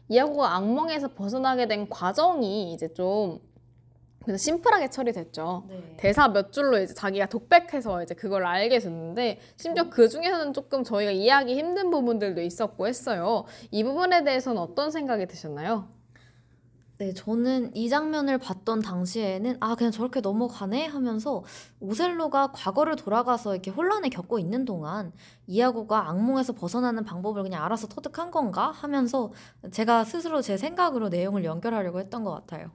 이하고가 악몽에서 벗어나게 된 과정이 이제 좀 그래서 심플하게 처리됐죠. 네. 대사 몇 줄로 이제 자기가 독백해서 이제 그걸 알게 됐는데 심지어 음. 그 중에서는 조금 저희가 이해하기 힘든 부분들도 있었고 했어요. 이 부분에 대해서는 어떤 생각이 드셨나요? 네, 저는 이 장면을 봤던 당시에는 아, 그냥 저렇게 넘어가네 하면서 오셀로가 과거를 돌아가서 이렇게 혼란을 겪고 있는 동안 이아고가 악몽에서 벗어나는 방법을 그냥 알아서 터득한 건가 하면서 제가 스스로 제 생각으로 내용을 연결하려고 했던 것 같아요.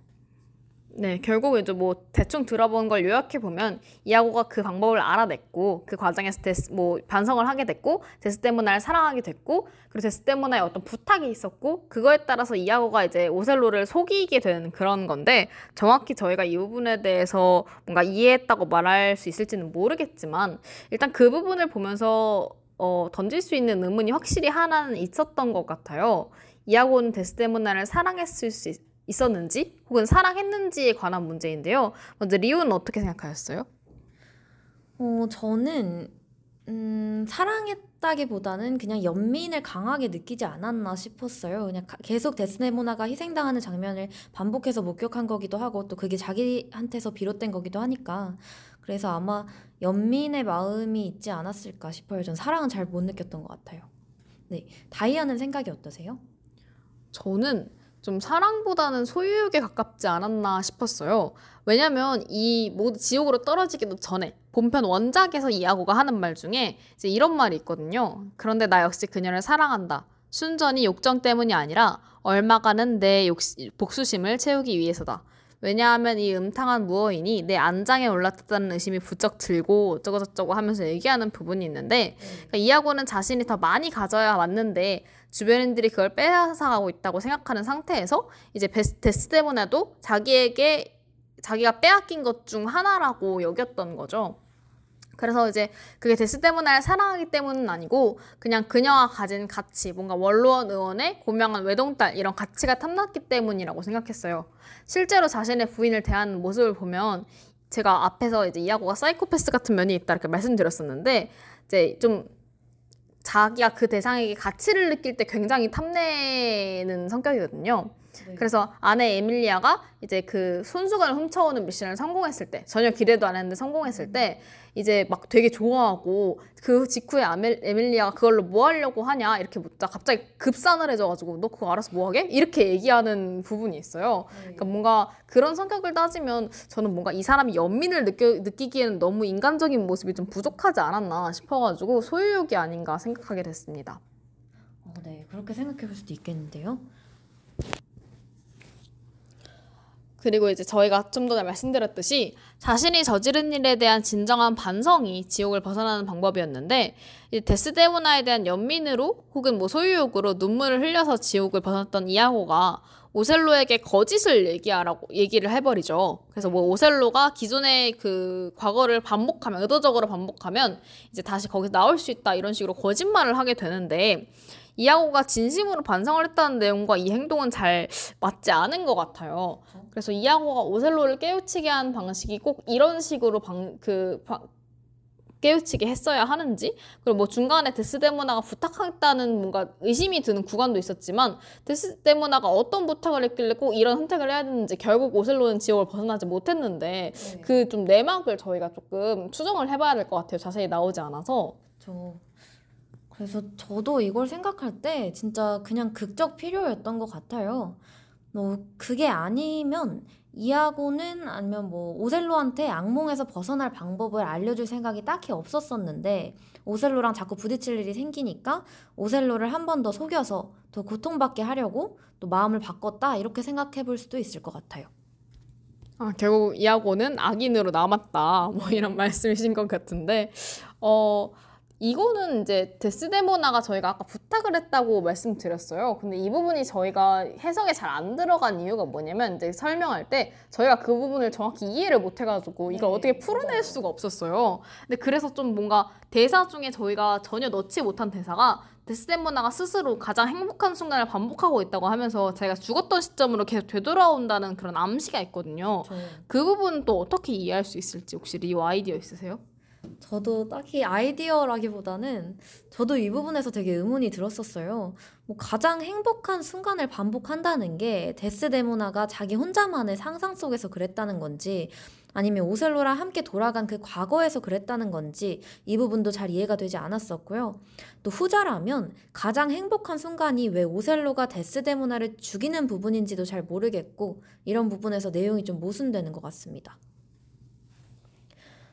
네, 결국 이제 뭐 대충 들어본 걸 요약해 보면 이하고가 그 방법을 알아냈고 그 과정에서 데스 뭐 반성을 하게 됐고 데스데모나를 사랑하게 됐고 그리고 데스데모나의 어떤 부탁이 있었고 그거에 따라서 이하고가 이제 오셀로를 속이게 되는 그런 건데 정확히 저희가 이 부분에 대해서 뭔가 이해했다고 말할 수 있을지는 모르겠지만 일단 그 부분을 보면서 어, 던질 수 있는 의문이 확실히 하나는 있었던 것 같아요. 이하고는 데스데모나를 사랑했을 수 있, 있었는지 혹은 사랑했는지에 관한 문제인데요. 먼저 리우는 어떻게 생각하셨어요? 어, 저는 음, 사랑했다기보다는 그냥 연민을 강하게 느끼지 않았나 싶었어요. 그냥 계속 데스데모나가 희생당하는 장면을 반복해서 목격한 거기도 하고 또 그게 자기한테서 비롯된 거기도 하니까 그래서 아마 연민의 마음이 있지 않았을까 싶어요. 전 사랑은 잘 못 느꼈던 것 같아요. 네, 다이아는 생각이 어떠세요? 저는 좀 사랑보다는 소유욕에 가깝지 않았나 싶었어요. 왜냐면 이 모두 지옥으로 떨어지기도 전에 본편 원작에서 이아고가 하는 말 중에 이제 이런 말이 있거든요. 그런데 나 역시 그녀를 사랑한다. 순전히 욕정 때문이 아니라 얼마가는 내 욕시, 복수심을 채우기 위해서다. 왜냐하면 이 음탕한 무어인이 내 안장에 올라탔다는 의심이 부쩍 들고 어쩌고저쩌고 하면서 얘기하는 부분이 있는데 그러니까 이하고는 자신이 더 많이 가져야 맞는데 주변인들이 그걸 빼앗아가고 있다고 생각하는 상태에서 이제 데스데모나도 자기에게 자기가 빼앗긴 것 중 하나라고 여겼던 거죠. 그래서 이제 그게 데스데모나를 사랑하기 때문은 아니고 그냥 그녀가 가진 가치, 뭔가 원로원 의원의 고명한 외동딸 이런 가치가 탐났기 때문이라고 생각했어요. 실제로 자신의 부인을 대하는 모습을 보면 제가 앞에서 이제 이하고가 사이코패스 같은 면이 있다 이렇게 말씀드렸었는데 이제 좀 자기가 그 대상에게 가치를 느낄 때 굉장히 탐내는 성격이거든요. 네. 그래서 아내 에밀리아가 이제 그 손수건을 훔쳐오는 미션을 성공했을 때 전혀 기대도 안 했는데 성공했을 때 이제 막 되게 좋아하고 그 직후에 아멜, 에밀리아가 그걸로 뭐 하려고 하냐 이렇게 묻자 갑자기 급산을해져가지고 너 그거 알아서 뭐 하게? 이렇게 얘기하는 부분이 있어요. 네. 그러니까 뭔가 그런 성격을 따지면 저는 뭔가 이 사람이 연민을 느껴, 느끼기에는 너무 인간적인 모습이 좀 부족하지 않았나 싶어가지고 소유욕이 아닌가 생각하게 됐습니다. 어, 네, 그렇게 생각해 볼 수도 있겠는데요. 그리고 이제 저희가 좀 전에 말씀드렸듯이 자신이 저지른 일에 대한 진정한 반성이 지옥을 벗어나는 방법이었는데 데스데모나에 대한 연민으로 혹은 뭐 소유욕으로 눈물을 흘려서 지옥을 벗어났던 이하고가 오셀로에게 거짓을 얘기하라고 얘기를 해버리죠. 그래서 뭐 오셀로가 기존의 그 과거를 반복하면 의도적으로 반복하면 이제 다시 거기서 나올 수 있다 이런 식으로 거짓말을 하게 되는데 이하고가 진심으로 반성을 했다는 내용과 이 행동은 잘 맞지 않은 것 같아요. 그래서 이하고가 오셀로를 깨우치게 한 방식이 꼭 이런 식으로 방, 그, 방, 깨우치게 했어야 하는지 그리고 뭐 중간에 데스데모나가 부탁했다는 뭔가 의심이 드는 구간도 있었지만 데스데모나가 어떤 부탁을 했길래 꼭 이런 선택을 해야 되는지 결국 오셀로는 지옥을 벗어나지 못했는데 네. 그좀 내막을 저희가 조금 추정을 해봐야 될 것 같아요 자세히 나오지 않아서 저 그래서 저도 이걸 생각할 때 진짜 그냥 극적 필요였던 것 같아요. 뭐 그게 아니면 이하고는 아니면 뭐 오셀로한테 악몽에서 벗어날 방법을 알려줄 생각이 딱히 없었었는데 오셀로랑 자꾸 부딪힐 일이 생기니까 오셀로를 한 번 더 속여서 더 고통받게 하려고 또 마음을 바꿨다 이렇게 생각해 볼 수도 있을 것 같아요. 아, 결국 이하고는 악인으로 남았다 뭐 이런 말씀이신 것 같은데 어. 이거는 이제 데스데모나가 저희가 아까 부탁을 했다고 말씀드렸어요. 근데 이 부분이 저희가 해석에 잘 안 들어간 이유가 뭐냐면 이제 설명할 때 저희가 그 부분을 정확히 이해를 못 해가지고 이걸 네, 어떻게 풀어낼. 수가 없었어요. 근데 그래서 좀 뭔가 대사 중에 저희가 전혀 넣지 못한 대사가 데스데모나가 스스로 가장 행복한 순간을 반복하고 있다고 하면서 제가 죽었던 시점으로 계속 되돌아온다는 그런 암시가 있거든요. 저... 그 부분 또 어떻게 이해할 수 있을지 혹시 리오 아이디어 있으세요? 저도 딱히 아이디어라기보다는 저도 이 부분에서 되게 의문이 들었었어요. 뭐 가장 행복한 순간을 반복한다는 게 데스데모나가 자기 혼자만의 상상 속에서 그랬다는 건지 아니면 오셀로랑 함께 돌아간 그 과거에서 그랬다는 건지 이 부분도 잘 이해가 되지 않았었고요. 또 후자라면 가장 행복한 순간이 왜 오셀로가 데스데모나를 죽이는 부분인지도 잘 모르겠고 이런 부분에서 내용이 좀 모순되는 것 같습니다.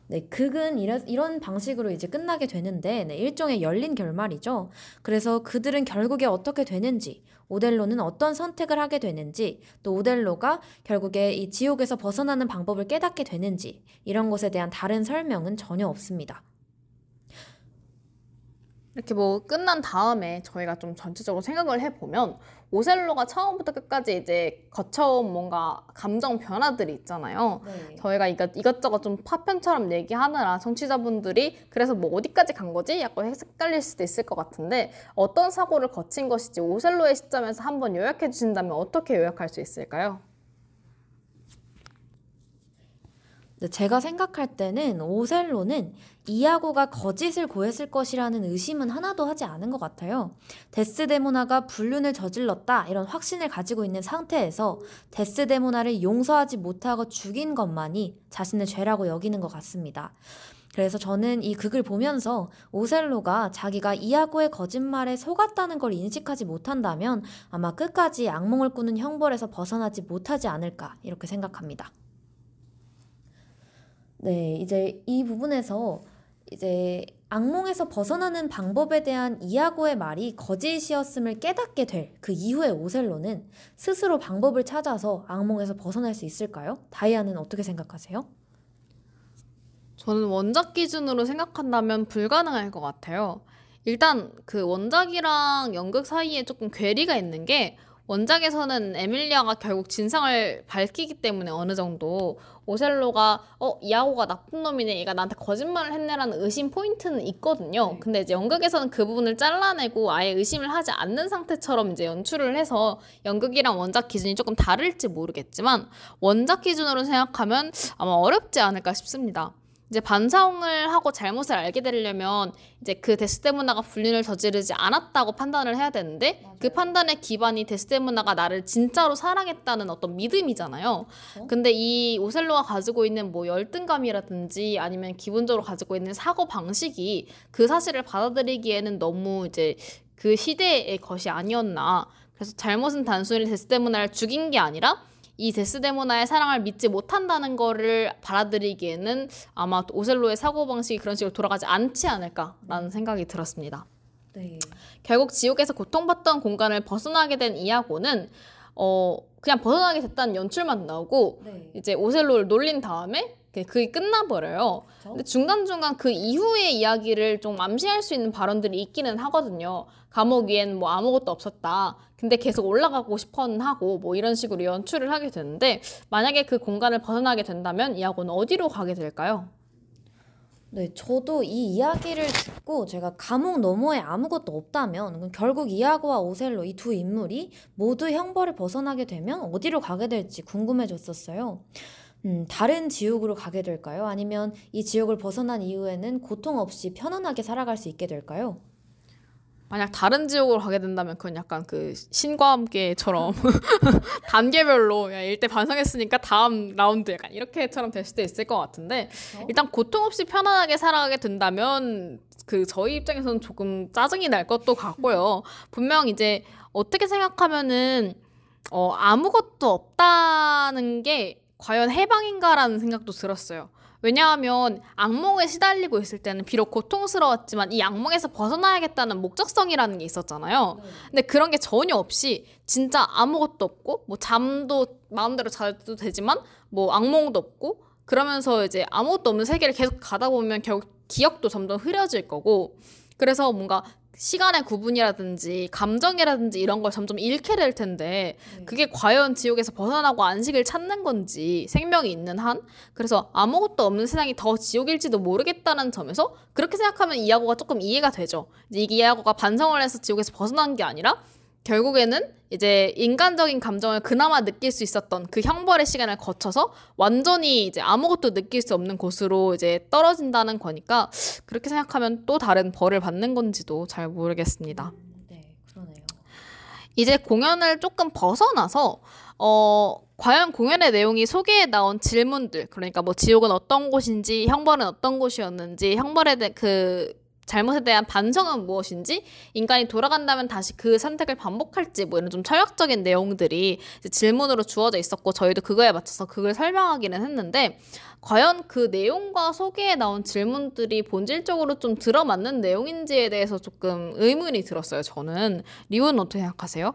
네, 극은 이래, 이런 방식으로 이제 끝나게 되는데 네, 일종의 열린 결말이죠. 그래서 그들은 결국에 어떻게 되는지, 오델로는 어떤 선택을 하게 되는지, 또 오델로가 결국에 이 지옥에서 벗어나는 방법을 깨닫게 되는지 이런 것에 대한 다른 설명은 전혀 없습니다. 이렇게 뭐 끝난 다음에 저희가 좀 전체적으로 생각을 해보면 오셀로가 처음부터 끝까지 이제 거쳐온 뭔가 감정 변화들이 있잖아요. 네. 저희가 이것, 이것저것 좀 파편처럼 얘기하느라 청취자분들이 그래서 뭐 어디까지 간 거지? 약간 헷갈릴 수도 있을 것 같은데 어떤 사고를 거친 것이지 오셀로의 시점에서 한번 요약해 주신다면 어떻게 요약할 수 있을까요? 제가 생각할 때는 오셀로는 이아고가 거짓을 고했을 것이라는 의심은 하나도 하지 않은 것 같아요. 데스데모나가 불륜을 저질렀다 이런 확신을 가지고 있는 상태에서 데스데모나를 용서하지 못하고 죽인 것만이 자신의 죄라고 여기는 것 같습니다. 그래서 저는 이 극을 보면서 오셀로가 자기가 이아고의 거짓말에 속았다는 걸 인식하지 못한다면 아마 끝까지 악몽을 꾸는 형벌에서 벗어나지 못하지 않을까 이렇게 생각합니다. 네, 이제 이 부분에서 이제 악몽에서 벗어나는 방법에 대한 이아고의 말이 거짓이었음을 깨닫게 될 그 이후에 오셀로는 스스로 방법을 찾아서 악몽에서 벗어날 수 있을까요? 다이아는 어떻게 생각하세요? 저는 원작 기준으로 생각한다면 불가능할 것 같아요. 일단 그 원작이랑 연극 사이에 조금 괴리가 있는 게 원작에서는 에밀리아가 결국 진상을 밝히기 때문에 어느 정도 오셀로가 어 이아고가 나쁜 놈이네 얘가 나한테 거짓말을 했네라는 의심 포인트는 있거든요. 네. 근데 이제 연극에서는 그 부분을 잘라내고 아예 의심을 하지 않는 상태처럼 이제 연출을 해서 연극이랑 원작 기준이 조금 다를지 모르겠지만 원작 기준으로 생각하면 아마 어렵지 않을까 싶습니다. 이제 반성을 하고 잘못을 알게 되려면 이제 그 데스데모나가 불륜을 저지르지 않았다고 판단을 해야 되는데 그 맞아요. 그 판단의 기반이 데스데모나가 나를 진짜로 사랑했다는 어떤 믿음이잖아요. 어? 근데 이 오셀로가 가지고 있는 뭐 열등감이라든지 아니면 기본적으로 가지고 있는 사고 방식이 그 사실을 받아들이기에는 너무 이제 그 시대의 것이 아니었나. 그래서 잘못은 단순히 데스데모나를 죽인 게 아니라 이 데스데모나의 사랑을 믿지 못한다는 거를 받아들이기에는 아마 오셀로의 사고방식이 그런 식으로 돌아가지 않지 않을까라는 생각이 들었습니다. 네. 결국 지옥에서 고통받던 공간을 벗어나게 된 이아고는 어 그냥 벗어나게 됐다는 연출만 나오고 네. 이제 오셀로를 놀린 다음에 그게 끝나버려요. 그렇죠? 근데 중간중간 그 이후의 이야기를 좀 암시할 수 있는 발언들이 있기는 하거든요. 감옥 위엔 뭐 아무것도 없었다. 근데 계속 올라가고 싶어는 하고 뭐 이런 식으로 연출을 하게 되는데 만약에 그 공간을 벗어나게 된다면 이하고는 어디로 가게 될까요? 네, 저도 이 이야기를 듣고 제가 감옥 너머에 아무것도 없다면 결국 이아고와 오셀로 이 두 인물이 모두 형벌을 벗어나게 되면 어디로 가게 될지 궁금해졌었어요. 음, 다른 지옥으로 가게 될까요? 아니면 이 지옥을 벗어난 이후에는 고통 없이 편안하게 살아갈 수 있게 될까요? 만약 다른 지역으로 가게 된다면 그건 약간 그 신과 함께처럼 단계별로 야 일대 반성했으니까 다음 라운드 약간 이렇게처럼 될 수도 있을 것 같은데 어? 일단 고통 없이 편안하게 살아가게 된다면 그 저희 입장에서는 조금 짜증이 날 것도 같고요. 분명 이제 어떻게 생각하면은 어 아무것도 없다는 게 과연 해방인가라는 생각도 들었어요. 왜냐하면 악몽에 시달리고 있을 때는 비록 고통스러웠지만 이 악몽에서 벗어나야겠다는 목적성이라는 게 있었잖아요. 네. 근데 그런 게 전혀 없이 진짜 아무것도 없고 뭐 잠도 마음대로 자도 되지만 뭐 악몽도 없고 그러면서 이제 아무것도 없는 세계를 계속 가다 보면 결국 기억도 점점 흐려질 거고 그래서 뭔가 시간의 구분이라든지 감정이라든지 이런 걸 점점 잃게 될 텐데 네. 그게 과연 지옥에서 벗어나고 안식을 찾는 건지 생명이 있는 한 그래서 아무것도 없는 세상이 더 지옥일지도 모르겠다는 점에서 그렇게 생각하면 이야고가 조금 이해가 되죠. 이제 이 이야고가 반성을 해서 지옥에서 벗어난 게 아니라 결국에는 이제 인간적인 감정을 그나마 느낄 수 있었던 그 형벌의 시간을 거쳐서 완전히 이제 아무것도 느낄 수 없는 곳으로 이제 떨어진다는 거니까 그렇게 생각하면 또 다른 벌을 받는 건지도 잘 모르겠습니다. 음, 네, 그러네요. 이제 공연을 조금 벗어나서 어, 과연 공연의 내용이 소개에 나온 질문들, 그러니까 뭐 지옥은 어떤 곳인지, 형벌은 어떤 곳이었는지, 형벌에 대한 그 잘못에 대한 반성은 무엇인지, 인간이 돌아간다면 다시 그 선택을 반복할지, 뭐 이런 좀 철학적인 내용들이 질문으로 주어져 있었고, 저희도 그거에 맞춰서 그걸 설명하기는 했는데, 과연 그 내용과 소개에 나온 질문들이 본질적으로 좀 들어맞는 내용인지에 대해서 조금 의문이 들었어요, 저는. 리오는 어떻게 생각하세요?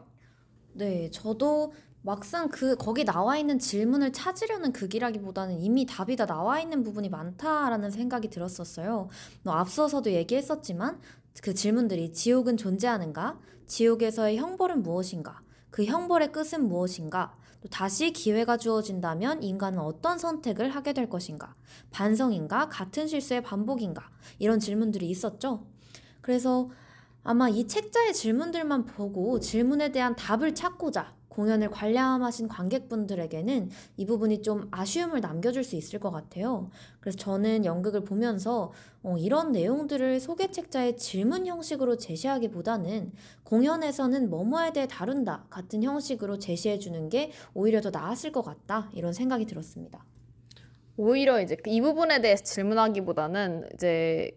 네, 저도 막상 그 거기 나와 있는 질문을 찾으려는 극이라기보다는 이미 답이 다 나와 있는 부분이 많다라는 생각이 들었었어요. 뭐 앞서서도 얘기했었지만 그 질문들이 지옥은 존재하는가? 지옥에서의 형벌은 무엇인가? 그 형벌의 끝은 무엇인가? 또 다시 기회가 주어진다면 인간은 어떤 선택을 하게 될 것인가? 반성인가? 같은 실수의 반복인가? 이런 질문들이 있었죠. 그래서 아마 이 책자의 질문들만 보고 질문에 대한 답을 찾고자 공연을 관람하신 관객분들에게는 이 부분이 좀 아쉬움을 남겨줄 수 있을 것 같아요. 그래서 저는 연극을 보면서 어, 이런 내용들을 소개책자의 질문 형식으로 제시하기보다는 공연에서는 뭐뭐에 대해 다룬다 같은 형식으로 제시해주는 게 오히려 더 나았을 것 같다 이런 생각이 들었습니다. 오히려 이제 이 부분에 대해서 질문하기보다는 이제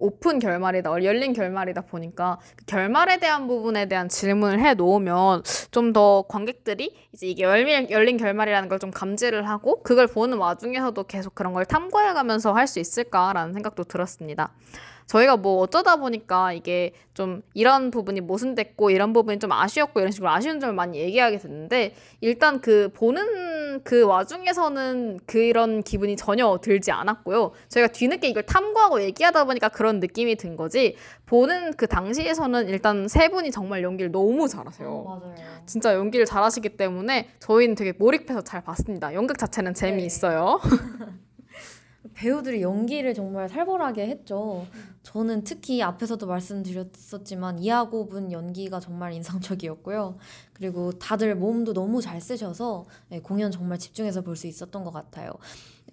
오픈 결말이다, 열린 결말이다 보니까 그 결말에 대한 부분에 대한 질문을 해 놓으면 좀 더 관객들이 이제 이게 열린, 열린 결말이라는 걸 좀 감지를 하고 그걸 보는 와중에서도 계속 그런 걸 탐구해 가면서 할 수 있을까라는 생각도 들었습니다. 저희가 뭐 어쩌다 보니까 이게 좀 이런 부분이 모순됐고 이런 부분이 좀 아쉬웠고 이런 식으로 아쉬운 점을 많이 얘기하게 됐는데 일단 그 보는 그 와중에서는 그런 기분이 전혀 들지 않았고요. 저희가 뒤늦게 이걸 탐구하고 얘기하다 보니까 그런 느낌이 든 거지 보는 그 당시에서는 일단 세 분이 정말 연기를 너무 잘하세요. 어, 맞아요. 진짜 연기를 잘하시기 때문에 저희는 되게 몰입해서 잘 봤습니다. 연극 자체는 재미있어요. 네. 배우들이 연기를 정말 살벌하게 했죠. 저는 특히 앞에서도 말씀드렸었지만 이하고분 연기가 정말 인상적이었고요. 그리고 다들 몸도 너무 잘 쓰셔서 네, 공연 정말 집중해서 볼 수 있었던 것 같아요.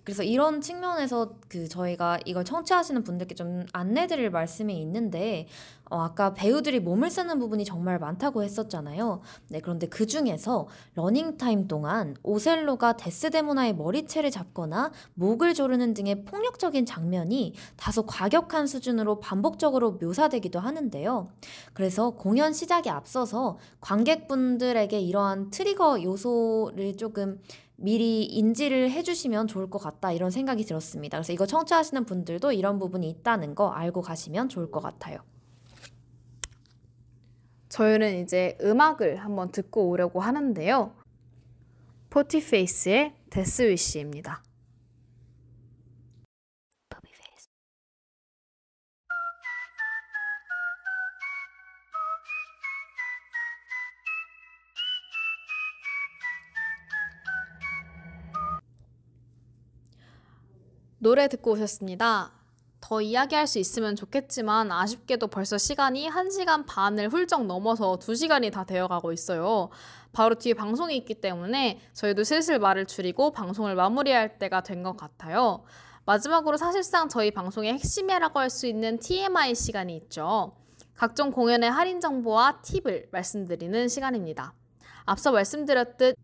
그래서 이런 측면에서 그 저희가 이걸 청취하시는 분들께 좀 안내드릴 말씀이 있는데 어, 아까 배우들이 몸을 쓰는 부분이 정말 많다고 했었잖아요. 네, 그런데 그 중에서 러닝타임 동안 오셀로가 데스데모나의 머리채를 잡거나 목을 조르는 등의 폭력적인 장면이 다소 과격한 수준으로 반복적으로 묘사되기도 하는데요. 그래서 공연 시작에 앞서서 관객분들에게 이러한 트리거 요소를 조금 미리 인지를 해주시면 좋을 것 같다 이런 생각이 들었습니다. 그래서 이거 청취하시는 분들도 이런 부분이 있다는 거 알고 가시면 좋을 것 같아요. 저희는 이제 음악을 한번 듣고 오려고 하는데요. 포티페이스의 데스위시입니다. 노래 듣고 오셨습니다. 더 이야기할 수 있으면 좋겠지만 아쉽게도 벌써 시간이 1시간 반을 훌쩍 넘어서 2시간이 다 되어가고 있어요. 바로 뒤에 방송이 있기 때문에 저희도 슬슬 말을 줄이고 방송을 마무리할 때가 된 것 같아요. 마지막으로 사실상 저희 방송의 핵심이라고 할 수 있는 TMI 시간이 있죠. 각종 공연의 할인 정보와 팁을 말씀드리는 시간입니다. 앞서 말씀드렸듯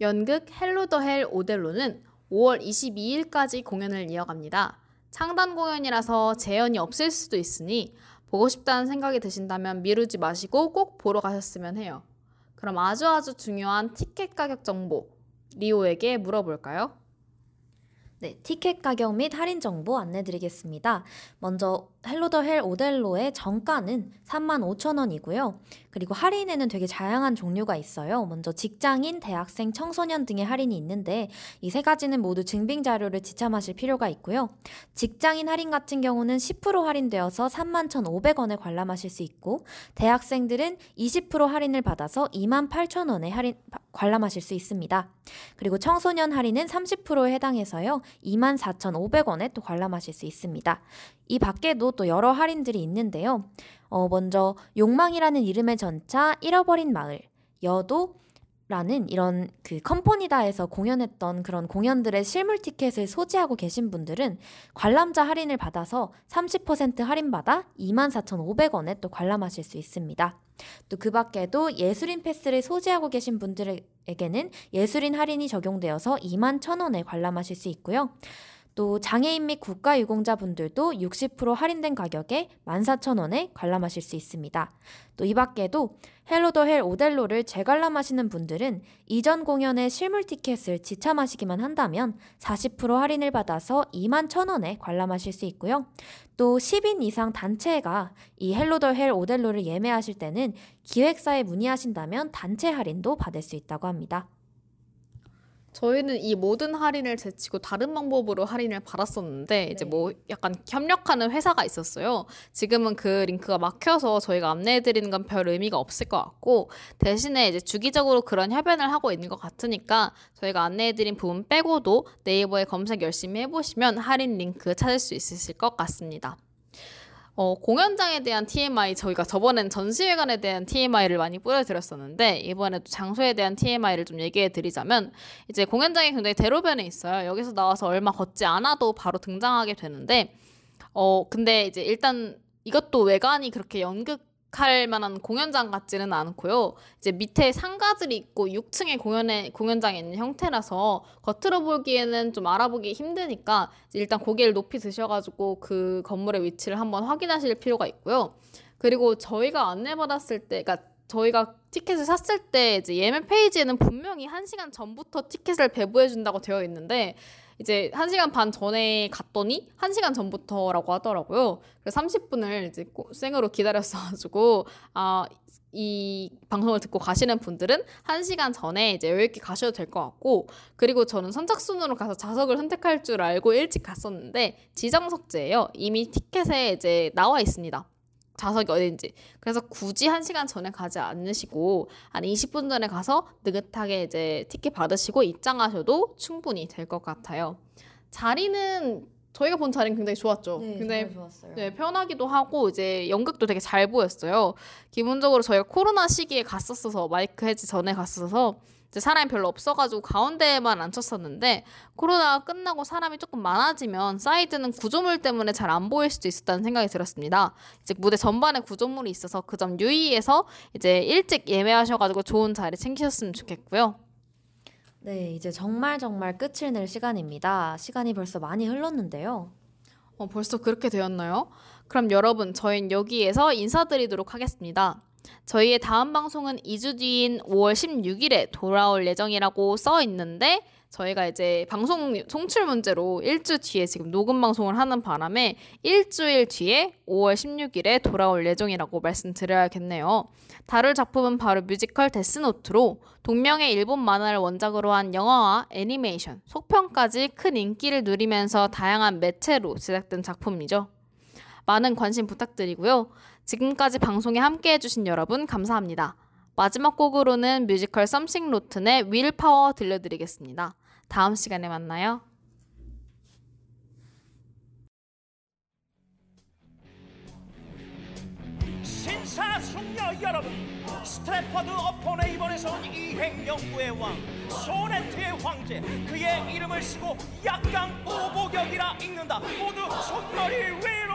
연극 Hello the Hell 오델로는 5월 22일까지 공연을 이어갑니다. 창단 공연이라서 재연이 없을 수도 있으니 보고 싶다는 생각이 드신다면 미루지 마시고 꼭 보러 가셨으면 해요. 그럼 아주 아주 중요한 티켓 가격 정보 리오에게 물어볼까요? 네, 티켓 가격 및 할인 정보 안내 드리겠습니다. 먼저 Hello the Hell 오델로의 정가는 35,000원이고요. 그리고 할인에는 되게 다양한 종류가 있어요. 먼저 직장인, 대학생, 청소년 등의 할인이 있는데 이 세 가지는 모두 증빙 자료를 지참하실 필요가 있고요. 직장인 할인 같은 경우는 10% 할인되어서 31,500원에 관람하실 수 있고 대학생들은 20% 할인을 받아서 28,000원에 할인 관람하실 수 있습니다. 그리고 청소년 할인은 30%에 해당해서요. 24,500원에 또 관람하실 수 있습니다. 이 밖에도 또 여러 할인들이 있는데요. 어, 먼저 욕망이라는 이름의 전차 잃어버린 마을, 여도, 라는 이런 그 컴퍼니다에서 공연했던 그런 공연들의 실물 티켓을 소지하고 계신 분들은 관람자 할인을 받아서 30% 할인받아 24,500원에 또 관람하실 수 있습니다. 또 그 밖에도 예술인 패스를 소지하고 계신 분들에게는 예술인 할인이 적용되어서 2만 1,000원에 관람하실 수 있고요. 또 장애인 및 국가유공자분들도 60% 할인된 가격에 14,000원에 관람하실 수 있습니다. 또 이 밖에도 Hello the Hell 오델로를 재관람하시는 분들은 이전 공연의 실물 티켓을 지참하시기만 한다면 40% 할인을 받아서 21,000원에 관람하실 수 있고요. 또 10인 이상 단체가 이 Hello the Hell 오델로를 예매하실 때는 기획사에 문의하신다면 단체 할인도 받을 수 있다고 합니다. 저희는 이 모든 할인을 제치고 다른 방법으로 할인을 받았었는데 이제 뭐 약간 협력하는 회사가 있었어요. 지금은 그 링크가 막혀서 저희가 안내해 드리는 건 별 의미가 없을 것 같고 대신에 이제 주기적으로 그런 협연을 하고 있는 것 같으니까 저희가 안내해 드린 부분 빼고도 네이버에 검색 열심히 해 보시면 할인 링크 찾을 수 있으실 것 같습니다. 어, 공연장에 대한 TMI 저희가 저번엔 전시회관에 대한 TMI를 많이 뿌려드렸었는데 이번에도 장소에 대한 TMI를 좀 얘기해 드리자면 이제 공연장이 굉장히 대로변에 있어요. 여기서 나와서 얼마 걷지 않아도 바로 등장하게 되는데 어 근데 이제 일단 이것도 외관이 그렇게 연극 할 만한 공연장 같지는 않고요. 이제 밑에 상가들이 있고 6층에 공연에 공연장에 있는 형태라서 겉으로 보기에는 좀 알아보기 힘드니까 일단 고개를 높이 드셔가지고 그 건물의 위치를 한번 확인하실 필요가 있고요. 그리고 저희가 안내받았을 때, 그러니까 저희가 티켓을 샀을 때 이제 예매 페이지에는 분명히 1시간 전부터 티켓을 배부해 준다고 되어 있는데 이제 1시간 반 전에 갔더니 1시간 전부터라고 하더라고요. 그래서 30분을 이제 생으로 기다렸어가지고, 아, 이 방송을 듣고 가시는 분들은 1시간 전에 이제 여유있게 가셔도 될 것 같고, 그리고 저는 선착순으로 가서 좌석을 선택할 줄 알고 일찍 갔었는데, 지정석제예요. 이미 티켓에 이제 나와 있습니다. 좌석이 어딘지. 그래서 굳이 한 시간 전에 가지 않으시고 한 20분 전에 가서 느긋하게 이제 티켓 받으시고 입장하셔도 충분히 될 것 같아요. 자리는 저희가 본 자리는 굉장히 좋았죠. 네, 굉장히 좋았어요. 네, 편하기도 하고 이제 연극도 되게 잘 보였어요. 기본적으로 저희가 코로나 시기에 갔었어서 마이크 해지 전에 갔어서 이제 사람이 별로 없어가지고 가운데에만 앉혔었는데 코로나가 끝나고 사람이 조금 많아지면 사이드는 구조물 때문에 잘 안 보일 수도 있었다는 생각이 들었습니다. 이제 무대 전반에 구조물이 있어서 그 점 유의해서 이제 일찍 예매하셔가지고 좋은 자리 챙기셨으면 좋겠고요. 네, 이제 정말 정말 끝을 낼 시간입니다. 시간이 벌써 많이 흘렀는데요. 어, 벌써 그렇게 되었나요? 그럼 여러분, 저희는 여기에서 인사드리도록 하겠습니다. 저희의 다음 방송은 2주 뒤인 5월 16일에 돌아올 예정이라고 써 있는데 저희가 이제 방송 송출 문제로 일주 뒤에 지금 녹음 방송을 하는 바람에 일주일 뒤에 5월 16일에 돌아올 예정이라고 말씀드려야겠네요. 다룰 작품은 바로 뮤지컬 Death Note로 동명의 일본 만화를 원작으로 한 영화와 애니메이션, 속편까지 큰 인기를 누리면서 다양한 매체로 제작된 작품이죠. 많은 관심 부탁드리고요. 지금까지 방송에 함께 해주신 여러분 감사합니다. 마지막 곡으로는 뮤지컬 Something Rotten의 Will Power 들려드리겠습니다. 다음 시간에 만나요. 신사숙녀 여러분 스트랫퍼드 어폰 에이번에서 온 이행 연구의 왕 소네트의 황제 그의 이름을 쓰고 약강 오보격이라 읽는다. 모두 손머리 위로